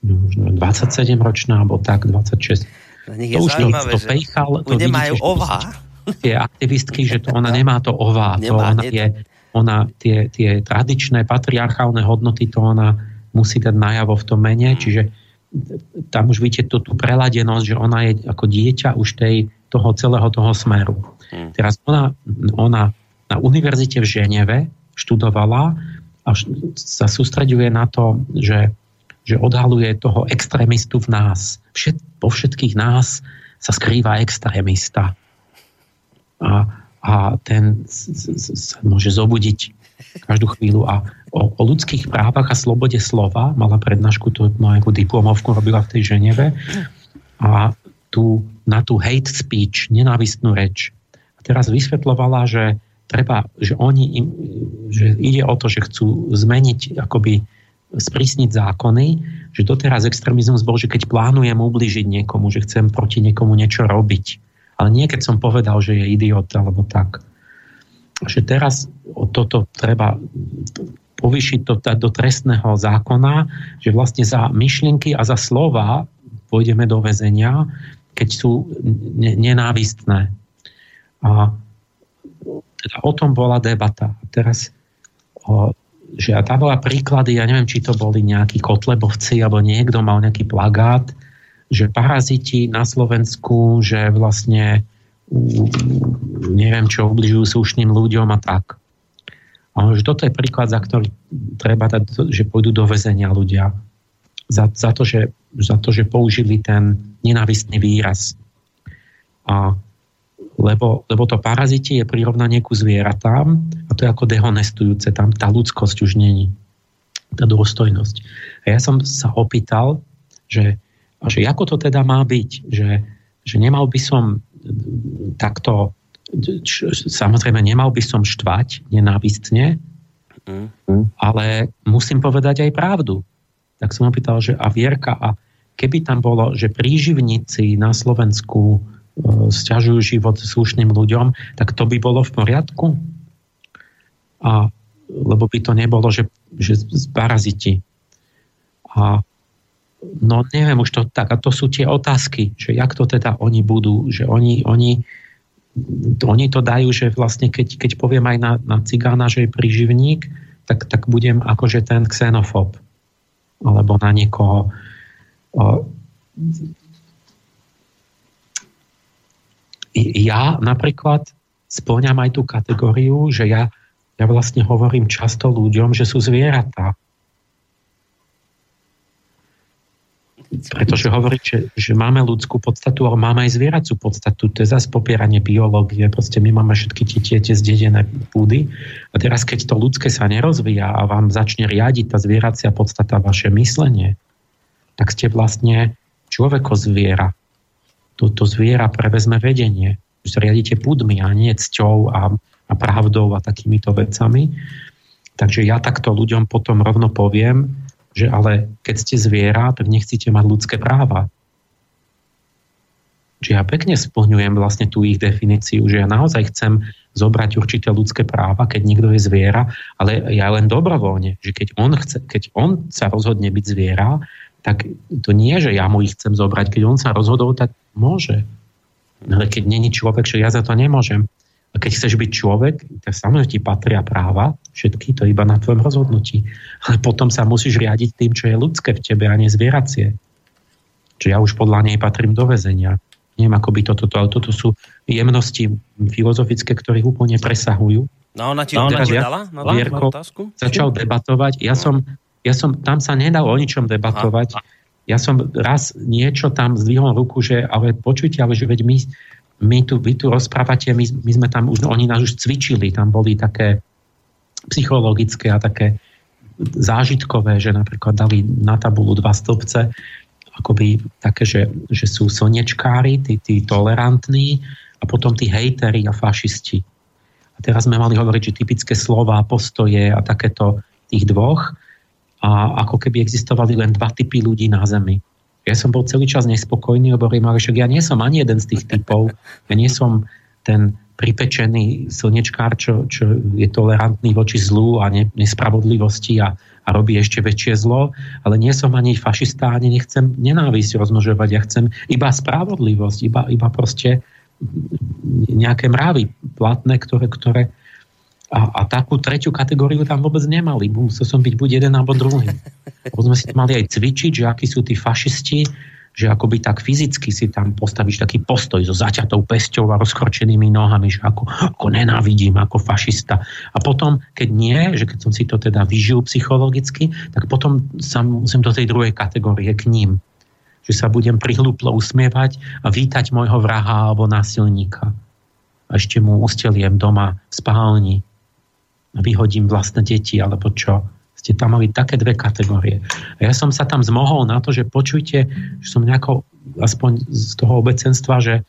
možno 27 ročná, alebo tak, 26. to už to, to pejchal, to nemajú ová. Tie aktivistky, že to ona nemá to ová. Nemá, to ona, je, ona tie, tie tradičné patriarchálne hodnoty, to ona musí dať najavo v tom mene, hmm. čiže tam už vidíte tú, tú preladenosť, že ona je ako dieťa už tej, toho celého toho smeru. Hmm. Teraz ona, ona na univerzite v Ženeve študovala a sa sústreďuje na to, že že odhaluje toho extrémistu v nás. Všet, po všetkých nás sa skrýva extrémista. A, a ten sa môže zobudiť každú chvíľu. A o, o ľudských právach a slobode slova mala prednášku, tú nejakú diplomovku robila v tej Ženeve. A tu, na tú hate speech, nenávistnú reč. A teraz vysvetlovala, že treba, že oni im, že ide o to, že chcú zmeniť akoby sprísniť zákony, že doteraz extrémizmus bol, že keď plánujem ubližiť niekomu, že chcem proti niekomu niečo robiť. Ale nie keď som povedal, že je idiot alebo tak. Že teraz toto treba povýšiť to do trestného zákona, že vlastne za myšlienky a za slova pôjdeme do väzenia, keď sú nenávistné. A teda o tom bola debata. Teraz že a tam bola príklady, ja neviem, či to boli nejakí kotlebovci alebo niekto mal nejaký plagát, že paraziti na Slovensku, že vlastne neviem čo, ubližujú slušným ľuďom a tak. A že toto je príklad, za ktorý treba dať, že pôjdu do väzenia ľudia. Za, za, to, že, za to, že použili ten nenávistný výraz. A lebo, lebo to paraziti je prirovnanie ku zvieratám a to je ako dehonestujúce, tam tá ľudskosť už není, tá dôstojnosť. A ja som sa opýtal, že, že ako to teda má byť, že, že nemal by som takto, samozrejme nemal by som štvať nenávistne, mm. ale musím povedať aj pravdu. Tak som opýtal, že a Vierka, a keby tam bolo, že príživníci na Slovensku stiažujú život slušným ľuďom, tak to by bolo v poriadku? A, lebo by to nebolo, že, že paraziti. A no neviem už to tak. A to sú tie otázky, že jak to teda oni budú, že oni, oni, oni to dajú, že vlastne keď, keď poviem aj na, na cigána, že je príživník, tak, tak budem akože ten xenofób. Alebo na niekoho ja napríklad spĺňam aj tú kategóriu, že ja, ja vlastne hovorím často ľuďom, že sú zvieratá. Pretože hovorí, že, že máme ľudskú podstatu, ale máme aj zvieracú podstatu. To je zase popieranie biológie. Proste my máme všetky tie, tie, zdedené púdy. A teraz, keď to ľudské sa nerozvíja a vám začne riadiť tá zvieracia podstata vaše myslenie, tak ste vlastne človeko zviera. Toto zviera prevezme vedenie. Už sa púdmi a nie cťou a, a pravdou a takýmito vecami. Takže ja takto ľuďom potom rovno poviem, že ale keď ste zviera, tak nechcete mať ľudské práva. Že ja pekne splňujem vlastne tú ich definíciu, že ja naozaj chcem zobrať určité ľudské práva, keď niekto je zviera, ale ja len dobrovoľne, že keď on, chce, keď on sa rozhodne byť zviera, tak to nie, že ja mu ich chcem zobrať. Keď on sa rozhodol, tak môže. Ale keď není človek, že ja za to nemôžem. Keď chceš byť človek, tak samozrejme ti patria práva, všetky, to iba na tvojom rozhodnutí. Ale potom sa musíš riadiť tým, čo je ľudské v tebe a nie zvieracie. Čiže ja už podľa nej patrím do väzenia. Neviem, ako by toto, to, ale toto sú jemnosti filozofické, ktoré úplne presahujú. No ona ti, no, ona ti dala na, Vierko, otázku? Začal debatovať. Ja som, ja som, tam sa nedal o ničom debatovať. Ja som raz niečo tam zdvihol ruku, že ale počujte, ale že veď my, my tu, vy tu rozprávate, my, my sme tam už, oni nás už cvičili, tam boli také psychologické a také zážitkové, že napríklad dali na tabulu dva stĺpce, akoby také, že, že sú slnečkári, tí, tí tolerantní a potom tí hejteri a fašisti. A teraz sme mali hovoriť, že typické slova, postoje a takéto tých dvoch a ako keby existovali len dva typy ľudí na Zemi ja som bol celý čas nespokojný, lebo hovorím, ale však ja nie som ani jeden z tých typov. Ja nie som ten pripečený slnečkár, čo, čo je tolerantný voči zlu a ne, nespravodlivosti a, a robí ešte väčšie zlo, ale nie som ani fašista, ani nechcem nenávisť rozmnožovať. Ja chcem iba spravodlivosť, iba, iba proste nejaké mravy platné, ktoré, ktoré a, a takú tretiu kategóriu tam vôbec nemali. Musel som byť buď jeden alebo druhý. Potom sme si mali aj cvičiť, že akí sú tí fašisti, že akoby tak fyzicky si tam postavíš taký postoj so zaťatou pesťou a rozkročenými nohami, že ako, ako nenávidím, ako fašista. A potom, keď nie, že keď som si to teda vyžil psychologicky, tak potom sa musím do tej druhej kategórie k ním. Že sa budem prihlúplo usmievať a vítať môjho vraha alebo násilníka. A ešte mu usteliem doma v spálni vyhodím vlastné deti, alebo čo. Ste tam mali také dve kategórie. A ja som sa tam zmohol na to, že počujte, že som nejako, aspoň z toho obecenstva, že,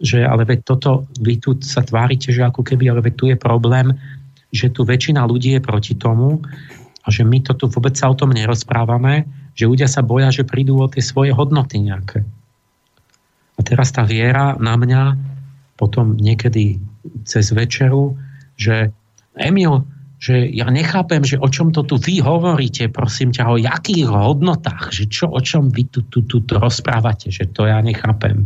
že ale veď toto, vy tu sa tvárite, že ako keby, ale veď tu je problém, že tu väčšina ľudí je proti tomu a že my to tu vôbec sa o tom nerozprávame, že ľudia sa boja, že prídu o tie svoje hodnoty nejaké. A teraz tá viera na mňa potom niekedy cez večeru, že Emil, že ja nechápem, že o čom to tu vy hovoríte, prosím ťa, o jakých hodnotách, že čo, o čom vy tu, tu, tu, tu rozprávate, že to ja nechápem.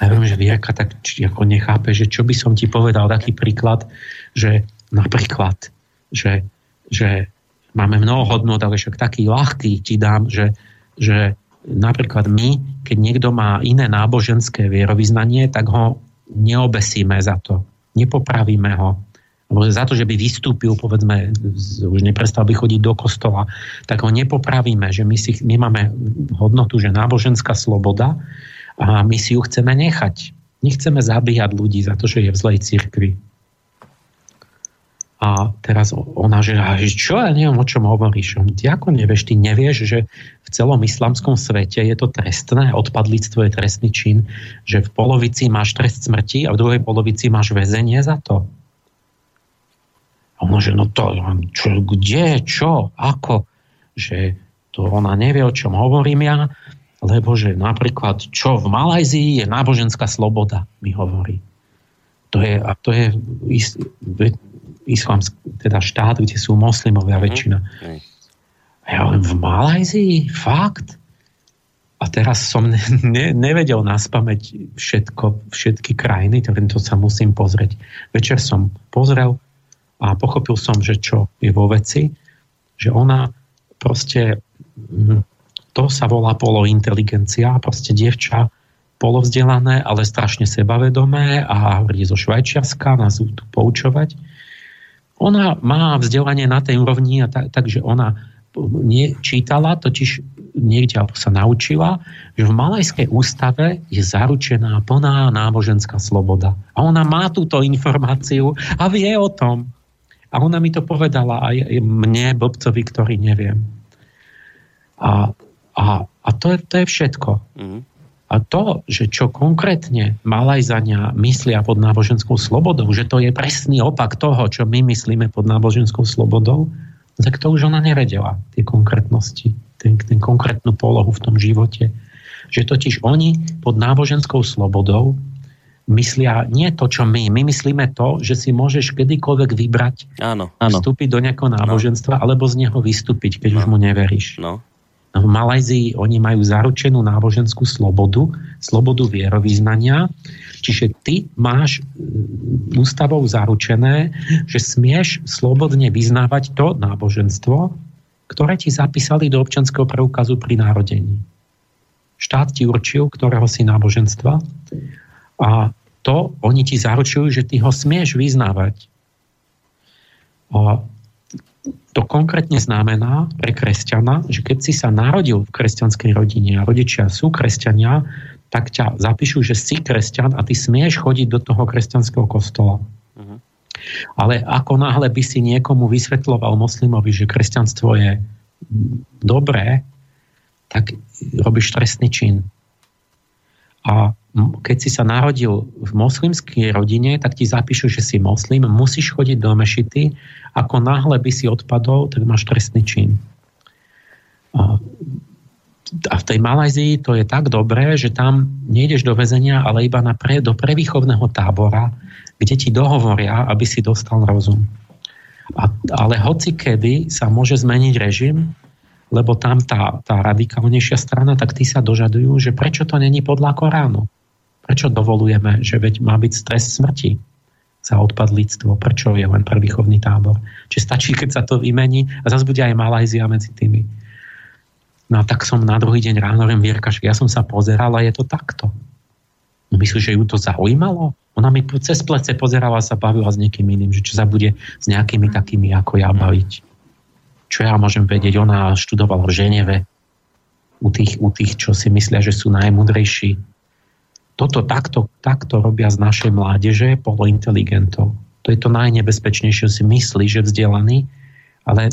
A ja viem, že Vierka tak či, ako nechápe, že čo by som ti povedal, taký príklad, že napríklad, že, že máme mnoho hodnot, ale však taký ľahký ti dám, že, že napríklad my, keď niekto má iné náboženské vierovýznanie, tak ho neobesíme za to. Nepopravíme ho alebo za to, že by vystúpil, povedzme, už neprestal by chodiť do kostola, tak ho nepopravíme, že my, si, my máme hodnotu, že náboženská sloboda a my si ju chceme nechať. Nechceme zabíjať ľudí za to, že je v zlej cirkvi. A teraz ona, že čo, ja neviem, o čom hovoríš. Ty ako nevieš, ty nevieš, že v celom islamskom svete je to trestné, odpadlictvo je trestný čin, že v polovici máš trest smrti a v druhej polovici máš väzenie za to. A ona, že no to, čo, kde, čo, ako, že to ona nevie, o čom hovorím ja, lebo že napríklad, čo v Malajzii je náboženská sloboda, mi hovorí. To je, a to je is, islamský teda štát, kde sú moslimovia mm-hmm. väčšina. A ja hovorím, v Malajzii? Fakt? A teraz som ne, ne, nevedel naspameť všetko, všetky krajiny, to sa musím pozrieť. Večer som pozrel, a pochopil som, že čo je vo veci, že ona proste, hm, to sa volá polointeligencia, proste dievča polovzdelané, ale strašne sebavedomé a hovorí zo Švajčiarska, nás tu poučovať. Ona má vzdelanie na tej úrovni, a tak, takže ona nie, čítala, totiž niekde alebo sa naučila, že v Malajskej ústave je zaručená plná náboženská sloboda. A ona má túto informáciu a vie o tom. A ona mi to povedala aj mne, blbcovi, ktorý neviem. A, a, a to, je, to je všetko. Mm. A to, že čo konkrétne Malajzania myslia pod náboženskou slobodou, že to je presný opak toho, čo my myslíme pod náboženskou slobodou, tak to už ona nevedela, tie konkrétnosti, ten, ten konkrétnu polohu v tom živote. Že totiž oni pod náboženskou slobodou myslia nie to, čo my. My myslíme to, že si môžeš kedykoľvek vybrať, áno, áno. vstúpiť do nejakého náboženstva, no. alebo z neho vystúpiť, keď no. už mu neveríš. No. V Malajzii oni majú zaručenú náboženskú slobodu, slobodu vierovýznania, čiže ty máš e, ústavou zaručené, že smieš slobodne vyznávať to náboženstvo, ktoré ti zapísali do občanského preukazu pri narodení. Štát ti určil, ktorého si náboženstva a to oni ti zaručujú, že ty ho smieš vyznávať. A to konkrétne znamená pre kresťana, že keď si sa narodil v kresťanskej rodine a rodičia sú kresťania, tak ťa zapíšu, že si kresťan a ty smieš chodiť do toho kresťanského kostola. Uh-huh. Ale ako náhle by si niekomu vysvetloval moslimovi, že kresťanstvo je dobré, tak robíš trestný čin. A keď si sa narodil v moslimskej rodine, tak ti zapíšu, že si moslim, musíš chodiť do mešity, ako náhle by si odpadol, tak máš trestný čin. A v tej Malajzii to je tak dobré, že tam nejdeš do väzenia, ale iba na pre, do prevýchovného tábora, kde ti dohovoria, aby si dostal rozum. A, ale hoci kedy sa môže zmeniť režim, lebo tam tá, tá radikálnejšia strana, tak tí sa dožadujú, že prečo to není podľa Koránu. Prečo dovolujeme, že veď má byť stres smrti za odpadlíctvo? Prečo je len chovný tábor? Či stačí, keď sa to vymení a zase bude aj Malajzia medzi tými. No a tak som na druhý deň ráno hovorím, Vierka, ja som sa pozeral a je to takto. No myslíš, že ju to zaujímalo? Ona mi cez plece pozerala sa bavila s niekým iným, že čo sa bude s nejakými takými ako ja baviť. Čo ja môžem vedieť? Ona študovala v Ženeve u tých, u tých, čo si myslia, že sú najmudrejší toto takto, takto robia z našej mládeže polointeligentov. To je to najnebezpečnejšie, si myslí, že vzdelaný, ale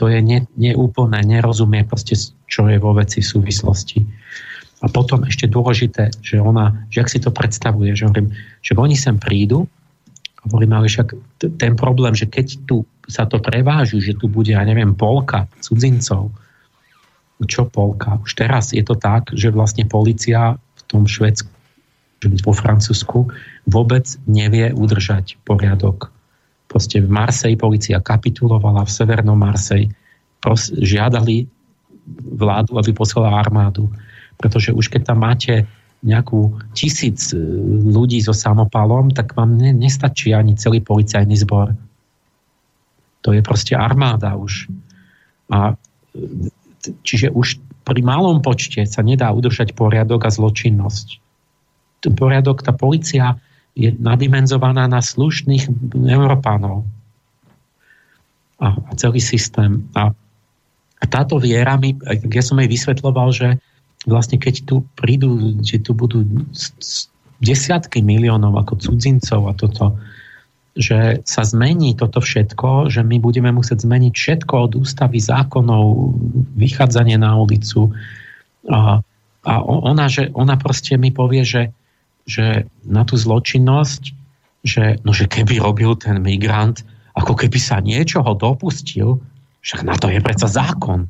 to je ne, neúplné, nerozumie proste, čo je vo veci v súvislosti. A potom ešte dôležité, že ona, že ak si to predstavuje, že hovorím, že oni sem prídu, hovorím, ale však ten problém, že keď tu sa to prevážu, že tu bude, ja neviem, polka cudzincov, čo polka? Už teraz je to tak, že vlastne policia v tom Švedsku vo Francúzsku, vôbec nevie udržať poriadok. Proste v Marseille policia kapitulovala, v severnom Marseille pros- žiadali vládu, aby poslala armádu. Pretože už keď tam máte nejakú tisíc e, ľudí so samopalom, tak vám ne, nestačí ani celý policajný zbor. To je proste armáda už. A, e, čiže už pri malom počte sa nedá udržať poriadok a zločinnosť poriadok, tá policia je nadimenzovaná na slušných Európanov. A, celý systém. A, a táto viera mi, ja som jej vysvetloval, že vlastne keď tu prídu, že tu budú desiatky miliónov ako cudzincov a toto, že sa zmení toto všetko, že my budeme musieť zmeniť všetko od ústavy zákonov, vychádzanie na ulicu. A, a ona, že, ona proste mi povie, že že na tú zločinnosť, že, no, že keby robil ten migrant, ako keby sa niečoho dopustil, však na to je predsa zákon.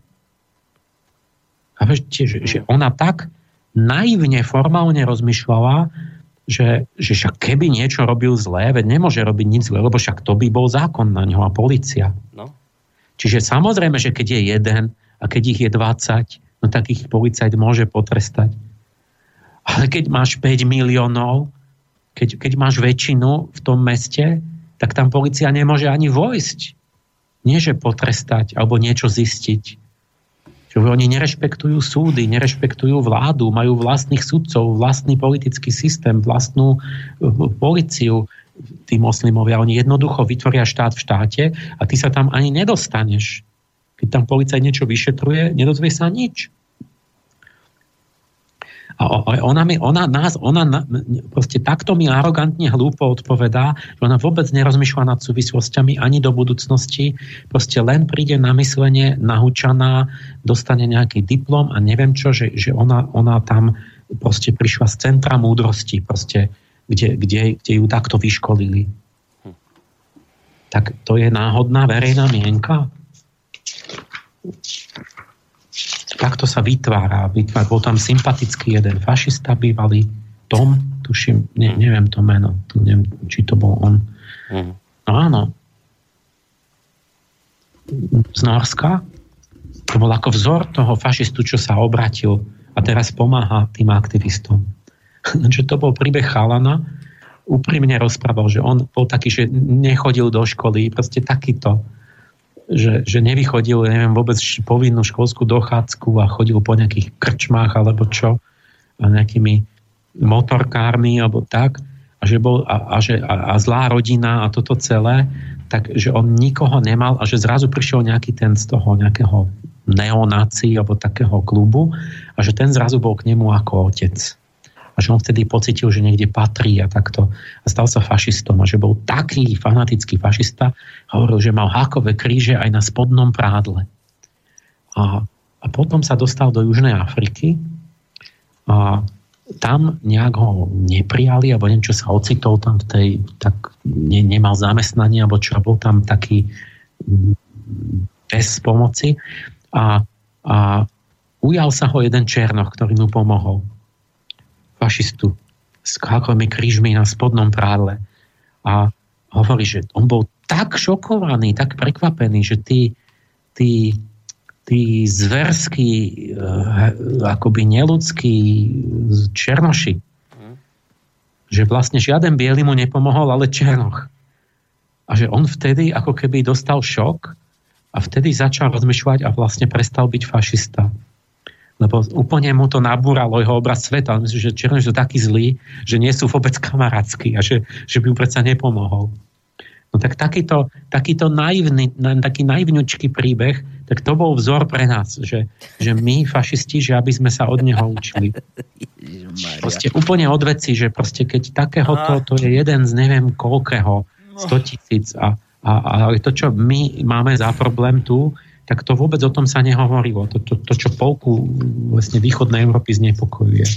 A že, že ona tak naivne, formálne rozmýšľala, že, že však keby niečo robil zlé, veď nemôže robiť nič zlé, lebo však to by bol zákon na ňo a policia. No. Čiže samozrejme, že keď je jeden a keď ich je 20, no tak ich policajt môže potrestať. Ale keď máš 5 miliónov, keď, keď máš väčšinu v tom meste, tak tam policia nemôže ani vojsť. Nie, že potrestať alebo niečo zistiť. Že oni nerešpektujú súdy, nerešpektujú vládu, majú vlastných sudcov, vlastný politický systém, vlastnú eh, policiu, tí moslimovia. Oni jednoducho vytvoria štát v štáte a ty sa tam ani nedostaneš. Keď tam policaj niečo vyšetruje, nedozvie sa nič. A ona, mi, ona nás, ona proste takto mi arogantne hlúpo odpovedá, že ona vôbec nerozmýšľa nad súvislostiami ani do budúcnosti, proste len príde na myslenie, nahúčaná, dostane nejaký diplom a neviem čo, že, že ona, ona tam proste prišla z centra múdrosti, proste, kde, kde, kde ju takto vyškolili. Tak to je náhodná verejná mienka? Takto sa vytvára. vytvára. Bol tam sympatický jeden fašista bývalý, Tom, tuším, ne, mhm. neviem to meno, tu neviem, či to bol on. Mm. No áno. Z Norska. To bol ako vzor toho fašistu, čo sa obratil a teraz pomáha tým aktivistom. [laughs] že to bol príbeh chalana, úprimne rozprával, že on bol taký, že nechodil do školy, proste takýto že, že nevychodil, neviem, vôbec povinnú školskú dochádzku a chodil po nejakých krčmách alebo čo, a nejakými motorkármi alebo tak, a, že bol, a, a, že, a, a zlá rodina a toto celé, tak že on nikoho nemal a že zrazu prišiel nejaký ten z toho nejakého neonaci alebo takého klubu a že ten zrazu bol k nemu ako otec a že on vtedy pocitil, že niekde patrí a takto. A stal sa fašistom. A že bol taký fanatický fašista, hovoril, že mal hákové kríže aj na spodnom prádle. A, a potom sa dostal do Južnej Afriky a tam nejak ho neprijali, alebo neviem, čo sa ocitol tam v tej, tak ne, nemal zamestnanie, alebo čo, bol tam taký mm, bez pomoci. A, a ujal sa ho jeden Černoch, ktorý mu pomohol fašistu s hákovými krížmi na spodnom prádle. A hovorí, že on bol tak šokovaný, tak prekvapený, že tí, tí, tí zverskí, eh, akoby neludskí černoši, že vlastne žiaden biely mu nepomohol, ale černoch. A že on vtedy ako keby dostal šok a vtedy začal rozmýšľať a vlastne prestal byť fašista lebo úplne mu to nabúralo jeho obraz sveta. Myslím, že Černoš sú takí zlí, že nie sú vôbec kamarátskí a že, že by mu predsa nepomohol. No tak takýto, takýto naivný, taký naivňučký príbeh, tak to bol vzor pre nás, že, že my, fašisti, že aby sme sa od neho učili. Proste úplne od veci, že proste keď takéhoto, to je jeden z neviem koľkého, 100 tisíc a, a, a to, čo my máme za problém tu, tak to vôbec o tom sa nehovorilo. To, to, to čo polku vlastne východnej Európy znepokojuje. [laughs]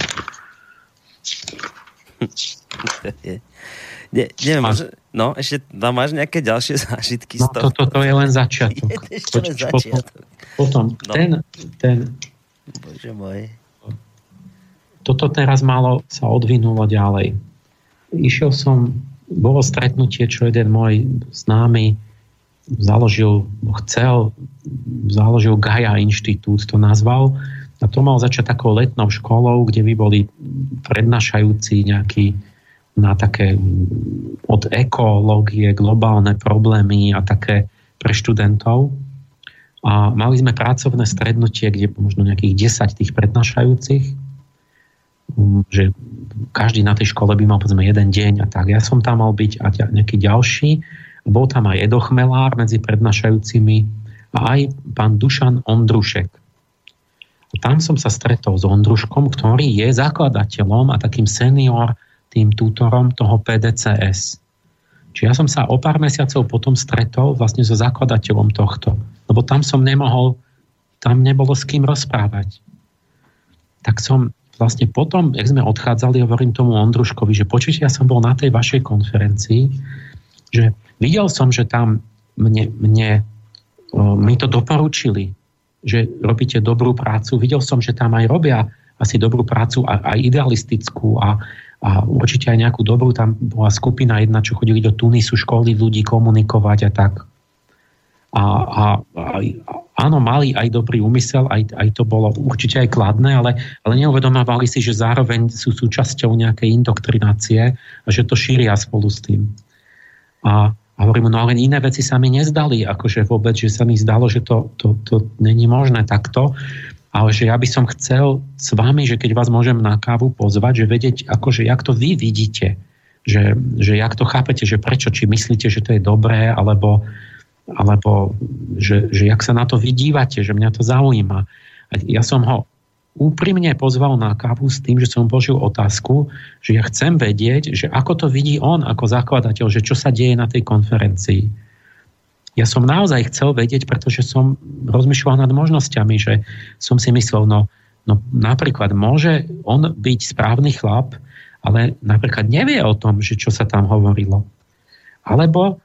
Ne, neviem, a... no ešte tam máš nejaké ďalšie zážitky no, z toho? Toto to je len začiatok. Je [laughs] ešte len začiatok. Potom, potom no. ten, ten... Bože môj. Toto teraz malo sa odvinulo ďalej. Išiel som, bolo stretnutie, čo jeden môj známy založil, chcel, založil Gaia Inštitút, to nazval. A to mal začať takou letnou školou, kde by boli prednášajúci nejaký na také od ekológie, globálne problémy a také pre študentov. A mali sme pracovné strednutie, kde možno nejakých 10 tých prednášajúcich, že každý na tej škole by mal povedzme jeden deň a tak. Ja som tam mal byť a nejaký ďalší bol tam aj Edo Chmelár medzi prednášajúcimi a aj pán Dušan Ondrušek. A tam som sa stretol s Ondruškom, ktorý je zakladateľom a takým senior tým tútorom toho PDCS. Čiže ja som sa o pár mesiacov potom stretol vlastne so zakladateľom tohto. Lebo tam som nemohol, tam nebolo s kým rozprávať. Tak som vlastne potom, jak sme odchádzali, hovorím tomu Ondruškovi, že počujte, ja som bol na tej vašej konferencii, že Videl som, že tam mne, mne mi to doporučili, že robíte dobrú prácu. Videl som, že tam aj robia asi dobrú prácu, aj idealistickú a, a určite aj nejakú dobrú. Tam bola skupina jedna, čo chodili do Tunisu, školy ľudí komunikovať a tak. A, a, a áno, mali aj dobrý úmysel, aj, aj to bolo určite aj kladné, ale, ale neuvedomovali si, že zároveň sú súčasťou nejakej indoktrinácie a že to šíria spolu s tým. A, hovorím, no ale iné veci sa mi nezdali, akože vôbec, že sa mi zdalo, že to, to, to není možné takto, ale že ja by som chcel s vami, že keď vás môžem na kávu pozvať, že vedieť, akože jak to vy vidíte, že, že jak to chápete, že prečo, či myslíte, že to je dobré, alebo alebo že, že jak sa na to vydívate, že mňa to zaujíma. Ja som ho úprimne pozval na kávu s tým, že som položil otázku, že ja chcem vedieť, že ako to vidí on ako zakladateľ, že čo sa deje na tej konferencii. Ja som naozaj chcel vedieť, pretože som rozmýšľal nad možnosťami, že som si myslel, no, no napríklad môže on byť správny chlap, ale napríklad nevie o tom, že čo sa tam hovorilo. Alebo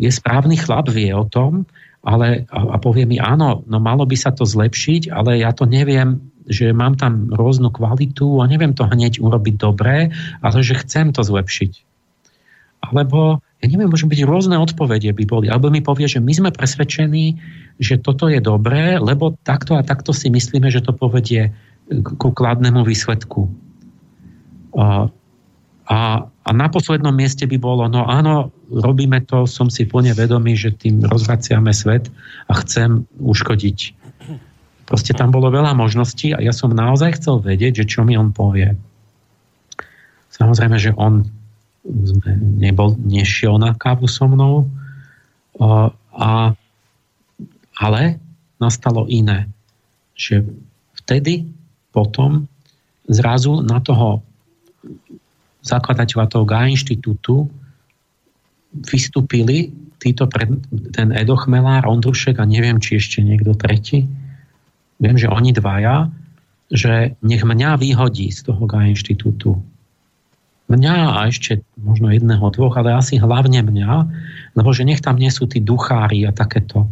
je správny chlap, vie o tom, ale, a, a povie mi, áno, no malo by sa to zlepšiť, ale ja to neviem, že mám tam rôznu kvalitu a neviem to hneď urobiť dobre, ale že chcem to zlepšiť. Alebo, ja neviem, môžu byť rôzne odpovede by boli. Alebo mi povie, že my sme presvedčení, že toto je dobré, lebo takto a takto si myslíme, že to povedie ku kladnému výsledku. A, a, a na poslednom mieste by bolo, no áno, robíme to, som si plne vedomý, že tým rozvraciame svet a chcem uškodiť Proste tam bolo veľa možností a ja som naozaj chcel vedieť, že čo mi on povie. Samozrejme, že on nebol, nešiel na kávu so mnou, a, ale nastalo iné. Že vtedy potom zrazu na toho zakladateľa toho GA inštitútu vystúpili títo pred, ten Edo Chmelár, Ondrušek a neviem, či ešte niekto tretí viem, že oni dvaja, že nech mňa vyhodí z toho GA inštitútu. Mňa a ešte možno jedného, dvoch, ale asi hlavne mňa, lebo že nech tam nie sú tí duchári a takéto.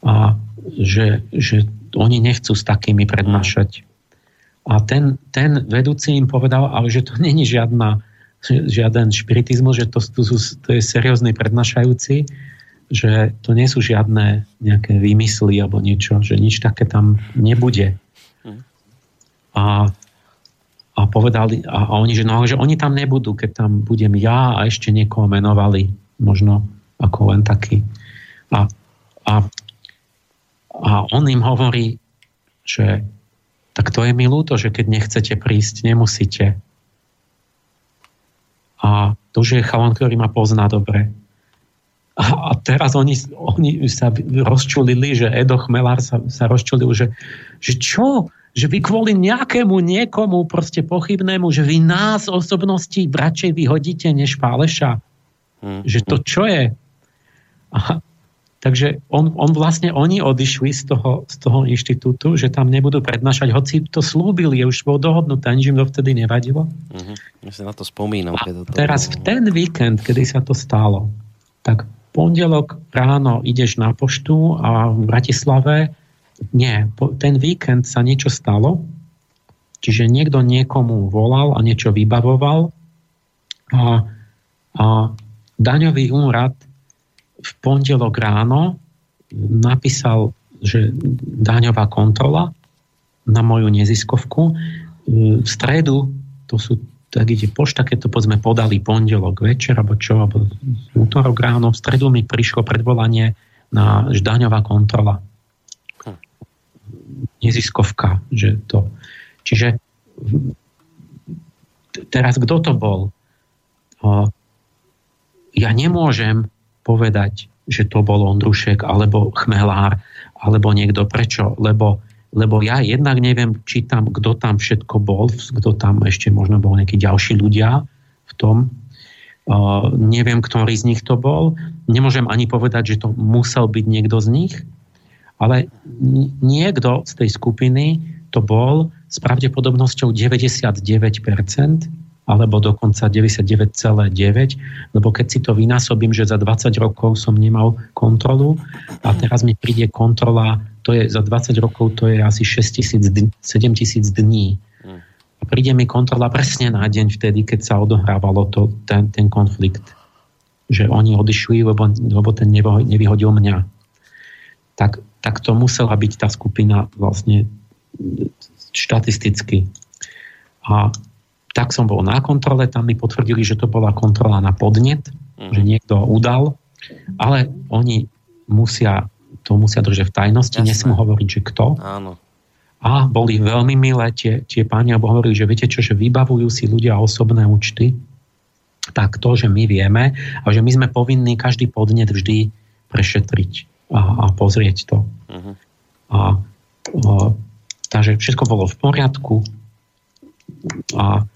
A že, že oni nechcú s takými prednášať. A ten, ten vedúci im povedal, ale že to [laughs] není žiadna, žiaden špiritizmus, že to, to, to je seriózny prednášajúci, že to nie sú žiadne nejaké výmysly alebo niečo, že nič také tam nebude. A, a povedali, a, a oni, že, no, že oni tam nebudú, keď tam budem ja a ešte niekoho menovali, možno ako len taký. A, a, a on im hovorí, že tak to je mi ľúto, že keď nechcete prísť, nemusíte. A to, že je chalan, ktorý ma pozná dobre, a, a teraz oni, oni sa rozčulili, že Edo Chmelár sa, sa rozčulil, že, že čo? Že vy kvôli nejakému niekomu proste pochybnému, že vy nás osobnosti radšej vyhodíte než Páleša. Hmm. Že to čo je? A, takže on, on vlastne, oni odišli z toho, z toho inštitútu, že tam nebudú prednášať, hoci to slúbili, je už bolo dohodnuté, nič im dovtedy nevadilo. Mm-hmm. Ja si na to spomínam. Keď to teraz v ten víkend, kedy sa to stalo, tak pondelok ráno ideš na poštu a v Bratislave nie, ten víkend sa niečo stalo, čiže niekto niekomu volal a niečo vybavoval a, a daňový úrad v pondelok ráno napísal, že daňová kontrola na moju neziskovku. V stredu, to sú tak ide pošta, keď to povedzme podali pondelok večer, alebo čo, alebo útorok ráno, v stredu mi prišlo predvolanie na ždaňová kontrola. Hm. Neziskovka, že to. Čiže teraz kto to bol? Ja nemôžem povedať, že to bol Ondrušek, alebo Chmelár, alebo niekto. Prečo? Lebo lebo ja jednak neviem, či tam, kto tam všetko bol, kto tam ešte možno bol nejakí ďalší ľudia v tom. Uh, neviem, ktorý z nich to bol. Nemôžem ani povedať, že to musel byť niekto z nich, ale niekto z tej skupiny to bol s pravdepodobnosťou 99%, alebo dokonca 99,9, lebo keď si to vynásobím, že za 20 rokov som nemal kontrolu a teraz mi príde kontrola to je za 20 rokov to je asi 6 tisíc, 7 tisíc dní. A príde mi kontrola presne na deň vtedy, keď sa odohrávalo to, ten, ten konflikt. Že oni odišli, lebo, lebo ten nevyhodil mňa. Tak, tak to musela byť tá skupina vlastne štatisticky. A tak som bol na kontrole, tam mi potvrdili, že to bola kontrola na podnet, mm. že niekto udal, ale oni musia to musia držať v tajnosti, Jasné. nesmú hovoriť, že kto. Áno. A boli veľmi milé tie, tie páni, alebo hovorili, že viete čo, že vybavujú si ľudia osobné účty, tak to, že my vieme a že my sme povinní každý podnet vždy prešetriť a, a pozrieť to. Uh-huh. A, a, takže všetko bolo v poriadku. A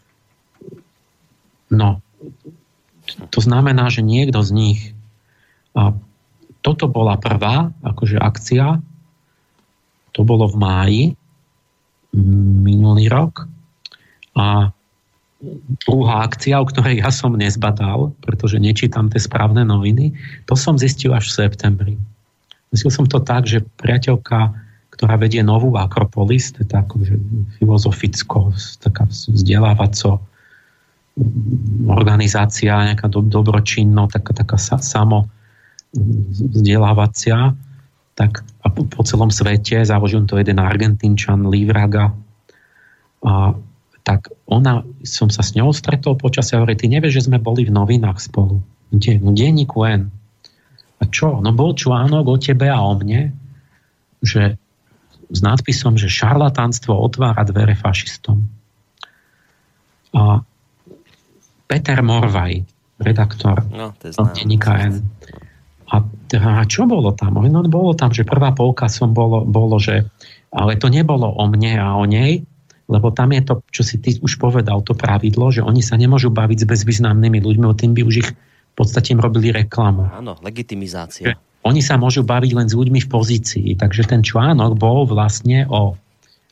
no, to znamená, že niekto z nich a toto bola prvá akože akcia, to bolo v máji minulý rok a druhá akcia, o ktorej ja som nezbadal, pretože nečítam tie správne noviny, to som zistil až v septembri. Zistil som to tak, že priateľka, ktorá vedie novú Akropolis, to je tak akože filozoficko, taká vzdelávaco organizácia, nejaká do, taká, taká sa, samo vzdelávacia, tak a po, po celom svete, založil to jeden Argentínčan, Livraga, a tak ona, som sa s ňou stretol počas a hovorí, ty nevieš, že sme boli v novinách spolu. Kde? No denníku N. A čo? No bol článok o tebe a o mne, že s nadpisom, že šarlatánstvo otvára dvere fašistom. A Peter Morvaj, redaktor no, denníka N. A, a čo bolo tam? No, bolo tam, že prvá polka som bolo, bolo, že ale to nebolo o mne a o nej, lebo tam je to, čo si ty už povedal, to pravidlo, že oni sa nemôžu baviť s bezvýznamnými ľuďmi, tým by už ich v podstate im robili reklamu. Áno, legitimizácia. Že oni sa môžu baviť len s ľuďmi v pozícii. Takže ten článok bol vlastne o,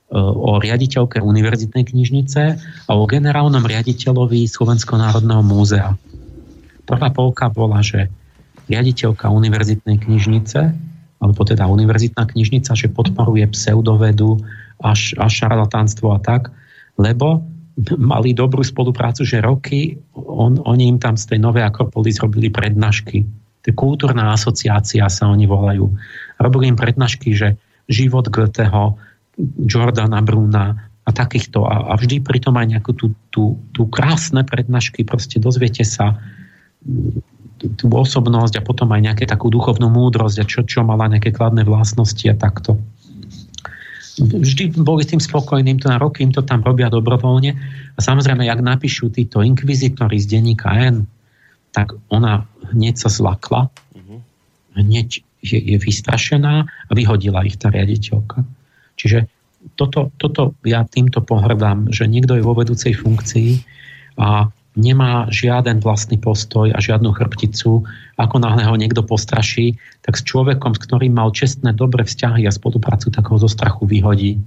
e, o riaditeľke univerzitnej knižnice a o generálnom riaditeľovi Slovensko národného múzea. Prvá polka bola, že riaditeľka univerzitnej knižnice, alebo teda univerzitná knižnica, že podporuje pseudovedu, až, až šarlatánstvo a tak, lebo mali dobrú spoluprácu, že roky on, oni im tam z tej novej Akropolis robili prednášky. Kultúrna asociácia sa oni volajú. Robili im prednášky, že život Goetheho, Jordana Bruna a takýchto. A, a vždy pritom aj nejakú tú, tú, tú krásne prednášky, proste dozviete sa tú osobnosť a potom aj nejaké takú duchovnú múdrosť a čo, čo mala nejaké kladné vlastnosti a takto vždy boli s tým spokojným, to na roky im to tam robia dobrovoľne. A samozrejme, jak napíšu títo inkvizitori z denníka N, tak ona hneď sa zlakla, uh-huh. hneď je, je vystrašená a vyhodila ich tá riaditeľka. Čiže toto, toto ja týmto pohrdám, že niekto je vo vedúcej funkcii a nemá žiaden vlastný postoj a žiadnu chrbticu. Ako náhle ho niekto postraší, tak s človekom, s ktorým mal čestné, dobré vzťahy a spoluprácu, tak ho zo strachu vyhodí.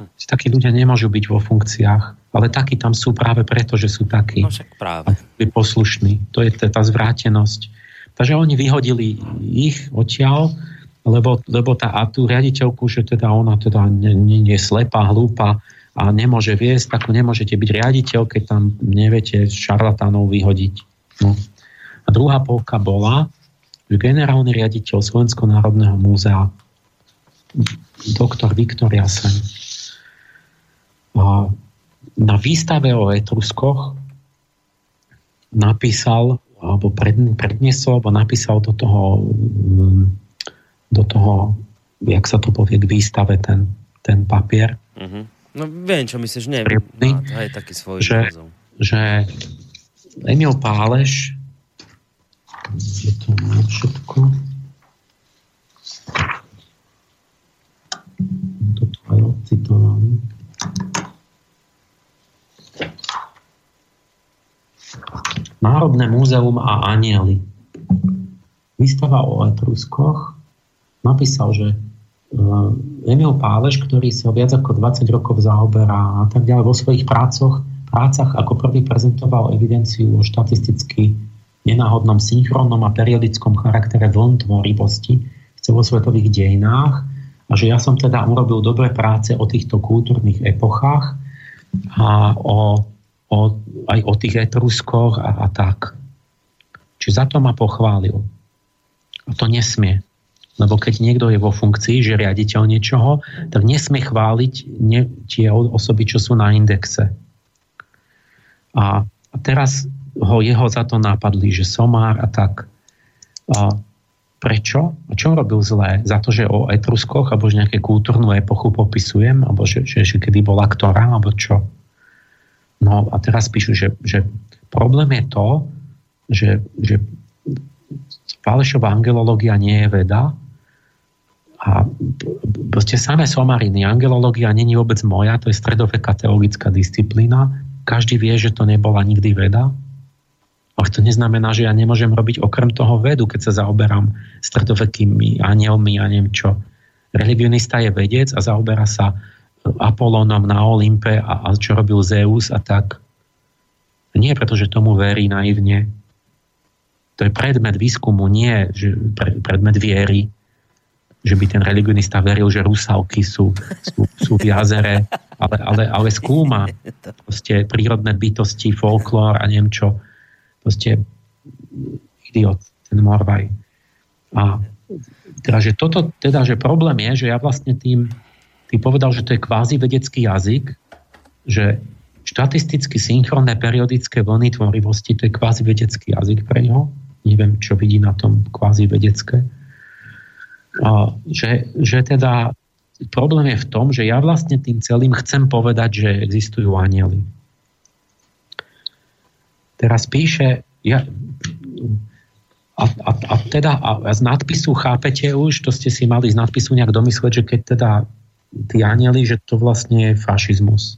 Takí ľudia nemôžu byť vo funkciách, ale takí tam sú práve preto, že sú takí. No práve. Poslušní. To je tá zvrátenosť. Takže oni vyhodili ich odtiaľ, lebo, lebo tá, a tú riaditeľku, že teda ona teda nie, nie je slepá, hlúpa, a nemôže viesť, tak nemôžete byť riaditeľ, keď tam neviete šarlatánov vyhodiť. No. A druhá polka bola, že generálny riaditeľ Slovensko národného múzea doktor Viktor Jasen na výstave o Etruskoch napísal alebo predniesol, alebo napísal do toho do toho, jak sa to povie, k výstave ten, ten papier. Uh-huh No viem, čo myslíš, nie. Má aj taký svoj že, že Emil Páleš je to všetko toto aj odcitovaný Národné múzeum a anieli. Výstava o Etruskoch napísal, že Emil Páleš, ktorý sa viac ako 20 rokov zaoberá a tak ďalej vo svojich prácoch, prácach ako prvý prezentoval evidenciu o štatisticky nenáhodnom synchronnom a periodickom charaktere vln tvorivosti v celosvetových dejinách a že ja som teda urobil dobré práce o týchto kultúrnych epochách a o, o, aj o tých etruskoch a, a tak. Čiže za to ma pochválil. A to nesmie. Lebo keď niekto je vo funkcii, že riaditeľ niečoho, tak nesmie chváliť ne, tie osoby, čo sú na indexe. A, teraz ho jeho za to napadli, že somár a tak. A prečo? A čo robil zlé? Za to, že o Etruskoch alebo že nejaké kultúrnu epochu popisujem? Alebo že, že, že kedy bola ktorá? Alebo čo? No a teraz píšu, že, že problém je to, že, že falešová angelológia nie je veda. A proste samé somariny, angelológia není vôbec moja, to je stredoveká teologická disciplína. Každý vie, že to nebola nikdy veda. Ale to neznamená, že ja nemôžem robiť okrem toho vedu, keď sa zaoberám stredovekými anielmi a neviem čo. Religionista je vedec a zaoberá sa Apolónom na Olympe a, a čo robil Zeus a tak. Nie preto, že tomu verí naivne. To je predmet výskumu, nie že predmet viery. Že by ten religionista veril, že rusálky sú, sú, sú v jazere, ale, ale, ale skúma proste prírodné bytosti, folklór a neviem čo. Proste idiot, ten Morvaj. A teda, že toto, teda, že problém je, že ja vlastne tým, ty povedal, že to je kvázi vedecký jazyk, že štatisticky synchronné periodické vlny tvorivosti, to je kvázi vedecký jazyk pre neho. Neviem, čo vidí na tom kvázi vedecké. Že, že teda problém je v tom, že ja vlastne tým celým chcem povedať, že existujú anieli. Teraz píše, ja, a, a, a teda a z nadpisu chápete už, to ste si mali z nadpisu nejak domysleť, že keď teda tí anieli, že to vlastne je fašizmus.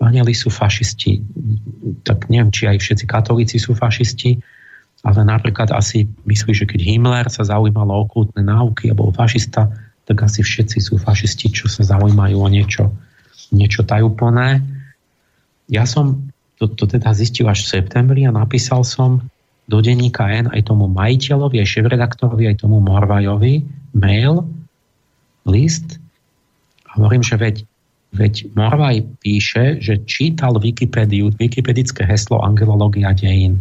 Anieli sú fašisti. Tak neviem, či aj všetci katolíci sú fašisti, ale napríklad asi myslí, že keď Himmler sa zaujímal o okultné náuky a bol fašista, tak asi všetci sú fašisti, čo sa zaujímajú o niečo, niečo tajúplné. Ja som to, to teda zistil až v septembri a napísal som do denníka N aj tomu majiteľovi, aj šéf-redaktorovi, aj tomu Morvajovi mail, list a hovorím, že veď Veď Morvaj píše, že čítal Wikipédiu, wikipedické heslo angelológia dejín.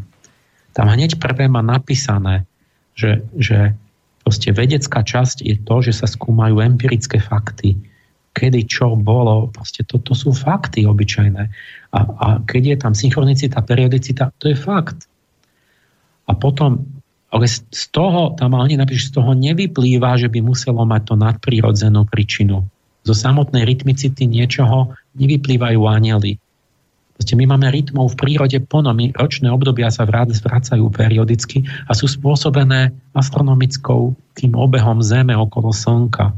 Tam hneď prvé má napísané, že, že proste vedecká časť je to, že sa skúmajú empirické fakty. Kedy čo bolo, proste to sú fakty obyčajné. A, a keď je tam synchronicita, periodicita, to je fakt. A potom, ale z toho, tam oni napíšu, z toho nevyplýva, že by muselo mať to nadprirodzenú príčinu zo samotnej rytmicity niečoho nevyplývajú anieli. Proste my máme rytmov v prírode plno, ročné obdobia sa vracajú periodicky a sú spôsobené astronomickou kým obehom Zeme okolo Slnka.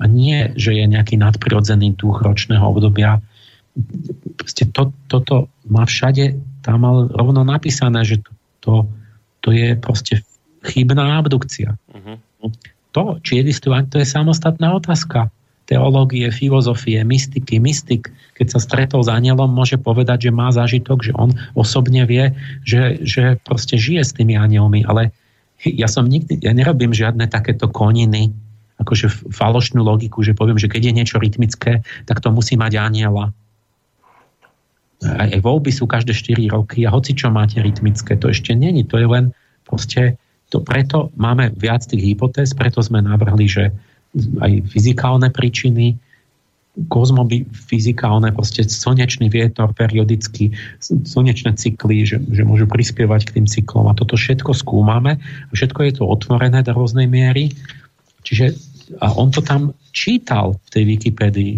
A nie, že je nejaký nadprirodzený duch ročného obdobia. Proste to, toto má všade tam mal rovno napísané, že to, to, to je proste chybná abdukcia. Uh-huh. To, či existuje, to je samostatná otázka teológie, filozofie, mystiky. Mystik, keď sa stretol s anielom, môže povedať, že má zážitok, že on osobne vie, že, že proste žije s tými anielmi, ale ja som nikdy, ja nerobím žiadne takéto koniny, akože falošnú logiku, že poviem, že keď je niečo rytmické, tak to musí mať aniela. Aj, aj voľby sú každé 4 roky a hoci čo máte rytmické, to ešte není, to je len proste, to preto máme viac tých hypotéz, preto sme navrhli, že aj fyzikálne príčiny, kozmoby fyzikálne, proste slnečný vietor periodicky, slnečné cykly, že, že môžu prispievať k tým cyklom a toto všetko skúmame a všetko je to otvorené do rôznej miery. Čiže a on to tam čítal v tej Wikipédii.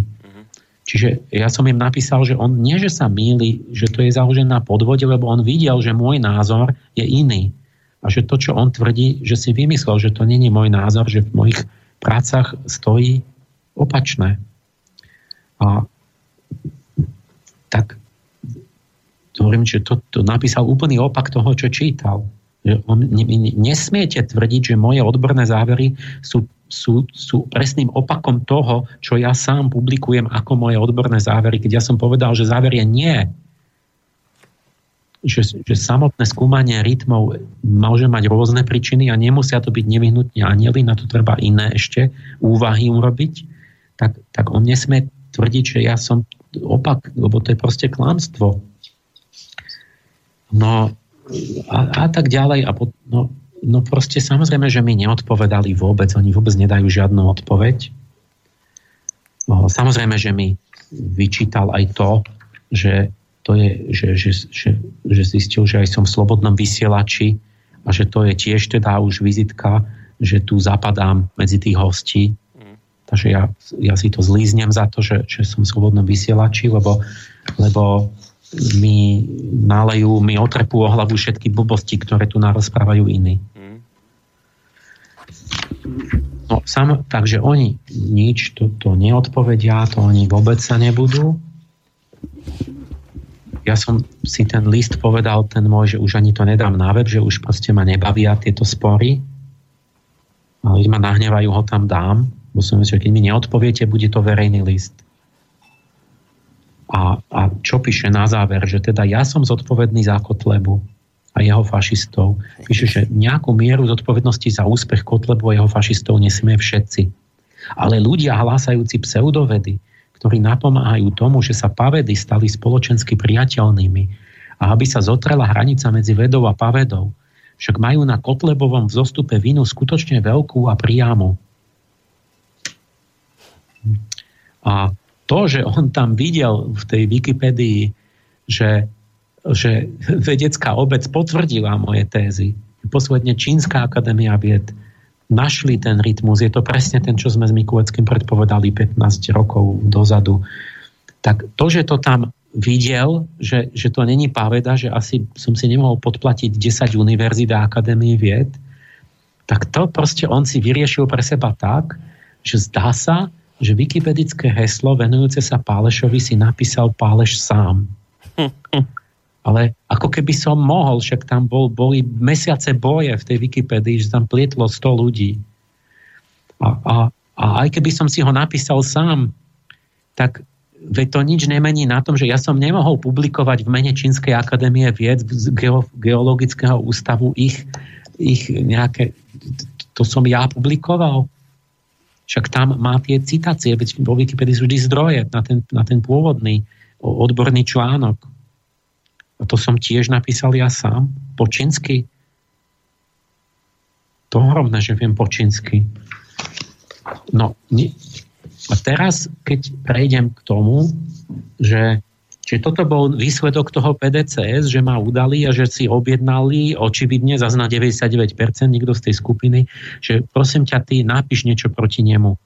Čiže ja som im napísal, že on nie, že sa míli, že to je založené na podvode, lebo on videl, že môj názor je iný. A že to, čo on tvrdí, že si vymyslel, že to není môj názor, že v mojich prácach stojí opačné. A tak hovorím, že to, to napísal úplný opak toho, čo čítal. Že nesmiete tvrdiť, že moje odborné závery sú, sú, sú presným opakom toho, čo ja sám publikujem ako moje odborné závery, keď ja som povedal, že záver je nie že, že samotné skúmanie rytmov môže mať rôzne príčiny a nemusia to byť nevyhnutne anieli, na to treba iné ešte úvahy urobiť, tak, tak on nesmie tvrdiť, že ja som opak, lebo to je proste klamstvo. No a, a tak ďalej. A po, no, no proste samozrejme, že mi neodpovedali vôbec, oni vôbec nedajú žiadnu odpoveď. No, samozrejme, že mi vyčítal aj to, že to je, že, že, že, že zistil, že aj som v slobodnom vysielači a že to je tiež teda už vizitka, že tu zapadám medzi tých hostí. Takže ja, ja si to zlíznem za to, že, že som v slobodnom vysielači, lebo, lebo mi nalejú, mi otrepú o hlavu všetky blbosti, ktoré tu narozprávajú iní. Mm. No, sam, takže oni nič to, to neodpovedia, to oni vôbec sa nebudú. Ja som si ten list povedal, ten môj, že už ani to nedám na web, že už proste ma nebavia tieto spory. A keď ma nahnevajú, ho tam dám. Musím že keď mi neodpoviete, bude to verejný list. A, a čo píše na záver, že teda ja som zodpovedný za Kotlebu a jeho fašistov. Píše, že nejakú mieru zodpovednosti za úspech Kotlebu a jeho fašistov nesmie všetci. Ale ľudia hlásajúci pseudovedy, ktorí napomáhajú tomu, že sa pavedy stali spoločensky priateľnými a aby sa zotrela hranica medzi vedou a pavedou, však majú na Kotlebovom vzostupe vinu skutočne veľkú a priamu. A to, že on tam videl v tej Wikipedii, že že vedecká obec potvrdila moje tézy. Posledne Čínska akadémia vied našli ten rytmus. Je to presne ten, čo sme s Mikuleckým predpovedali 15 rokov dozadu. Tak to, že to tam videl, že, že to není paveda, že asi som si nemohol podplatiť 10 univerzít a akadémie vied, tak to proste on si vyriešil pre seba tak, že zdá sa, že wikipedické heslo venujúce sa Pálešovi si napísal Páleš sám. [laughs] ale ako keby som mohol, však tam bol, boli mesiace boje v tej Wikipedii, že tam plietlo 100 ľudí. A, a, a aj keby som si ho napísal sám, tak veď to nič nemení na tom, že ja som nemohol publikovať v mene Čínskej akadémie vied z geologického ústavu ich, ich nejaké, to som ja publikoval. Však tam má tie citácie, veď vo Wikipedii sú vždy zdroje na ten, na ten pôvodný odborný článok. A to som tiež napísal ja sám, po čínsky. To hromné, že viem po čínsky. No, a teraz, keď prejdem k tomu, že Čiže toto bol výsledok toho PDCS, že ma udali a že si objednali očividne zase na 99% nikto z tej skupiny, že prosím ťa, ty napíš niečo proti nemu.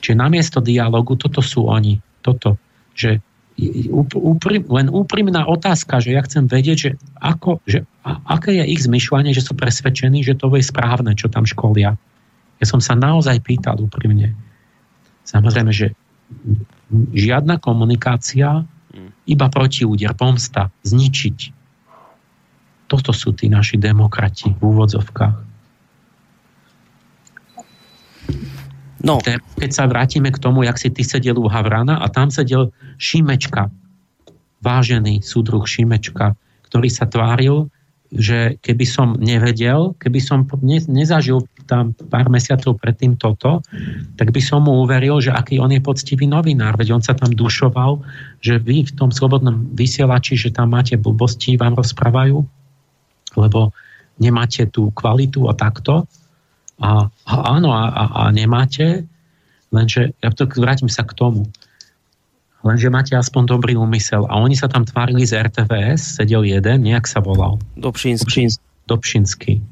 Čiže namiesto dialogu, toto sú oni. Toto, že úprim, len úprimná otázka, že ja chcem vedieť, že, ako, že a, aké je ich zmyšľanie, že sú presvedčení, že to je správne, čo tam školia. Ja som sa naozaj pýtal úprimne. Samozrejme, že žiadna komunikácia, iba protiúder, pomsta, zničiť. Toto sú tí naši demokrati v úvodzovkách. No. Keď sa vrátime k tomu, jak si ty sedel u Havrana a tam sedel Šimečka, vážený súdruh Šimečka, ktorý sa tváril, že keby som nevedel, keby som ne, nezažil tam pár mesiacov predtým toto, tak by som mu uveril, že aký on je poctivý novinár. Veď on sa tam dušoval, že vy v tom slobodnom vysielači, že tam máte blbosti, vám rozprávajú, lebo nemáte tú kvalitu a takto. A, a áno, a, a, a nemáte, lenže, ja to vrátim sa k tomu, lenže máte aspoň dobrý úmysel. A oni sa tam tvárili z RTVS, sedel jeden, nejak sa volal. Dobšinský. Dobšinský.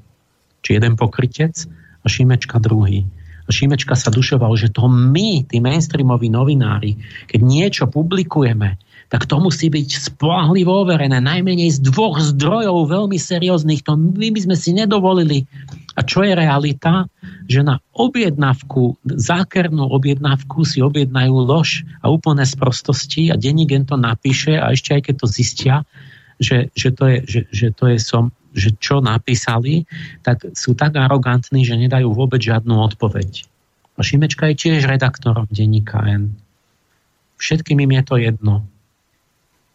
Či jeden pokrytec a Šimečka druhý. A Šimečka sa dušoval, že to my, tí mainstreamoví novinári, keď niečo publikujeme, tak to musí byť spolahlivo overené, najmenej z dvoch zdrojov veľmi serióznych. To my by sme si nedovolili. A čo je realita? Že na objednávku, zákernú objednávku si objednajú lož a úplné sprostosti a denní gen to napíše a ešte aj keď to zistia, že, že, to, je, že, že to je som, že čo napísali, tak sú tak arogantní, že nedajú vôbec žiadnu odpoveď. A Šimečka je tiež redaktorom denníka N. Všetkým im je to jedno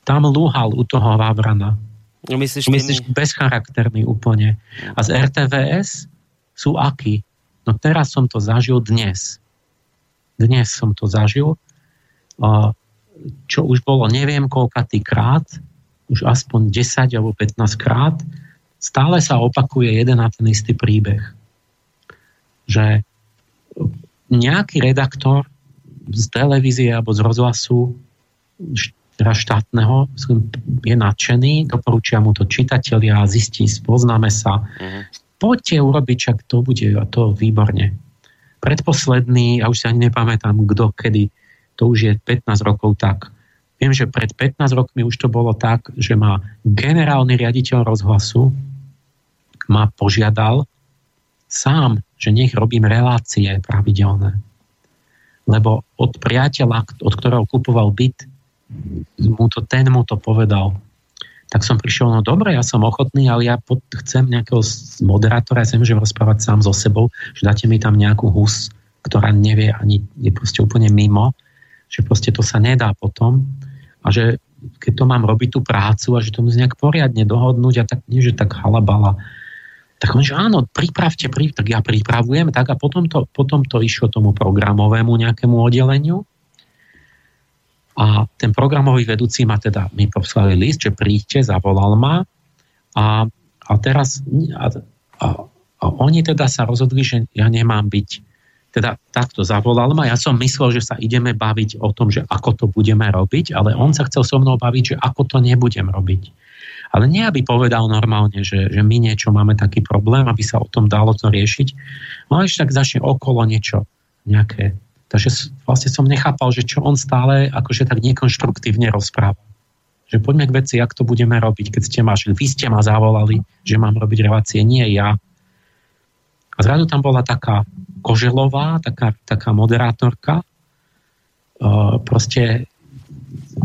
tam lúhal u toho Vavrana. No myslíš, myslíš bezcharakterný úplne. A z RTVS sú akí? No teraz som to zažil dnes. Dnes som to zažil. Čo už bolo neviem koľkatý krát, už aspoň 10 alebo 15 krát, stále sa opakuje jeden a ten istý príbeh. Že nejaký redaktor z televízie alebo z rozhlasu teda štátneho, je nadšený, doporučia mu to čitatelia, zistí, poznáme sa. Uh-huh. Poďte urobiť, čak to bude a to výborne. Predposledný, ja už sa ani nepamätám, kto kedy, to už je 15 rokov tak. Viem, že pred 15 rokmi už to bolo tak, že ma generálny riaditeľ rozhlasu ma požiadal sám, že nech robím relácie pravidelné. Lebo od priateľa, od ktorého kupoval byt, mu to, ten mu to povedal. Tak som prišiel, no dobre, ja som ochotný, ale ja pod, chcem nejakého moderátora, ja sa môžem rozprávať sám so sebou, že dáte mi tam nejakú hus, ktorá nevie ani, je proste úplne mimo, že proste to sa nedá potom a že keď to mám robiť tú prácu a že to musí nejak poriadne dohodnúť a tak nie, že tak halabala. Tak on že áno, pripravte, pri, tak ja pripravujem, tak a potom to, potom to išlo tomu programovému nejakému oddeleniu a ten programový vedúci ma teda, mi poslali list, že príďte, zavolal ma a, a teraz a, a, a oni teda sa rozhodli, že ja nemám byť teda takto zavolal ma. Ja som myslel, že sa ideme baviť o tom, že ako to budeme robiť, ale on sa chcel so mnou baviť, že ako to nebudem robiť. Ale nie, aby povedal normálne, že, že my niečo máme taký problém, aby sa o tom dalo to riešiť. No ešte tak začne okolo niečo, nejaké Takže vlastne som nechápal, že čo on stále akože tak nekonštruktívne rozpráva. Že poďme k veci, jak to budeme robiť, keď ste ma, že vy ste ma zavolali, že mám robiť relácie, nie ja. A zrazu tam bola taká koželová, taká, taká moderátorka. Uh, proste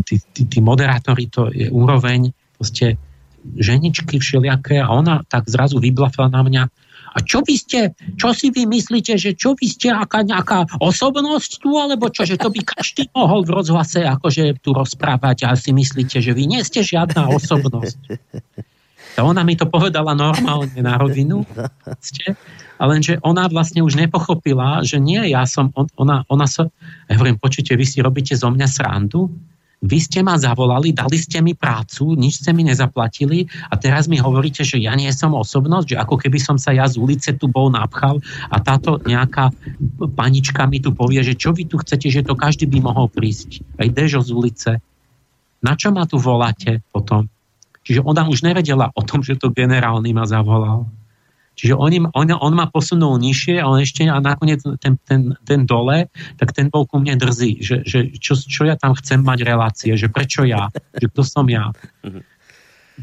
tí, tí, tí moderátori, to je úroveň proste ženičky všelijaké a ona tak zrazu vyblafila na mňa, a čo vy ste, čo si vy myslíte, že čo vy ste, aká nejaká osobnosť tu, alebo čo, že to by každý mohol v rozhlase akože tu rozprávať a si myslíte, že vy nie ste žiadna osobnosť. A ona mi to povedala normálne na rovinu, ste, ale lenže ona vlastne už nepochopila, že nie, ja som, ona, ona sa, ja hovorím, počujte, vy si robíte zo mňa srandu, vy ste ma zavolali, dali ste mi prácu, nič ste mi nezaplatili a teraz mi hovoríte, že ja nie som osobnosť, že ako keby som sa ja z ulice tu bol napchal a táto nejaká panička mi tu povie, že čo vy tu chcete, že to každý by mohol prísť. Aj Dežo z ulice. Na čo ma tu voláte potom? Čiže ona už nevedela o tom, že to generálny ma zavolal. Čiže on, on, on ma posunul nižšie a on ešte a nakoniec ten, ten, ten dole, tak ten bol ku mne drzý, že, že čo, čo ja tam chcem mať relácie, že prečo ja, že kto som ja. Mm-hmm.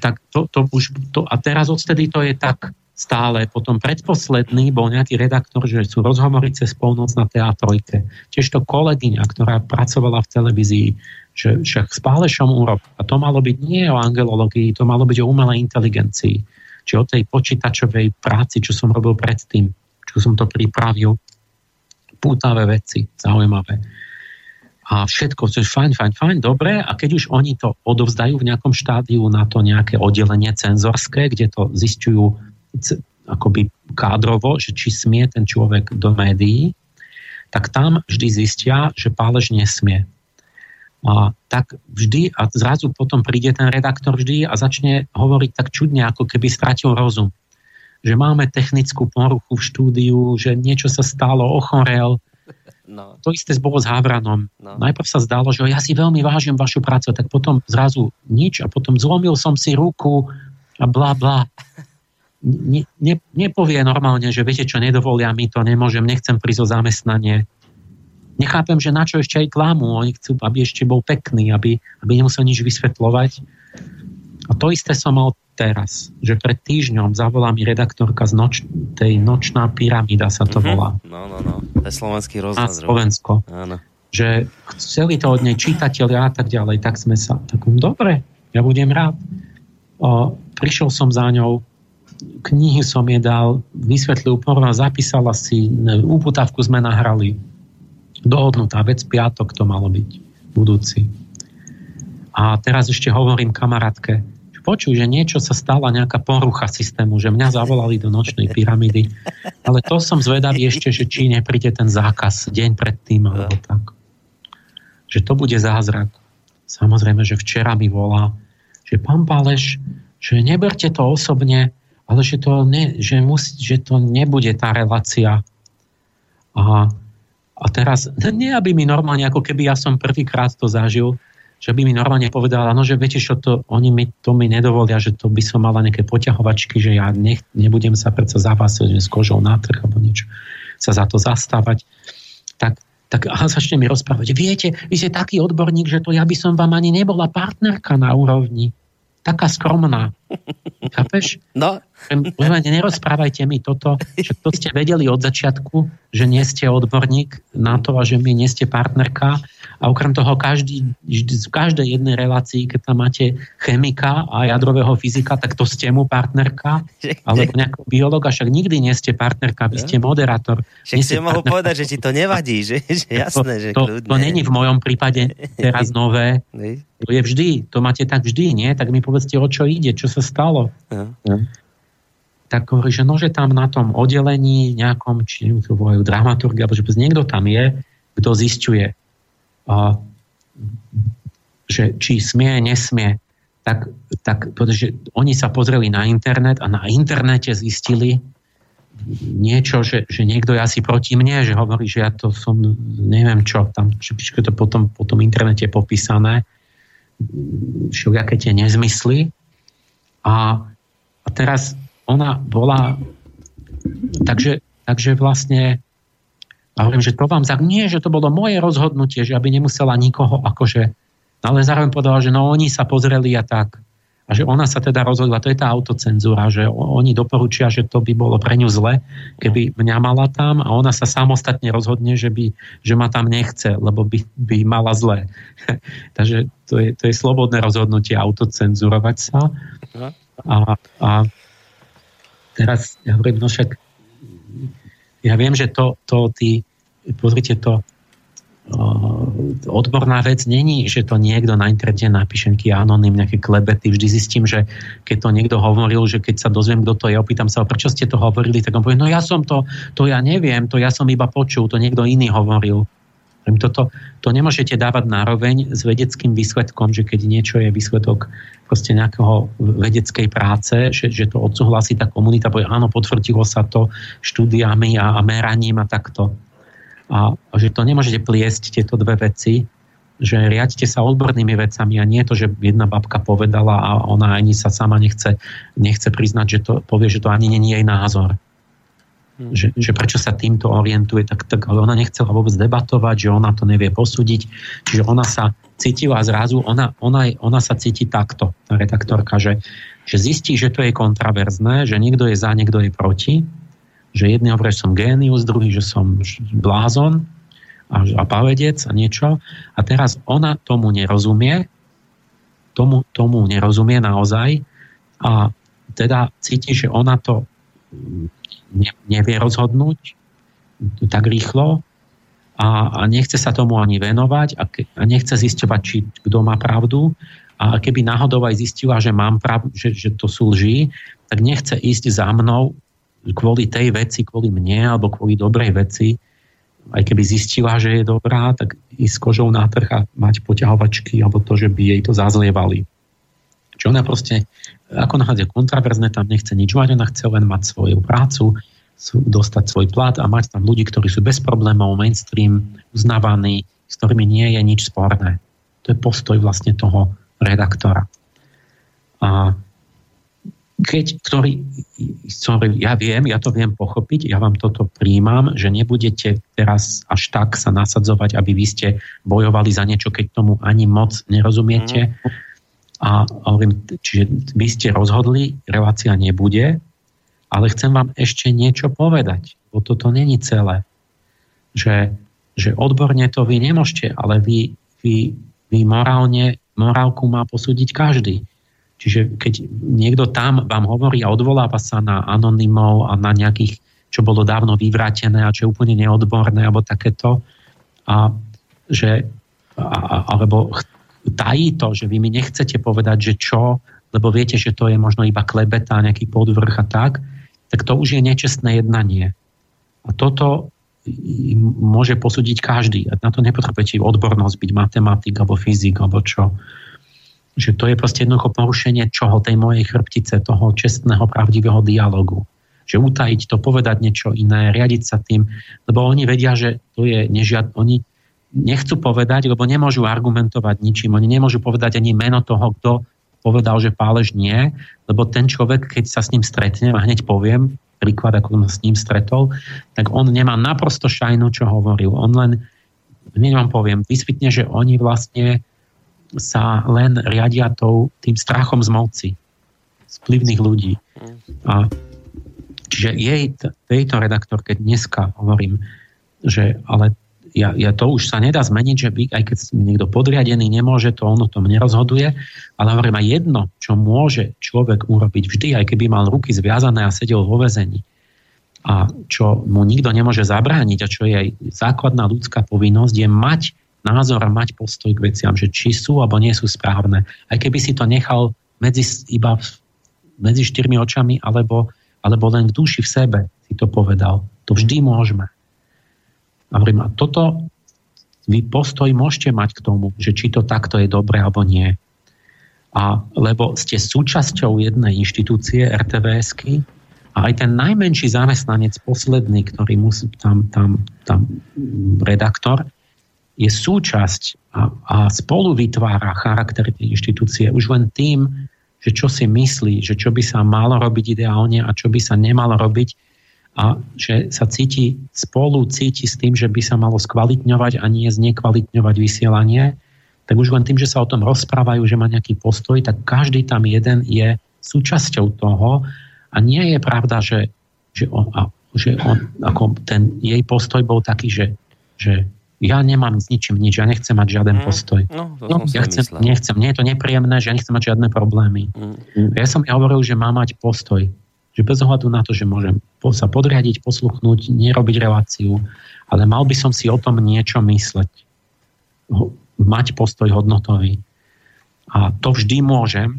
Tak to, to už, to, a teraz odtedy to je tak stále. Potom predposledný bol nejaký redaktor, že sú rozhovory cez polnoc na teatrojke. Tiež to kolegyňa, ktorá pracovala v televízii, že však s Pálešom úrob. A to malo byť nie o angelológii, to malo byť o umelej inteligencii či o tej počítačovej práci, čo som robil predtým, čo som to pripravil. Pútavé veci, zaujímavé. A všetko, čo je fajn, fajn, fajn, dobre. A keď už oni to odovzdajú v nejakom štádiu na to nejaké oddelenie cenzorské, kde to zistujú akoby kádrovo, že či smie ten človek do médií, tak tam vždy zistia, že pálež nesmie a tak vždy a zrazu potom príde ten redaktor vždy a začne hovoriť tak čudne, ako keby stratil rozum. Že máme technickú poruchu v štúdiu, že niečo sa stalo, ochorel. [laughs] No. To isté bolo s Havranom. No. Najprv sa zdalo, že ja si veľmi vážim vašu prácu, tak potom zrazu nič a potom zlomil som si ruku a bla bla. Ne, ne, nepovie normálne, že viete čo, nedovolia mi to, nemôžem, nechcem prísť o zamestnanie nechápem, že na čo ešte aj klamu. Oni chcú, aby ešte bol pekný, aby, aby nemusel nič vysvetľovať. A to isté som mal teraz, že pred týždňom zavolá mi redaktorka z noč, tej Nočná pyramída sa to mm-hmm. volá. No, no, no. To je slovenský rozhľad. Na Slovensko. Áno. Že chceli to od nej čitatelia a tak ďalej, tak sme sa, tak dobre, ja budem rád. O, prišiel som za ňou, knihy som jej dal, vysvetlil, porno, zapísala si, úputavku sme nahrali, dohodnutá vec, piatok to malo byť, budúci. A teraz ešte hovorím kamarátke, počuj, že niečo sa stala, nejaká porucha systému, že mňa zavolali do nočnej pyramidy, ale to som zvedavý ešte, že či nepríde ten zákaz deň predtým, alebo tak. Že to bude zázrak. Samozrejme, že včera mi volá, že pán Páleš, že neberte to osobne, ale že to, ne, že, musí, že to nebude tá relácia. A a teraz, nie aby mi normálne, ako keby ja som prvýkrát to zažil, že by mi normálne povedala, no že viete čo, to, oni mi, to mi nedovolia, že to by som mala nejaké poťahovačky, že ja nech, nebudem sa predsa za vás s kožou na trh alebo niečo sa za to zastávať. Tak, tak a začne mi rozprávať, viete, vy ste taký odborník, že to ja by som vám ani nebola partnerka na úrovni. taká skromná. Chápeš? No. Nerozprávajte mi toto, že to ste vedeli od začiatku, že nie ste odborník na to a že my nie ste partnerka a okrem toho každý, v každej jednej relácii, keď tam máte chemika a jadrového fyzika, tak to ste mu partnerka, alebo nejakého biologa, však nikdy nie ste partnerka, vy ste moderátor. Však si mohol povedať, že ti to nevadí, že, že jasné, že to, to, to není v mojom prípade teraz nové. To je vždy, to máte tak vždy, nie? Tak mi povedzte, o čo ide, čo sa stalo. Ja. Tak hovorí, že no, že tam na tom oddelení nejakom, či to volajú dramaturgi, alebo že niekto tam je, kto zistuje že či smie, nesmie, tak, tak pretože oni sa pozreli na internet a na internete zistili niečo, že, že niekto je asi proti mne, že hovorí, že ja to som, neviem čo, tam či to potom po tom internete popísané, všelijaké tie nezmysly. A, a teraz ona bola, takže, takže vlastne a hovorím, že to vám za... Nie, že to bolo moje rozhodnutie, že aby nemusela nikoho akože... Ale zároveň povedala, že no oni sa pozreli a tak. A že ona sa teda rozhodla, to je tá autocenzúra, že oni doporučia, že to by bolo pre ňu zle, keby mňa mala tam a ona sa samostatne rozhodne, že, by, že ma tam nechce, lebo by, by mala zle. [laughs] Takže to je, to je slobodné rozhodnutie autocenzurovať sa. A, a teraz ja hovorím, no však ja viem, že to, to tí pozrite to, odborná vec není, že to niekto na internete napíše nejaký anonym, nejaké klebety. Vždy zistím, že keď to niekto hovoril, že keď sa dozviem, kto to je, opýtam sa, prečo ste to hovorili, tak on povie, no ja som to, to ja neviem, to ja som iba počul, to niekto iný hovoril. Toto, to nemôžete dávať nároveň s vedeckým výsledkom, že keď niečo je výsledok proste nejakého vedeckej práce, že, že to odsúhlasí tá komunita, povie, áno, potvrdilo sa to štúdiami a, a meraním a takto a že to nemôžete pliesť tieto dve veci, že riadite sa odbornými vecami a nie to, že jedna babka povedala a ona ani sa sama nechce, nechce priznať, že to povie, že to ani není jej názor. Hmm. Že, že prečo sa týmto orientuje, tak, tak ale ona nechcela vôbec debatovať, že ona to nevie posúdiť. Čiže ona sa cítila zrazu, ona, ona, ona sa cíti takto, tá redaktorka, že, že zistí, že to je kontraverzné, že niekto je za, niekto je proti že jedný hovorí, že som génius, druhý, že som blázon a, a pavedec a niečo. A teraz ona tomu nerozumie, tomu, tomu nerozumie naozaj a teda cíti, že ona to ne, nevie rozhodnúť tak rýchlo a, a nechce sa tomu ani venovať a, ke, a nechce zisťovať, či kto má pravdu. A keby náhodou aj zistila, že mám pravdu, že, že to sú lži, tak nechce ísť za mnou kvôli tej veci, kvôli mne alebo kvôli dobrej veci, aj keby zistila, že je dobrá, tak ísť s kožou na trh a mať poťahovačky alebo to, že by jej to zazlievali. Čiže ona proste, ako náhle kontraverzne, tam nechce nič mať, ona chce len mať svoju prácu, dostať svoj plat a mať tam ľudí, ktorí sú bez problémov, mainstream, uznávaní, s ktorými nie je nič sporné. To je postoj vlastne toho redaktora. A keď, ktorý, ktorý, ja viem, ja to viem pochopiť, ja vám toto príjmam, že nebudete teraz až tak sa nasadzovať, aby vy ste bojovali za niečo, keď tomu ani moc nerozumiete. A hovorím, čiže vy ste rozhodli, relácia nebude, ale chcem vám ešte niečo povedať, bo toto není celé. Že, že odborne to vy nemôžete, ale vy, vy, vy morálne, morálku má posúdiť každý Čiže keď niekto tam vám hovorí a odvoláva sa na anonymov a na nejakých, čo bolo dávno vyvrátené a čo je úplne neodborné alebo takéto, a že, a, alebo tají to, že vy mi nechcete povedať, že čo, lebo viete, že to je možno iba klebeta, nejaký podvrh a tak, tak to už je nečestné jednanie. A toto môže posúdiť každý. Na to nepotrebujete odbornosť byť matematik alebo fyzik alebo čo že to je proste jednoducho porušenie čoho tej mojej chrbtice, toho čestného, pravdivého dialogu. Že utajiť to, povedať niečo iné, riadiť sa tým, lebo oni vedia, že to je nežiad... Oni nechcú povedať, lebo nemôžu argumentovať ničím. Oni nemôžu povedať ani meno toho, kto povedal, že pálež nie, lebo ten človek, keď sa s ním stretnem a hneď poviem, príklad, ako som s ním stretol, tak on nemá naprosto šajnu, čo hovoril. On len, hneď vám poviem, vysvetne, že oni vlastne sa len riadia tou, tým strachom z moci z vplyvných ľudí. A čiže jej, tejto redaktorke dneska hovorím, že ale ja, ja to už sa nedá zmeniť, že by, aj keď niekto podriadený nemôže, to ono tom nerozhoduje, ale hovorím aj jedno, čo môže človek urobiť vždy, aj keby mal ruky zviazané a sedel vo vezení a čo mu nikto nemôže zabrániť a čo je aj základná ľudská povinnosť, je mať názor a mať postoj k veciam, že či sú alebo nie sú správne. Aj keby si to nechal medzi, iba medzi štyrmi očami alebo, alebo len v duši v sebe si to povedal. To vždy môžeme. A hovorím, a toto vy postoj môžete mať k tomu, že či to takto je dobre alebo nie. A lebo ste súčasťou jednej inštitúcie RTVSky a aj ten najmenší zamestnanec, posledný, ktorý musí tam, tam, tam redaktor, je súčasť a, a spolu vytvára charakter tej inštitúcie už len tým, že čo si myslí, že čo by sa malo robiť ideálne a čo by sa nemalo robiť a že sa cíti spolu, cíti s tým, že by sa malo skvalitňovať a nie znekvalitňovať vysielanie, tak už len tým, že sa o tom rozprávajú, že má nejaký postoj, tak každý tam jeden je súčasťou toho a nie je pravda, že, že, on, a, že on, ako ten jej postoj bol taký, že, že ja nemám s ničím nič, ja nechcem mať žiaden mm, postoj. No, to no, ja chcem, nechcem, nie je to nepríjemné, že ja nechcem mať žiadne problémy. Mm. Ja som ja hovoril, že má mať postoj že bez ohľadu na to, že môžem sa podriadiť, posluchnúť, nerobiť reláciu, ale mal by som si o tom niečo mysleť. Mať postoj hodnotový. A to vždy môžem.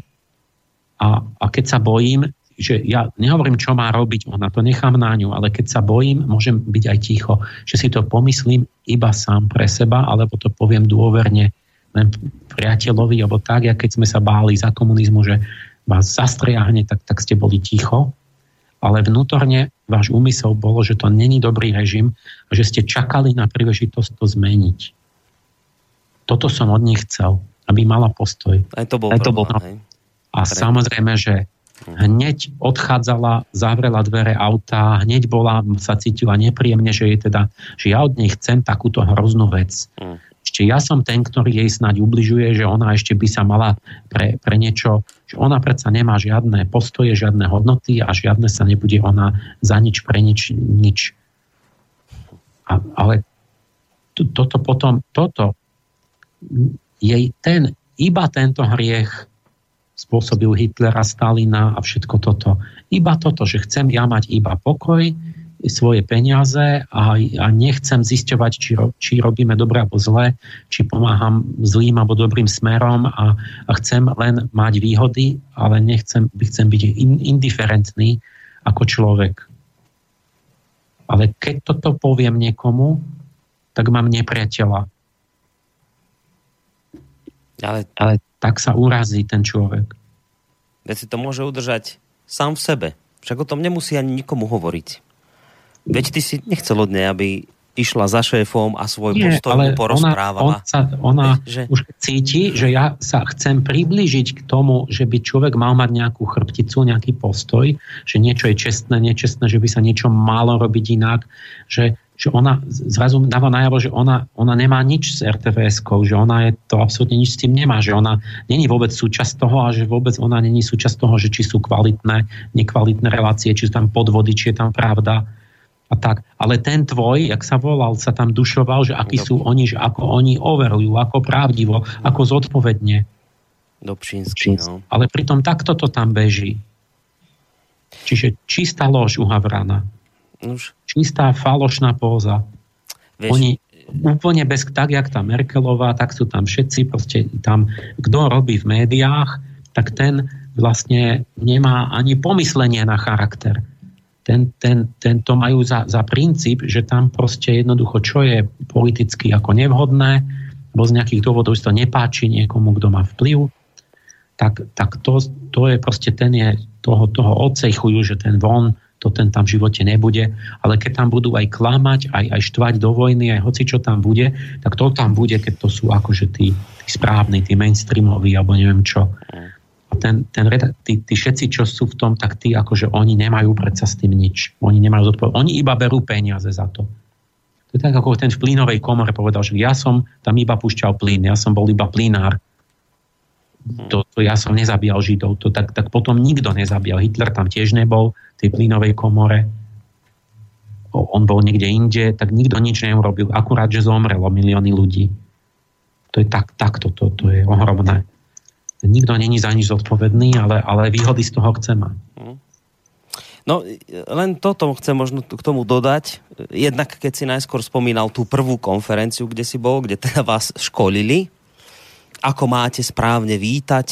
A, a keď sa bojím, že ja nehovorím, čo má robiť ona, to nechám na ňu, ale keď sa bojím, môžem byť aj ticho, že si to pomyslím iba sám pre seba, alebo to poviem dôverne len priateľovi, alebo tak, ja keď sme sa báli za komunizmu, že vás zastriahne, tak, tak ste boli ticho ale vnútorne váš úmysel bolo, že to není dobrý režim a že ste čakali na príležitosť to zmeniť. Toto som od nich chcel, aby mala postoj. Aj to bol, Aj to bol no. A Pre... samozrejme, že hneď odchádzala, zavrela dvere auta, hneď bola, sa cítila nepríjemne, že, je teda, že ja od nej chcem takúto hroznú vec. Mm ešte ja som ten, ktorý jej snáď ubližuje, že ona ešte by sa mala pre, pre niečo, že ona predsa nemá žiadne postoje, žiadne hodnoty a žiadne sa nebude ona za nič pre nič, nič. A, ale to, toto potom, toto jej ten, iba tento hriech spôsobil Hitlera, Stalina a všetko toto. Iba toto, že chcem ja mať iba pokoj, svoje peniaze a, a nechcem zisťovať, či, ro, či robíme dobre alebo zle, či pomáham zlým alebo dobrým smerom a, a chcem len mať výhody, ale nechcem, chcem byť in, indiferentný ako človek. Ale keď toto poviem niekomu, tak mám nepriateľa. Ale, ale tak sa urazí ten človek. Veď si to môže udržať sám v sebe. Však o tom nemusí ani nikomu hovoriť. Veď ty si nechcel od nej, aby išla za šéfom a svoj Nie, postoj mu porozprávala. Ona, on sa, ona že... už cíti, že ja sa chcem priblížiť k tomu, že by človek mal mať nejakú chrbticu, nejaký postoj, že niečo je čestné, nečestné, že by sa niečo malo robiť inak, že, že ona zrazu dáva najavo, že ona, ona nemá nič s RTVS-kou, že ona je to absolútne nič s tým nemá, že ona není vôbec súčasť toho a že vôbec ona není súčasť toho, že či sú kvalitné, nekvalitné relácie, či sú tam podvody, či je tam pravda a tak. Ale ten tvoj, jak sa volal, sa tam dušoval, že akí sú oni, že ako oni overujú, ako pravdivo, ako zodpovedne. Dobšínsky, no. Ale pritom takto to tam beží. Čiže čistá lož u Havrana. Už. Čistá falošná póza. Vieš, oni úplne bez, tak jak tá Merkelová, tak sú tam všetci, proste tam, kto robí v médiách, tak ten vlastne nemá ani pomyslenie na charakter ten, ten, ten to majú za, za princíp, že tam proste jednoducho, čo je politicky ako nevhodné, alebo z nejakých dôvodov si to nepáči niekomu, kto má vplyv, tak, tak to, to je proste ten je, toho, toho odsechujú, že ten von, to ten tam v živote nebude, ale keď tam budú aj klamať, aj, aj štvať do vojny, aj hoci čo tam bude, tak to tam bude, keď to sú akože tí, tí správni, tí mainstreamoví, alebo neviem čo. A ten, ten, tí, tí všetci, čo sú v tom, tak tí akože oni nemajú predsa s tým nič. Oni nemajú zodpovedať. Oni iba berú peniaze za to. To je tak, ako ten v plynovej komore povedal, že ja som tam iba púšťal plyn, ja som bol iba plynár. To, to ja som nezabíjal Židov, to, tak, tak potom nikto nezabíjal. Hitler tam tiež nebol v tej plynovej komore. On bol niekde inde, tak nikto nič neurobil. Akurát, že zomrelo milióny ľudí. To je tak, takto, to, to je ohromné. Nikto není za nič zodpovedný, ale, ale výhody z toho chce mať. Mhm. No, len toto chcem možno k tomu dodať. Jednak, keď si najskôr spomínal tú prvú konferenciu, kde si bol, kde teda vás školili, ako máte správne vítať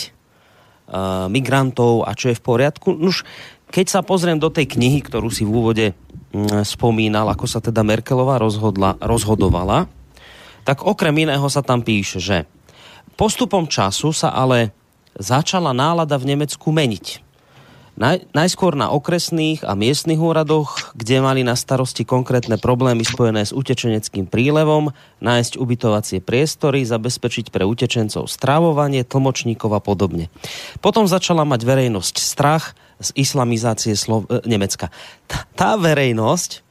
uh, migrantov a čo je v poriadku. Nuž, keď sa pozriem do tej knihy, ktorú si v úvode um, spomínal, ako sa teda Merkelová rozhodla, rozhodovala, tak okrem iného sa tam píše, že postupom času sa ale začala nálada v Nemecku meniť Naj, najskôr na okresných a miestnych úradoch, kde mali na starosti konkrétne problémy spojené s utečeneckým prílevom, nájsť ubytovacie priestory, zabezpečiť pre utečencov strávovanie, tlmočníkov a podobne. Potom začala mať verejnosť strach z islamizácie Slo- e, Nemecka. Tá, tá verejnosť,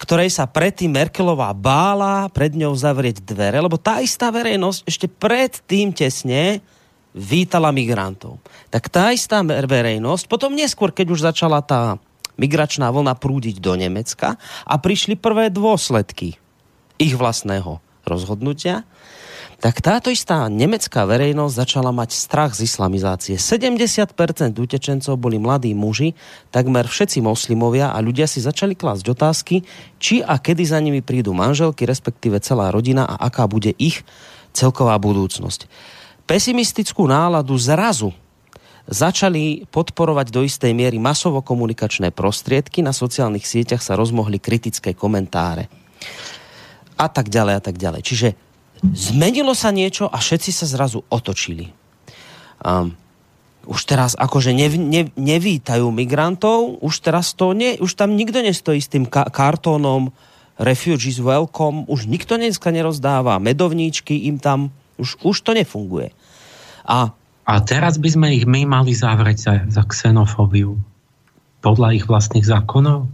ktorej sa predtým Merkelová bála pred ňou zavrieť dvere, lebo tá istá verejnosť ešte predtým tesne vítala migrantov. Tak tá istá verejnosť, potom neskôr, keď už začala tá migračná vlna prúdiť do Nemecka a prišli prvé dôsledky ich vlastného rozhodnutia, tak táto istá nemecká verejnosť začala mať strach z islamizácie. 70% utečencov boli mladí muži, takmer všetci moslimovia a ľudia si začali klásť otázky, či a kedy za nimi prídu manželky, respektíve celá rodina a aká bude ich celková budúcnosť pesimistickú náladu zrazu začali podporovať do istej miery masovo-komunikačné prostriedky, na sociálnych sieťach sa rozmohli kritické komentáre. A tak ďalej, a tak ďalej. Čiže zmenilo sa niečo a všetci sa zrazu otočili. Um, už teraz akože nev, ne, nevítajú migrantov, už teraz to nie, už tam nikto nestojí s tým ka- kartónom Refugees Welcome, už nikto dneska nerozdáva medovníčky im tam už, už to nefunguje. A, a teraz by sme ich my mali zavrieť za, za xenofóbiu. Podľa ich vlastných zákonov?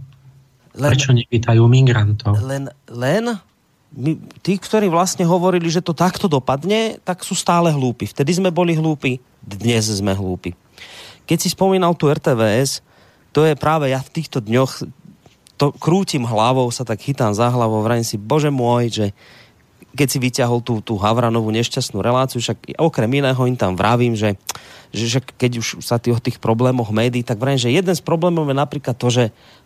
Len, Prečo nevítajú migrantov? Len, len my, tí, ktorí vlastne hovorili, že to takto dopadne, tak sú stále hlúpi. Vtedy sme boli hlúpi, dnes sme hlúpi. Keď si spomínal tu RTVS, to je práve ja v týchto dňoch to krútim hlavou, sa tak chytám za hlavou, vrajím si, bože môj, že keď si vyťahol tú, tú Havranovú nešťastnú reláciu, však okrem iného im tam vravím, že, že, že keď už sa tí, o tých problémoch médií, tak vravím, že jeden z problémov je napríklad to, že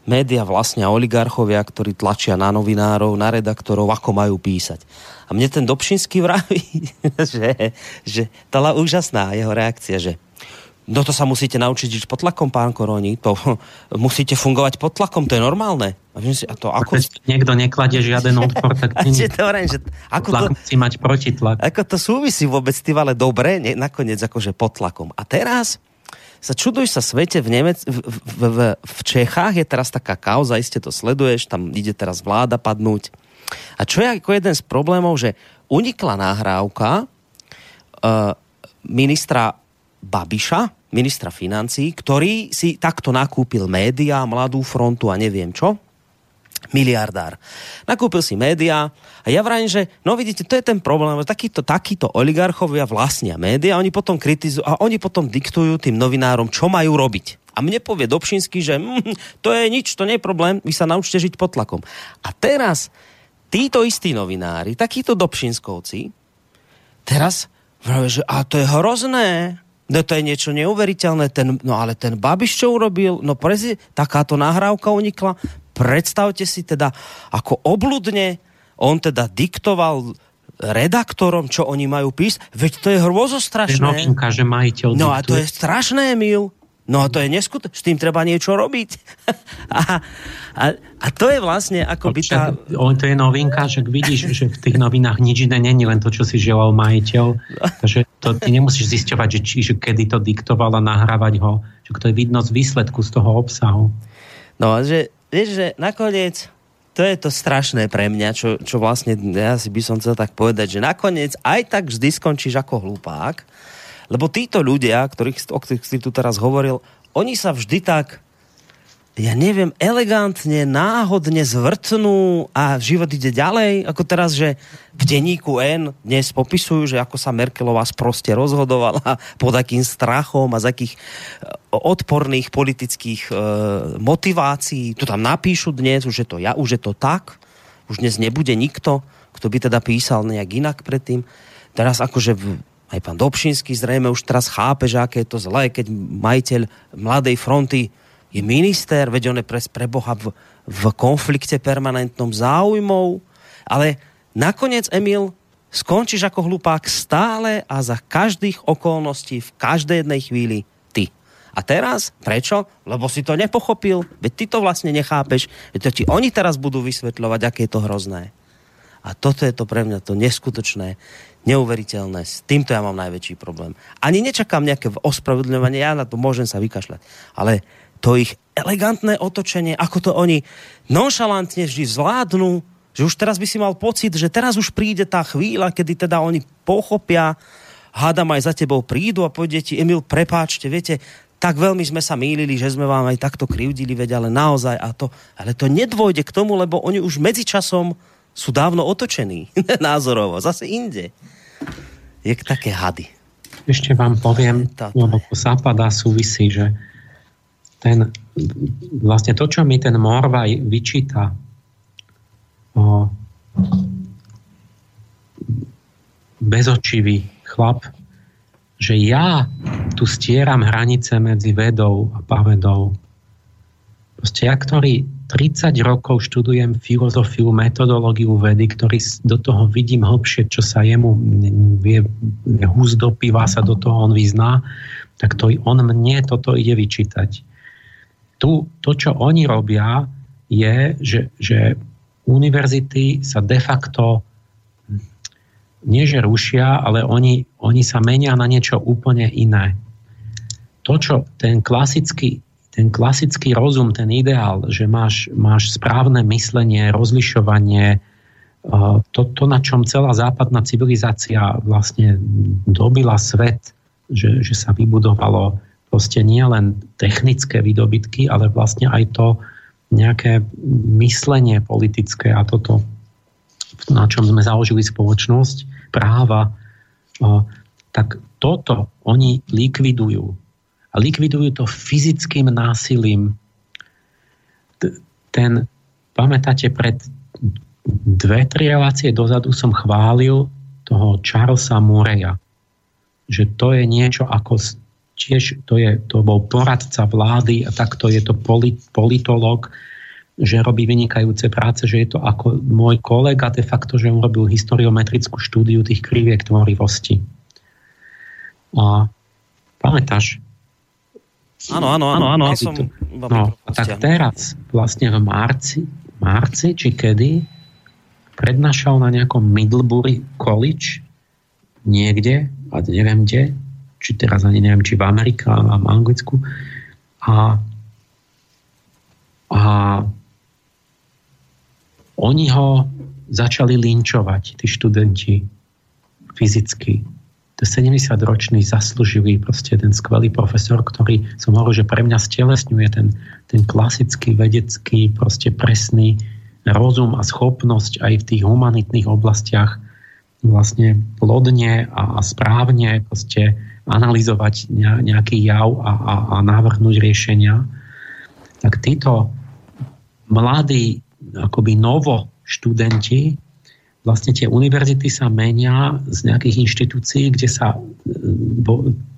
média vlastnia oligarchovia, ktorí tlačia na novinárov, na redaktorov, ako majú písať. A mne ten Dobšinský vraví, [laughs] že, že tá úžasná jeho reakcia, že No to sa musíte naučiť žiť pod tlakom, pán Koroni. To, [laughs] musíte fungovať pod tlakom, to je normálne. A, si, a to ako... Keď niekto nekladie žiaden [laughs] odpor, tak nie, to, že ako to, si mať protitlak. Ako to súvisí vôbec, ty ale dobre, ne, nakoniec akože pod tlakom. A teraz sa čuduj sa svete v, Nemec, v, v, v, v Čechách je teraz taká kauza, iste to sleduješ, tam ide teraz vláda padnúť. A čo je ako jeden z problémov, že unikla nahrávka uh, ministra Babiša, ministra financí, ktorý si takto nakúpil média, Mladú frontu a neviem čo, miliardár. Nakúpil si médiá a ja vrajím, že no vidíte, to je ten problém, že takýto, takýto oligarchovia vlastnia médiá, oni potom kritizujú a oni potom diktujú tým novinárom, čo majú robiť. A mne povie Dobšinský, že mm, to je nič, to nie je problém, vy sa naučte žiť pod tlakom. A teraz títo istí novinári, takíto Dobšinskovci, teraz vravia, že a to je hrozné, No to je niečo neuveriteľné, ten, no ale ten Babiš čo urobil, no prezi, takáto nahrávka unikla, predstavte si teda, ako obludne on teda diktoval redaktorom, čo oni majú písať, veď to je hrozostrašné. Novinka, že majiteľ No a to je strašné, Emil. No to je neskutočné, s tým treba niečo robiť. [laughs] a, a, a to je vlastne ako by tá... O, to je novinka, že vidíš, že v tých novinách nič iné není, len to, čo si želal majiteľ. Takže to ty nemusíš zisťovať, že, či, že kedy to diktoval a nahrávať ho. Že to je vidno z výsledku, z toho obsahu. No a že, vieš, že nakoniec to je to strašné pre mňa, čo, čo vlastne ja si by som chcel tak povedať, že nakoniec aj tak vždy skončíš ako hlupák, lebo títo ľudia, ktorých, o ktorých si tu teraz hovoril, oni sa vždy tak ja neviem, elegantne, náhodne zvrtnú a život ide ďalej, ako teraz, že v denníku N dnes popisujú, že ako sa Merkelová sproste rozhodovala, [laughs] pod akým strachom a z akých e, odporných politických e, motivácií. Tu tam napíšu dnes, už je to ja, už je to tak, už dnes nebude nikto, kto by teda písal nejak inak predtým. Teraz akože aj pán Dobšinský zrejme už teraz chápe, že aké je to zlé, keď majiteľ Mladej fronty je minister, veď on je pre, pre Boha v, v konflikte permanentnom záujmov, ale nakoniec, Emil, skončíš ako hlupák stále a za každých okolností v každej jednej chvíli ty. A teraz, prečo? Lebo si to nepochopil, veď ty to vlastne nechápeš, veď to ti oni teraz budú vysvetľovať, aké je to hrozné. A toto je to pre mňa to neskutočné, neuveriteľné. S týmto ja mám najväčší problém. Ani nečakám nejaké ospravedlňovanie, ja na to môžem sa vykašľať. Ale to ich elegantné otočenie, ako to oni nonšalantne vždy zvládnu, že už teraz by si mal pocit, že teraz už príde tá chvíľa, kedy teda oni pochopia, hádam aj za tebou prídu a povedie ti, Emil, prepáčte, viete, tak veľmi sme sa mýlili, že sme vám aj takto krivdili, veď ale naozaj a to, ale to nedvojde k tomu, lebo oni už medzičasom sú dávno otočení [laughs] názorovo, zase inde. Je také hady. Ešte vám poviem, lebo to zapadá súvisí, že ten, vlastne to, čo mi ten Morvaj vyčíta, o, bezočivý chlap, že ja tu stieram hranice medzi vedou a pavedou. Proste ja, ktorý 30 rokov študujem filozofiu, metodológiu vedy, ktorý do toho vidím hlbšie, čo sa jemu vie, húz do piva sa do toho on vyzná, tak to on mne toto ide vyčítať tu to, čo oni robia, je, že, že univerzity sa de facto nie že rušia, ale oni, oni sa menia na niečo úplne iné. To, čo ten klasický, ten klasický rozum, ten ideál, že máš, máš správne myslenie, rozlišovanie, eh, to, to, na čom celá západná civilizácia vlastne dobila svet, že, že sa vybudovalo proste nie len technické výdobytky, ale vlastne aj to nejaké myslenie politické a toto, na čom sme založili spoločnosť, práva, tak toto oni likvidujú. Likvidujú to fyzickým násilím. Ten, pamätáte, pred dve, tri relácie dozadu som chválil toho Charlesa Mureya, že to je niečo ako tiež to, je, to bol poradca vlády a takto je to polit, politolog, že robí vynikajúce práce, že je to ako môj kolega de facto, že on robil historiometrickú štúdiu tých kriviek tvorivosti. A pamätáš? Áno, áno, áno, áno. Ja som no, tak teraz, vlastne v marci, marci, či kedy, prednášal na nejakom Middlebury College niekde, a neviem kde, či teraz ani neviem, či v Amerike a v Anglicku. A, a oni ho začali linčovať, tí študenti, fyzicky. To 70-ročný zaslúžili proste ten skvelý profesor, ktorý som hovoril, že pre mňa stelesňuje ten, ten klasický vedecký, proste presný rozum a schopnosť aj v tých humanitných oblastiach vlastne plodne a správne proste analyzovať nejaký jav a, a, a navrhnúť riešenia, tak títo mladí, akoby novo študenti, vlastne tie univerzity sa menia z nejakých inštitúcií, kde sa e,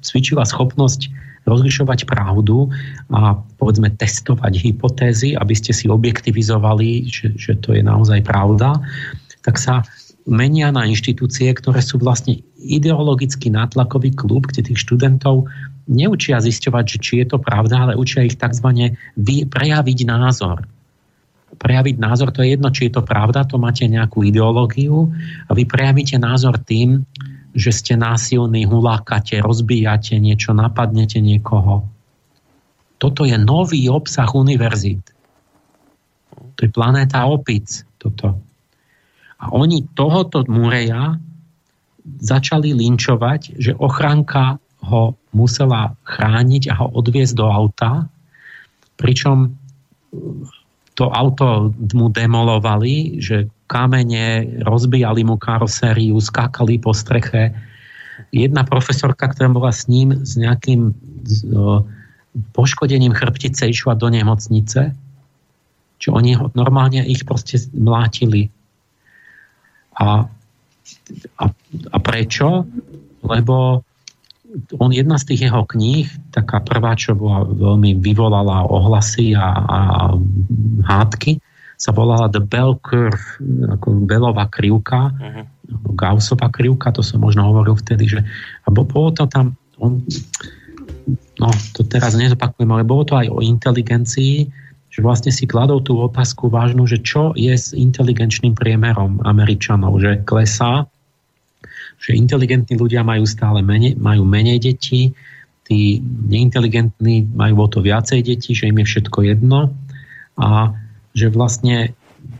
cvičila schopnosť rozlišovať pravdu a povedzme testovať hypotézy, aby ste si objektivizovali, že, že to je naozaj pravda, tak sa menia na inštitúcie, ktoré sú vlastne ideologický nátlakový klub, kde tých študentov neučia zisťovať, či je to pravda, ale učia ich tzv. prejaviť názor. Prejaviť názor, to je jedno, či je to pravda, to máte nejakú ideológiu a vy prejavíte názor tým, že ste násilní, hulákate, rozbíjate niečo, napadnete niekoho. Toto je nový obsah univerzít. To je planéta opic. Toto. A oni tohoto Mureja začali linčovať, že ochranka ho musela chrániť a ho odviezť do auta, pričom to auto mu demolovali, že kamene rozbijali mu karosériu, skákali po streche. Jedna profesorka, ktorá bola s ním s nejakým s, o, poškodením chrbtice išla do nemocnice, čo oni ho, normálne ich proste mlátili. A, a, a prečo? Lebo on jedna z tých jeho kníh, taká prvá, čo bola veľmi vyvolala ohlasy a, a hádky, sa volala The Bell Curve, ako Bellová krivka, uh-huh. Gaussová krivka, to som možno hovoril vtedy, že a bolo to tam, on, no to teraz nezopakujem, ale bolo to aj o inteligencii, že vlastne si kladol tú otázku vážnu, že čo je s inteligenčným priemerom Američanov, že klesá že inteligentní ľudia majú stále menej, majú menej detí, tí neinteligentní majú o to viacej detí, že im je všetko jedno a že vlastne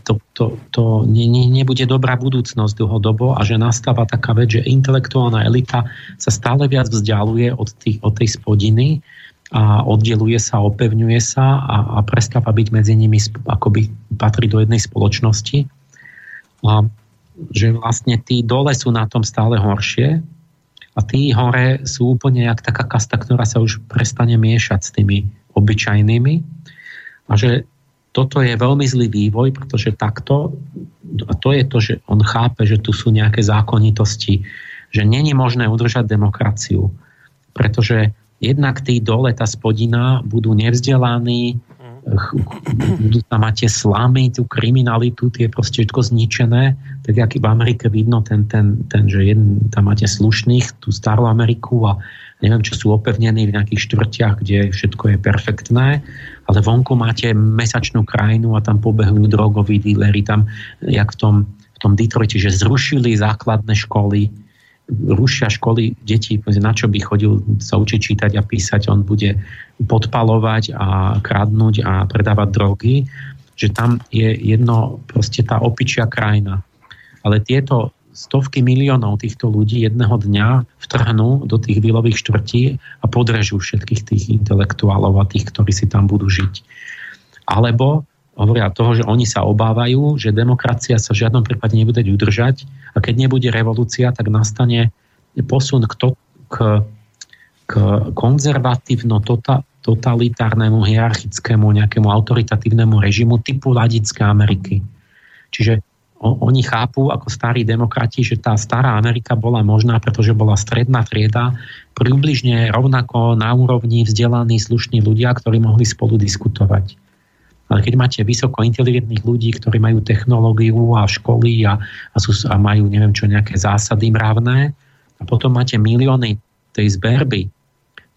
to, to, to ne, ne, nebude dobrá budúcnosť dlhodobo a že nastáva taká vec, že intelektuálna elita sa stále viac vzdialuje od, tých, od tej spodiny a oddeluje sa, opevňuje sa a, a prestáva byť medzi nimi, akoby patrí do jednej spoločnosti. A že vlastne tí dole sú na tom stále horšie a tí hore sú úplne jak taká kasta, ktorá sa už prestane miešať s tými obyčajnými. A že toto je veľmi zlý vývoj, pretože takto, a to je to, že on chápe, že tu sú nejaké zákonitosti, že není možné udržať demokraciu, pretože jednak tí dole, tá spodina, budú nevzdelaní, tam mať tie slamy, tú kriminalitu, tie proste všetko zničené, tak aký v Amerike vidno ten, ten, ten že jeden, tam máte slušných, tú starú Ameriku a neviem, čo sú opevnení v nejakých štvrtiach, kde všetko je perfektné, ale vonku máte mesačnú krajinu a tam pobehujú drogoví díleri, tam, jak v tom, v tom Detroite, že zrušili základné školy, rušia školy detí, na čo by chodil sa učiť čítať a písať, on bude podpalovať a kradnúť a predávať drogy, že tam je jedno, proste tá opičia krajina. Ale tieto stovky miliónov týchto ľudí jedného dňa vtrhnú do tých výlových štvrtí a podrežú všetkých tých intelektuálov a tých, ktorí si tam budú žiť. Alebo hovoria toho, že oni sa obávajú, že demokracia sa v žiadnom prípade nebude udržať a keď nebude revolúcia, tak nastane posun k, to, k, k konzervatívno tota, hierarchickému, nejakému autoritatívnemu režimu typu Ladické Ameriky. Čiže oni chápu ako starí demokrati, že tá stará Amerika bola možná, pretože bola stredná trieda, približne rovnako na úrovni vzdelaní slušní ľudia, ktorí mohli spolu diskutovať. Ale keď máte vysoko inteligentných ľudí, ktorí majú technológiu a školy a, a, sú, a majú neviem čo, nejaké zásady mravné a potom máte milióny tej zberby,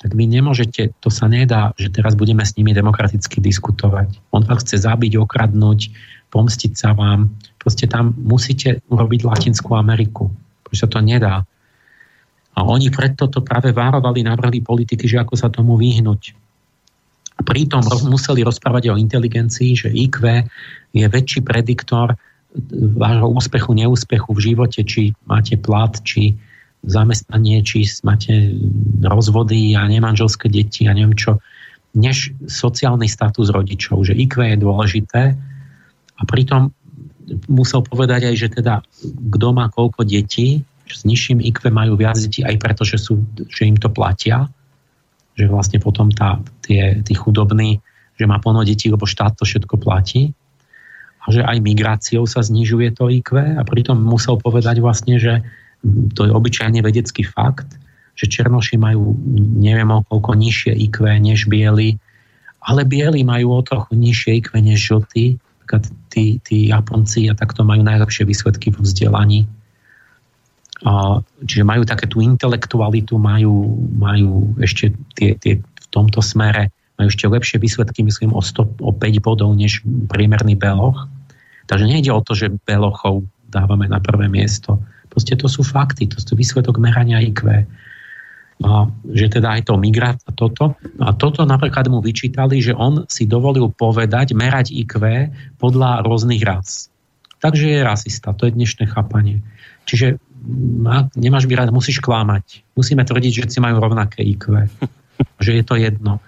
tak vy nemôžete, to sa nedá, že teraz budeme s nimi demokraticky diskutovať. On vás chce zabiť, okradnúť, pomstiť sa vám. Proste tam musíte urobiť Latinskú Ameriku. Sa to nedá. A oni preto to práve várovali, navrhli politiky, že ako sa tomu vyhnúť pritom museli rozprávať o inteligencii, že IQ je väčší prediktor vášho úspechu, neúspechu v živote, či máte plat, či zamestnanie, či máte rozvody a nemanželské deti a neviem čo, než sociálny status rodičov, že IQ je dôležité. A pritom musel povedať aj, že teda kto má koľko detí, s nižším IQ majú viac detí aj preto, že, sú, že im to platia. Že vlastne potom tá, tie, tí chudobní, že má plno detí, lebo štát to všetko platí. A že aj migráciou sa znižuje to IQ a pritom musel povedať vlastne, že to je obyčajne vedecký fakt, že černoši majú neviem o koľko nižšie IQ než bieli, ale bieli majú o trochu nižšie IQ než žltí, tí, tí Japonci a takto majú najlepšie výsledky v vzdelaní čiže majú také tú intelektualitu, majú, majú ešte tie, tie, v tomto smere majú ešte lepšie výsledky, myslím, o, 100, o 5 bodov než priemerný beloch. Takže nejde o to, že belochov dávame na prvé miesto. Proste to sú fakty, to sú výsledok merania IQ. A že teda aj to migrát a toto. A toto napríklad mu vyčítali, že on si dovolil povedať, merať IQ podľa rôznych ras. Takže je rasista, to je dnešné chápanie. Čiže nemáš byť rád, musíš klamať. Musíme tvrdiť, že si majú rovnaké IQ. [laughs] že je to jedno.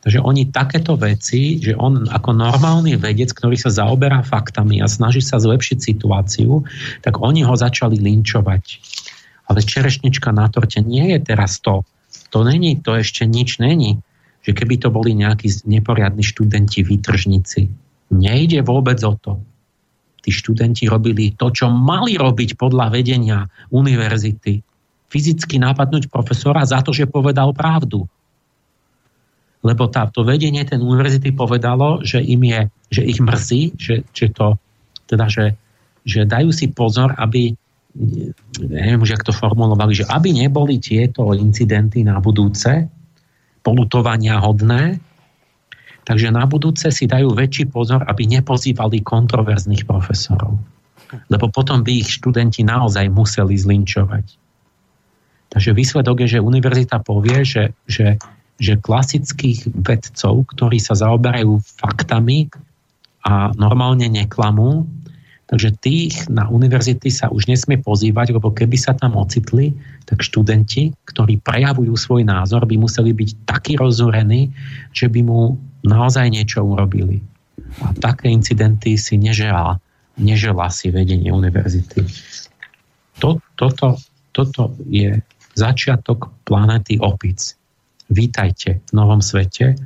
Takže oni takéto veci, že on ako normálny vedec, ktorý sa zaoberá faktami a snaží sa zlepšiť situáciu, tak oni ho začali linčovať. Ale čerešnička na torte nie je teraz to. To není, to ešte nič není. Že keby to boli nejakí neporiadni študenti, výtržníci. Nejde vôbec o to. Tí študenti robili to, čo mali robiť podľa vedenia univerzity. Fyzicky napadnúť profesora za to, že povedal pravdu lebo tá, to vedenie ten univerzity povedalo, že im je, že ich mrzí, že, že to, teda, že, že dajú si pozor, aby neviem už, jak to formulovali, že aby neboli tieto incidenty na budúce polutovania hodné, takže na budúce si dajú väčší pozor, aby nepozývali kontroverzných profesorov. Lebo potom by ich študenti naozaj museli zlinčovať. Takže výsledok je, že univerzita povie, že, že že klasických vedcov, ktorí sa zaoberajú faktami a normálne neklamú, takže tých na univerzity sa už nesmie pozývať, lebo keby sa tam ocitli, tak študenti, ktorí prejavujú svoj názor, by museli byť takí rozúrení, že by mu naozaj niečo urobili. A také incidenty si neželá, neželá si vedenie univerzity. To, toto, toto je začiatok planety opic vítajte v novom svete,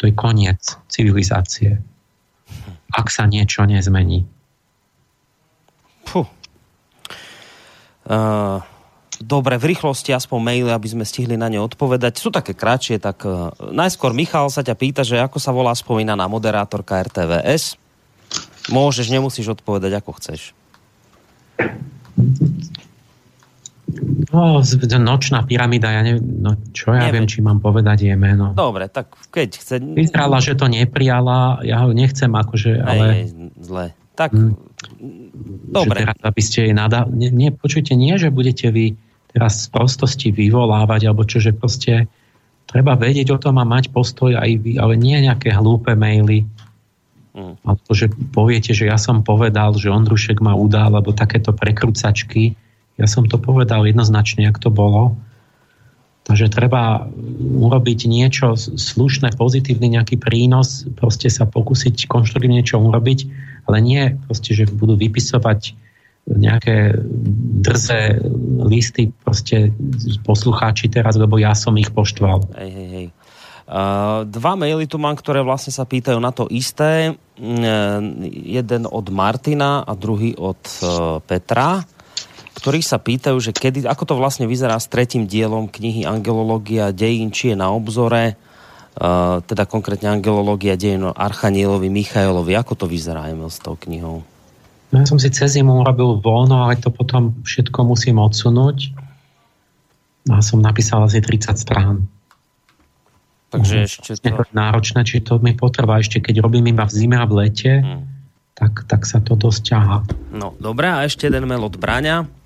to je koniec civilizácie. Ak sa niečo nezmení. Puh. Uh, dobre, v rýchlosti aspoň maily, aby sme stihli na ne odpovedať. Sú také kratšie, tak najskôr Michal sa ťa pýta, že ako sa volá spomínaná moderátorka RTVS. Môžeš, nemusíš odpovedať, ako chceš. No, nočná pyramída, ja neviem, no čo ja neviem, či mám povedať je meno. Dobre, tak keď chce... Vyzerala, že to neprijala, ja ho nechcem akože, ale... Aj, zle. Tak, hm, dobre. Že teraz, aby ste jej nada... Nie, nie, počujte, nie, že budete vy teraz z prostosti vyvolávať, alebo čo, že proste treba vedieť o tom a mať postoj aj vy, ale nie nejaké hlúpe maily. Mm. Alebo že poviete, že ja som povedal, že Ondrušek ma udal, alebo takéto prekrúcačky ja som to povedal jednoznačne, ak to bolo. Takže treba urobiť niečo slušné, pozitívny nejaký prínos, proste sa pokúsiť konštruktívne niečo urobiť, ale nie proste, že budú vypisovať nejaké drze listy proste poslucháči teraz, lebo ja som ich poštval. Hej, hej, hej. Dva maily tu mám, ktoré vlastne sa pýtajú na to isté. Uh, jeden od Martina a druhý od uh, Petra ktorí sa pýtajú, že kedy, ako to vlastne vyzerá s tretím dielom knihy Angelológia dejín, či je na obzore, uh, teda konkrétne Angelológia dejín Archanielovi Michailovi. Ako to vyzerá, Emil, s tou knihou? No, ja som si cez zimu urobil voľno, ale to potom všetko musím odsunúť. A som napísal asi 30 strán. Takže uh, ešte to... to... Náročné, či to mi potrvá ešte, keď robím iba v zime a v lete, hmm. tak, tak sa to dosť ťaha. No, dobré, a ešte jeden mail od Braňa.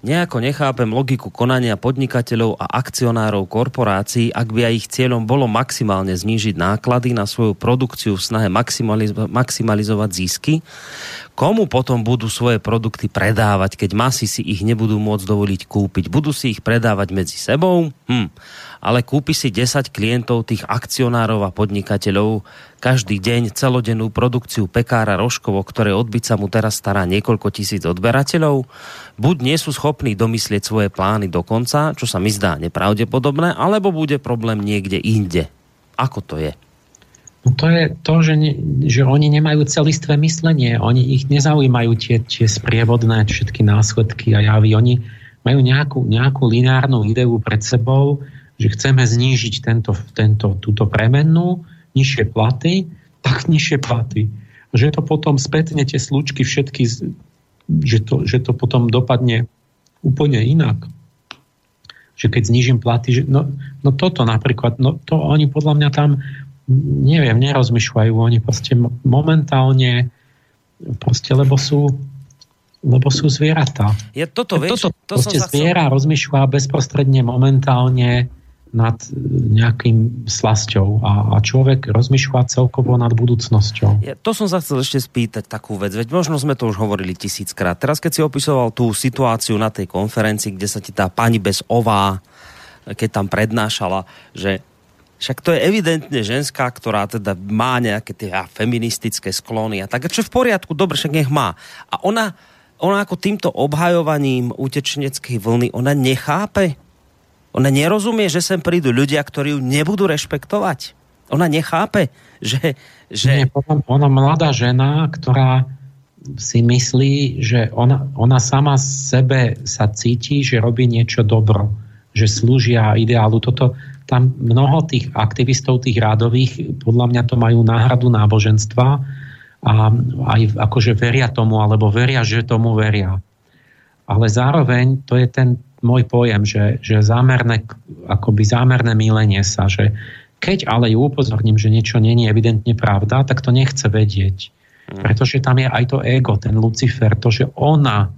Nejako nechápem logiku konania podnikateľov a akcionárov korporácií, ak by aj ich cieľom bolo maximálne znížiť náklady na svoju produkciu v snahe maximalizo- maximalizovať zisky. Komu potom budú svoje produkty predávať, keď masy si ich nebudú môcť dovoliť kúpiť? Budú si ich predávať medzi sebou? Hm ale kúpi si 10 klientov tých akcionárov a podnikateľov každý deň celodennú produkciu pekára Roškovo, ktoré odbyť sa mu teraz stará niekoľko tisíc odberateľov, buď nie sú schopní domyslieť svoje plány do konca, čo sa mi zdá nepravdepodobné, alebo bude problém niekde inde. Ako to je? No to je to, že, ne, že oni nemajú celistvé myslenie. Oni ich nezaujímajú tie, tie sprievodné všetky následky a javy. Oni majú nejakú, nejakú lineárnu ideu pred sebou, že chceme znížiť tento, tento, túto premennú, nižšie platy, tak nižšie platy. Že to potom spätne tie slučky všetky, že to, že to potom dopadne úplne inak. Že keď znižím platy, že, no, no toto napríklad, no to oni podľa mňa tam, neviem, nerozmýšľajú, oni proste momentálne, proste lebo sú, lebo sú zvieratá. Je toto, vieš, toto to som zviera chcel... rozmýšľa bezprostredne momentálne nad nejakým slasťou a, a človek rozmýšľa celkovo nad budúcnosťou. Ja, to som sa chcel ešte spýtať takú vec, veď možno sme to už hovorili tisíckrát. Teraz keď si opisoval tú situáciu na tej konferencii, kde sa ti tá pani bez ová, keď tam prednášala, že však to je evidentne ženská, ktorá teda má nejaké tie feministické sklony a tak. Čo v poriadku, dobre, však nech má. A ona, ona ako týmto obhajovaním utečeneckej vlny, ona nechápe, ona nerozumie, že sem prídu ľudia, ktorí ju nebudú rešpektovať. Ona nechápe, že... že... Nie, potom ona mladá žena, ktorá si myslí, že ona, ona sama sebe sa cíti, že robí niečo dobro, že slúžia ideálu. Toto, tam mnoho tých aktivistov, tých rádových, podľa mňa to majú náhradu náboženstva a aj akože veria tomu, alebo veria, že tomu veria. Ale zároveň to je ten môj pojem, že, že zámerné, akoby zámerné mílenie sa, že keď ale ju upozorním, že niečo není evidentne pravda, tak to nechce vedieť. Mm. Pretože tam je aj to ego, ten Lucifer, to, že ona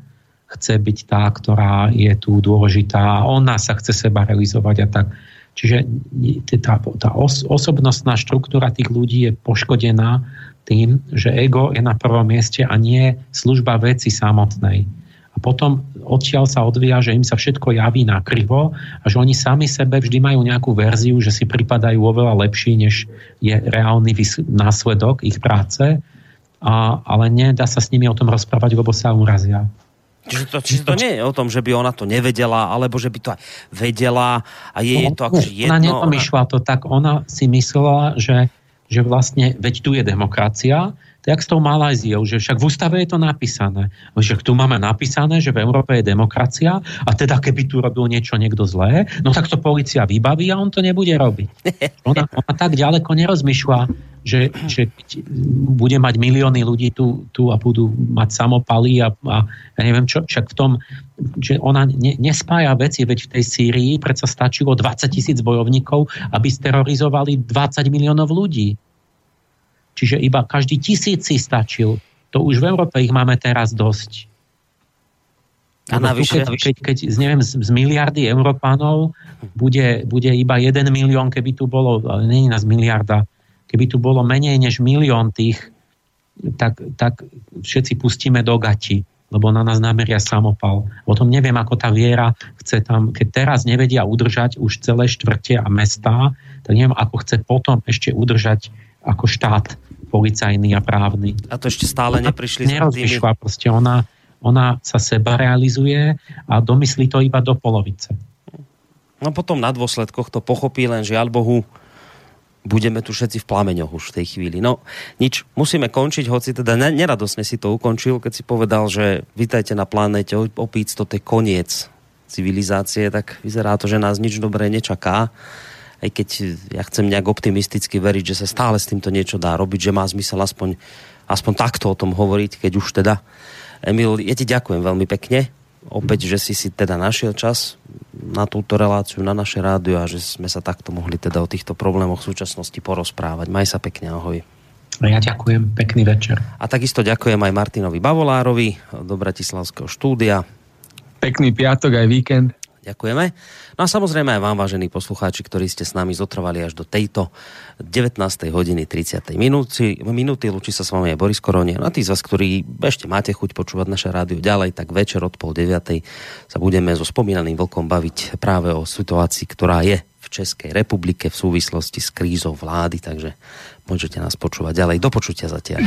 chce byť tá, ktorá je tu dôležitá, ona sa chce seba realizovať a tak. Čiže tá, tá os, osobnostná štruktúra tých ľudí je poškodená tým, že ego je na prvom mieste a nie služba veci samotnej. A potom odtiaľ sa odvíja, že im sa všetko javí na krivo a že oni sami sebe vždy majú nejakú verziu, že si pripadajú oveľa lepší, než je reálny následok ich práce, a, ale nedá sa s nimi o tom rozprávať, lebo sa urazia. Čiže to, čiže to nie je o tom, že by ona to nevedela, alebo že by to aj vedela a je, no, je to akože jedno. Ona nepomýšľa to tak, ona si myslela, že, že vlastne, veď tu je demokracia, tak s tou Malajziou, že však v ústave je to napísané. Že tu máme napísané, že v Európe je demokracia a teda keby tu robil niečo niekto zlé, no tak to policia vybaví a on to nebude robiť. [laughs] Ona, ona tak ďaleko nerozmýšľa, že, že bude mať milióny ľudí tu, tu a budú mať samopaly a, a ja neviem čo, však v tom, že ona ne, nespája veci, veď v tej Sýrii predsa stačilo 20 tisíc bojovníkov, aby sterorizovali 20 miliónov ľudí. Čiže iba každý tisíc si stačil. To už v Európe ich máme teraz dosť. A navyše, keď, keď, keď z, neviem, z, z miliardy Európanov bude, bude iba jeden milión, keby tu bolo, ale nie je nás miliarda, keby tu bolo menej než milión tých, tak, tak všetci pustíme do gati, lebo na nás nameria samopal. O tom neviem, ako tá viera chce tam, keď teraz nevedia udržať už celé štvrte a mestá, tak neviem, ako chce potom ešte udržať ako štát policajný a právny. A to ešte stále neprišli s tými... proste ona, ona sa seba realizuje a domyslí to iba do polovice. No potom na dôsledkoch to pochopí len žiaľ Bohu budeme tu všetci v plameňoch už v tej chvíli. No nič, musíme končiť, hoci teda neradosne si to ukončil, keď si povedal, že vítajte na planéte, opíc to je koniec civilizácie, tak vyzerá to, že nás nič dobré nečaká aj keď ja chcem nejak optimisticky veriť, že sa stále s týmto niečo dá robiť, že má zmysel aspoň, aspoň takto o tom hovoriť, keď už teda. Emil, ja ti ďakujem veľmi pekne, opäť, že si si teda našiel čas na túto reláciu, na naše rádio a že sme sa takto mohli teda o týchto problémoch v súčasnosti porozprávať. Maj sa pekne, ahoj. Ja ďakujem, pekný večer. A takisto ďakujem aj Martinovi Bavolárovi do Bratislavského štúdia. Pekný piatok aj víkend. Ďakujeme. No a samozrejme aj vám, vážení poslucháči, ktorí ste s nami zotrvali až do tejto 19. hodiny 30. minúty. minúty. Lučí sa s vami aj Boris Koronie. No a tí z vás, ktorí ešte máte chuť počúvať naše rádio ďalej, tak večer od pol deviatej sa budeme so spomínaným vlkom baviť práve o situácii, ktorá je v Českej republike v súvislosti s krízou vlády, takže môžete nás počúvať ďalej. Do počutia zatiaľ.